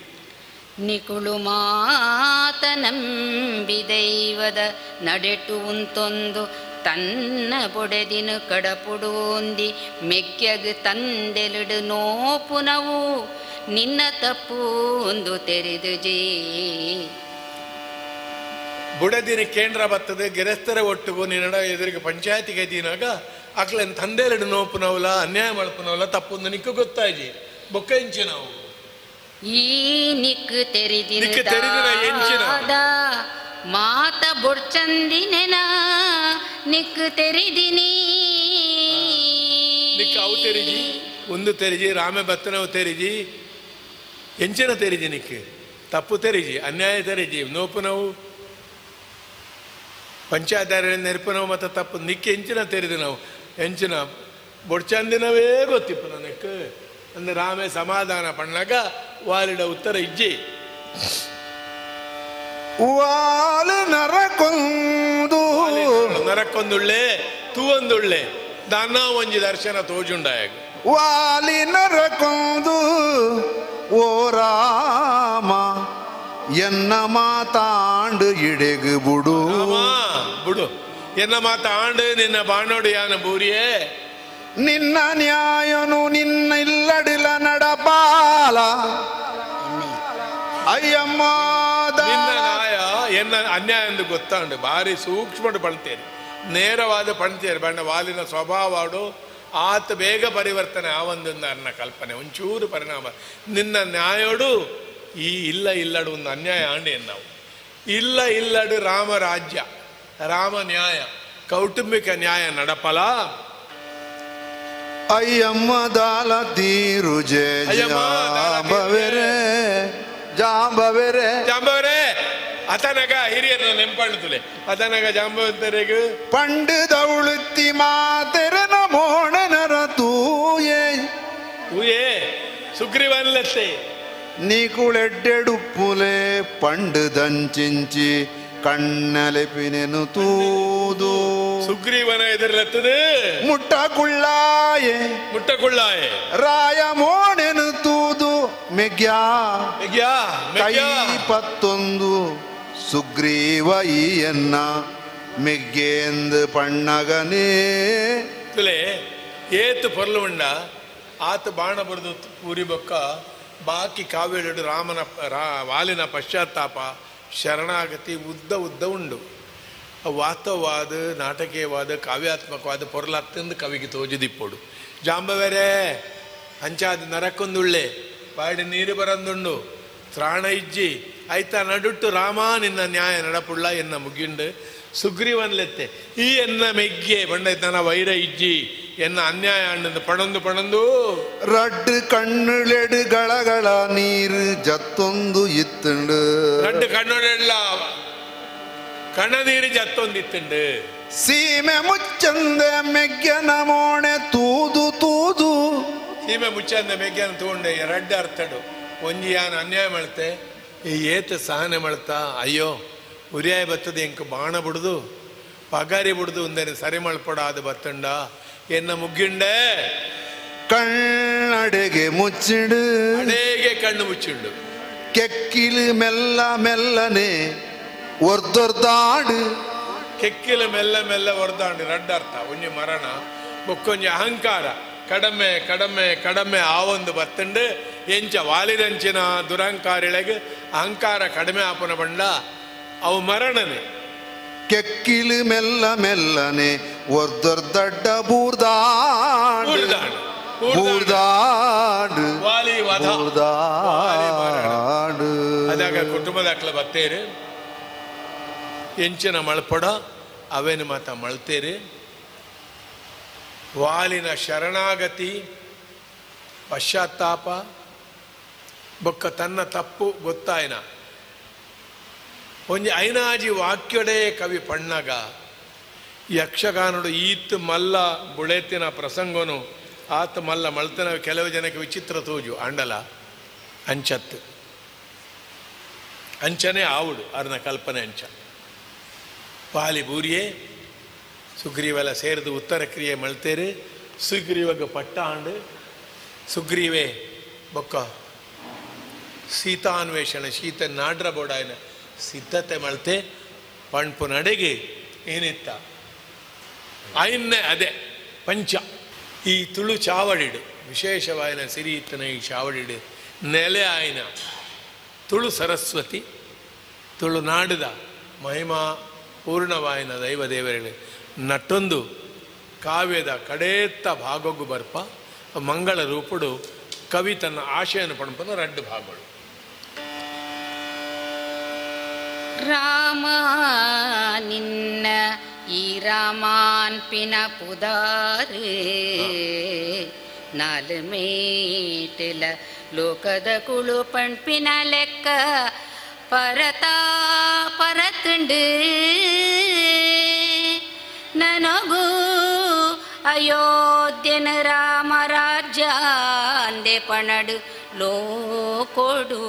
ನಿಕುಳು ಮಾತ ನಂಬಿ ದೈವದ ನಡೆಟು ಉಂತೊಂದು ತನ್ನ ಬೊಡೆದಿನ ಕಡಪುಡೋಂದಿ ಮೆಗ್ಗಗ್ ತಂದೆಲಿಡು ನೋಪುನವು ನಿನ್ನ ತಪ್ಪು ಒಂದು ತೆರೆದು ಜೀ. ಬುಡದಿನ ಕೇಂದ್ರ ಬತ್ತದೆ, ಗೆರೆಸ್ತರ ಒಟ್ಟಿಗೂ ನಿನ್ನ ಎದುರಿಗೆ ಪಂಚಾಯತಿಗೆ ಇದೀನಾಗ ಅಕ್ಲನ್ ನೋಪು ನೋಪುನವಲ ಅನ್ಯಾಯ ಮಾಡ್ಪುನವಲ ತಪ್ಪೊಂದು ನಿಕ್ಕು ಗೊತ್ತಾಯ್ಜಿ. ಬೊಕ್ಕ ಇಂಚೆ ನಾವು. ಎಂಚಿನ. ದಾದ ಮಾತ ಬೊಡ್ಚಂದಿನೆನ ನಿಕ್ಕು ತೆರೆದಿನಿ. ನಿಕ್ಕ ಅವು ತೆರಿಜಿ ಒಂದು ತೆರಿಜಿ ರಾಮೆ ಭತ್ತನವು ತೆರಿಜಿ ಎಂಚಿನ ತೆರಿಜಿ ನಿಕ್ಕೆ. ತಪ್ಪು ತೆರಿಜಿ ಅನ್ಯಾಯ ತೆರಿಜಿ ನೋಪುನವು ಪಂಚಾಯತ್ ನೆರಪುನವು ಮತ್ತು ತಪ್ಪು ನಿಕ್ಕೆ ಎಂಚಿನ ತೆರಿದು ನಾವು. ಎಂಚಿನ ಬೊಡ್ಚಂದಿನವೇ ಗೊತ್ತಿಪ್ಪ ನನಕ್ಕೆ ಅಂದರೆ ರಾಮೆ ಸಮಾಧಾನ ಪಣ್ಣಾಗ ವಾಲಿಡ ಉತ್ತರ ಇಜ್ಜಿ. ವಾಲು ನರಕೊಂದು. ನರಕ್ಕೊಂದುಳ್ಳೆ ತೂವೊಂದುಳ್ಳೆ. ದನ ಒಂಜಿ ದರ್ಶನ ತೋಜುಂಡಾಯಾಗ. ವಾಲಿ ನರಕೊಂದು. ಓ ರಾಮ ಎನ್ನ ಮಾತಾಂಡು ಇಡೆಗು ಬುಡು. ಬಿಡು. ಎನ್ನ ಮಾತಾಂಡು ನಿನ್ನ ಬಾಣೋಡು ಯಾನ ಬೂರಿಯೇ. ನಿನ್ನ ನ್ಯಾಯನು ನಿನ್ನ ಇಲ್ಲಡಿಲ ನಡಪಾಲ ಅಯ್ಯಮ್ಮ ನಿನ್ನ ನ್ಯಾಯ ಎನ್ನ ಅನ್ಯಾಯ ಎಂದು ಗೊತ್ತಾಂಡು ಭಾರಿ ಸೂಕ್ಷ್ಮ ಪಣ್ತೇನೆ ನೇರವಾದ ಪಣ್ತೇನೆ ಬಣ್ಣ ವಾಲಿನ ಸ್ವಭಾವಾಡು ಆತ ಬೇಗ ಪರಿವರ್ತನೆ ಆವಂದೊಂದು ಅನ್ನ ಕಲ್ಪನೆ, ಒಂಚೂರು ಪರಿಣಾಮ. ನಿನ್ನ ನ್ಯಾಯೋಡು, ಈ ಇಲ್ಲ ಇಲ್ಲಡು ಒಂದು ಅನ್ಯಾಯ ಆಂಡೆ ನಾವು. ಇಲ್ಲ ಇಲ್ಲಡು ರಾಮ ರಾಜ್ಯ ರಾಮ ನ್ಯಾಯ, ಕೌಟುಂಬಿಕ ನ್ಯಾಯ ನಡಪಲ. ಅಯ್ಯಮ್ಮ ದಾಲ ತೀರು ಜೆ ಜಾಂಬವೆರೆ ಜಾಂಬವೆರೆ ಜಾಂಬವೆರೆ അതനക ഹിരിയറിനെ നെമ്പാണത്തില്ലേ അതനക ജാമ്പത്തേക്ക് പണ്ട് തൗളുത്തി മാതരന മോണനര തൂയേ തൂയേ സുഗ്രീവനല്ലേ നീ കുളെഡെടുപ്പുലേ പണ്ട് തഞ്ചിഞ്ചി ಕಣ್ಣಲೆಪಿನೆನು ತೂದು. ಸುಗ್ರೀವನ ಕುಳ್ಳಾಯೆ ಮುಟ್ಟ ಕುಳ್ಳಾಯೆ ರಾಯ ಮೋಣೆನು ತೂದು. ಮೆಗ್ಯಾ. ಮೆಗ್ಯಾ ಕೈ ಇಪ್ಪತ್ತೊಂದು ಸುಗ್ರೀವ ಈಯನ್ನ. ಮೆಗ್ಗೇಂದು ಪಣ್ಣಗನೇ. ಏತು ಪರ್ಲುಂಡ ಆತ ಬಾಣ ಬರೆದು ಪೂರಿ ಬೊಕ್ಕ ಬಾಕಿ ಕಾವೇಳಿಡು ರಾಮನ ರಾ ವಾಲಿನ ಪಶ್ಚಾತ್ತಾಪ ಶರಣಾಗತಿ ಉದ್ದ ಉದ್ದ ಉಂಡು. ವಾಸ್ತವವಾದ ನಾಟಕೀಯವಾದ, ಕಾವ್ಯಾತ್ಮಕವಾದ ಪೊರಲಾತ್ತಂದು ಕವಿಗೆ ತೋಜದಿಪ್ಪೊಡು. ಜಾಂಬವೆರೆ, ಹಂಚಾದ ನರಕೊಂದುಳ್ಳೆ ಬಾಡಿ ನೀರು ಬರಂದುಂಡು. ತ್ರಾಣ ಇಜ್ಜಿ, ಆಯ್ತಾ ನಡುಟ್ಟು ರಾಮ ನಿನ್ನ ನ್ಯಾಯ ನಡಪುಳ್ಳ ಎನ್ನ ಮುಗಿಂಡು. ಸುಗ್ರೀವನ್ಲೆತ್ತೆ, ಈ ಎನ್ನ ಮೆಗ್ಗೆ, ಬಂಡೈತನ ವೈರ ಇಜ್ಜಿ என்ன ಅನ್ಯಾಯ ஆண்டு பணந்து பணந்து ರಡ್ಡು ಕಣ್ಣುಳೆಡು ಗಳಗಳ ನೀರು ಜತ್ತೊಂದು ಇತ್ತುಂಡು. ரெண்டு கண்ணோடெல்ல ಕಣನೀರು ಜತ್ತೊಂದಿತ್ತುಂಡು ಸೀಮೆ ಮುಚ್ಚಂದೆ ಮೆಗ್ಗನ ಮೋಣೆ ತೂದು ತೂದು. ಸೀಮೆ ಮುಚ್ಚಂದ ಮೆಗ್ಗನ ತಗೊಂಡೆ ರೆಡ್ ಅರ್ಥಡು. ಒಂಜಿ ಯಾನು ಅನ್ಯಾಯ ಮಾಡ್ತೆ ಈ ಏತ ಸಹನೆ ಮಾಡ್ತಾ ಅಯ್ಯೋ ಉರಿಯಾಯ ಬತ್ತದೆ ಎಂಕ ಬಾಣ ಬಿಡುದು ಪಗಾರಿ ಬಿಡುದು ಒಂದನೆ ಸರಿ ಮಲ್ಪಡ ಅದು ಬತ್ತಂಡ. ಎನ್ನ ಮುಗ್ಗಿಂಡೆ? ಕಣ್ಣಡೆಗೆ ಮುಚ್ಚಿಡು. ಅಡೆಗೆ ಕಣ್ಣು ಮುಚ್ಚಿಂಡು. ಕೆಕ್ಕಿಲು ಮೆಲ್ಲ ಮೆಲ್ಲನೆ ಒರ್ದೊರ್ದಾಡು ಕೆಕ್ಕಿಲು ಮೆಲ್ಲ ಮೆಲ್ಲ ಒರ್ದಾಂಡು ರಡ್ಡ ಅರ್ಥ ಒಂಜಿ ಮರಣ ಬೊಕ್ಕೊಂಜಿ ಅಹಂಕಾರ. ಕಡಮೆ ಕಡಮೆ ಕಡಮೆ ಆವೊಂದು ಬತ್ತಂಡು. ಎಂಚ ವಾಲಿದಂಚಿನ ದುರಹಂಕಾರಿಳೆಗೆ ಅಹಂಕಾರ ಕಡಿಮೆ ಆಪನ ಬಂಡ. ಅವು ಮರಣನೆ. ಕೆಕ್ಕಿಲು ಮೆಲ್ಲ ಮೆಲ್ಲನೆ ಒರ್ದೊರ್ದಡ್ಡ ಬೂರ್ದಾಂಡ್. ಬೂರ್ದಾಂಡ್ ಬೂರ್ದಾಂಡ್. ಅದಾಗ ಕುಟುಂಬದ ಅಕ್ಲ ಬತ್ತೇರಿ. ಎಂಚಿನ ಮಳ್ಪಡ ಅವೇನು ಮಾತ ಮಳ್ತೇರಿ. ವಾಲಿನ ಶರಣಾಗತಿ ಪಶ್ಚಾತ್ತಾಪ ಬೊಕ್ಕ ತನ್ನ ತಪ್ಪು ಗೊತ್ತಾಯ್ನ. ಒಂಜಿ ಐನಾಜಿ ವಾಕ್ಯಡೆ ಕವಿ ಪಣ್ಣಗ, ಯಕ್ಷಗಾನಡು ಈತ್ ಮಲ್ಲ ಬುಳೆತಿನ ಪ್ರಸಂಗನು, ಆತ ಮಲ್ಲ ಮಳ್ತನ ಕೆಲವು ಜನಕ್ಕೆ ವಿಚಿತ್ರ ತೋಜು ಅಂಡಲ ಅಂಚತ್ತು ಅಂಚನೆ ಆವುಡು, ಅರ್ನ ಕಲ್ಪನೆ ಅಂಚ. ಪಾಲಿ ಬೂರಿಯೇ ಸುಗ್ರೀವೆಲ್ಲ ಸೇರಿದು ಉತ್ತರ ಕ್ರಿಯೆ ಮಳ್ತೇರು, ಸುಗ್ರೀವಗ ಪಟ್ಟ ಆಂಡು, ಸುಗ್ರೀವೆ ಬೊಕ್ಕ ಸೀತಾನ್ವೇಷಣೆ ಶೀತ ನಾಡ್ರ ಬೋಡಾಯನ ಸಿದ್ಧತೆ ಮಳ್ತೆ ಪಣ್ಪು ನಡೆಗೆ ಏನಿತ್ತ? ಆಯ್ನೆ ಅದೇ, ಪಂಚ. ಈ ತುಳು ಚಾವಡಿಡು, ವಿಶೇಷವಾಯಿನ ಸಿರಿ ಇತ್ತನ ಈ ಚಾವಡಿಡು, ನೆಲೆ ಆಯ್ನ. ತುಳು ಸರಸ್ವತಿ ತುಳುನಾಡಿದ ಮಹಿಮಾ ಪೂರ್ಣವಾಯಿನ ದೈವ ದೇವರುಗಳು ನಟ್ಟೊಂದು ಕಾವ್ಯದ ಕಡೇತ್ತ ಭಾಗೊಗ್ಗು ಬರ್ಪ, ಮಂಗಳ ರೂಪುಡು, ಕವಿ ತನ್ನ ಆಶಯನ ಪಣಪನ ರಡ್ಡು ಭಾಗಗಳು ರಾಮ ನಿನ್ನ ಈ ರಾಮಾನ್ ಪಿನ ಪುದಾರು ನಾಲ್ ಮೇಟಿಲ ಲೋಕದ ಕುಳು ಪಣ್ಪಿನ ಲೆಕ್ಕ ಪರತಾ ಪರತುಂಡು ನನಗೂ ಅಯೋಧ್ಯನ ರಾಮ ರಾಜ್ಯ ಅಂದೆ ಪಣಡು ಲೋಕೊಡು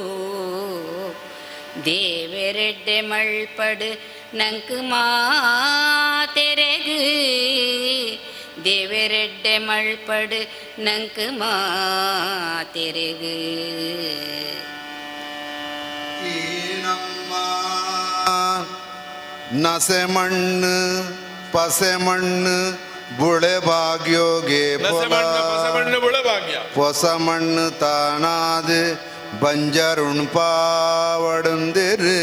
தேவரெட்டை மழ்படு நங்கு மாத்தெரகு தேவரெட்டை மழ்படு நங்கு மாத்தெரகு நசமண்ணு பசமண்ணு புளபாகியோகே பொசமண்ணு தானாது ಬಂಜರುಣ್ ಪಾವಡುಂದಿರು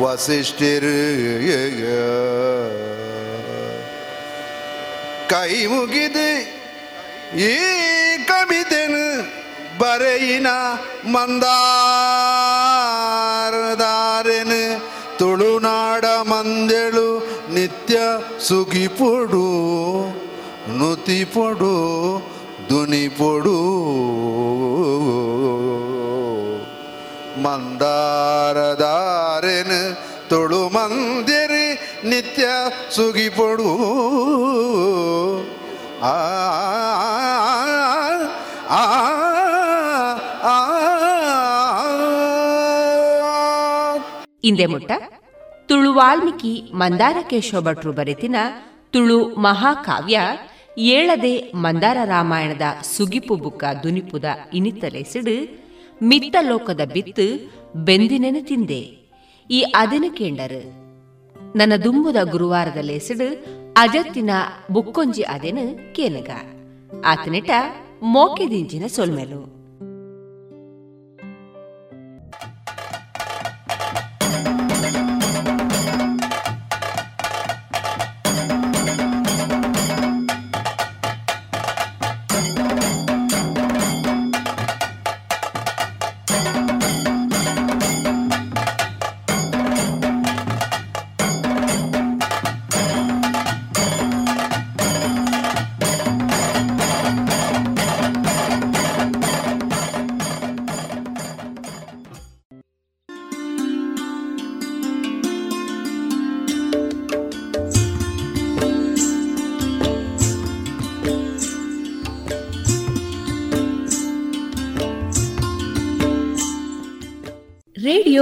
ವಸಿಷ್ಠಿರು ಕೈ ಮುಗಿದು ಈ ಕವಿತೆನು ಬರೆಯಿನ ಮಂದಾರದಾರೆನು ತುಳುನಾಡ ಮಂದೆಳು ನಿತ್ಯ ಸುಗಿಪೊಡು ನುತಿಪೊಡು ದುನಿಪೊಡು ಮಂದಿರಿ ನಿತ್ಯ ಸುಗಿಪೊಡು ಆ ಆ ಆ ಇಂದೆ ಮುಟ್ಟ ತುಳು ವಾಲ್ಮೀಕಿ ಮಂದಾರ ಕೇಶವ ಭಟ್ರು ಬರೆತಿನ ತುಳು ಮಹಾಕಾವ್ಯ ಏಳದೆ ಮಂದಾರ ರಾಮಾಯಣದ ಸುಗಿಪು ಬುಕ್ಕ ದುನಿಪುದ ಇನಿತಲೆಸಿಡು ಮಿತ್ತ ಲೋಕದ ಬಿತ್ತು ಬೆಂದಿನೆನ ತಿಂದೆ. ಈ ಅದನು ಕೇಂಡರು? ನನ್ನ ದುಂಬುದ ಗುರುವಾರದ ಲೇಸಡು ಅಜತ್ತಿನ ಬುಕ್ಕೊಂಜಿ ಅದೆನು ಕೇನಗ. ಆತನಿಟ ಮೋಕೆದಿಂಚಿನ ಸೊಲ್ಮೆಲು.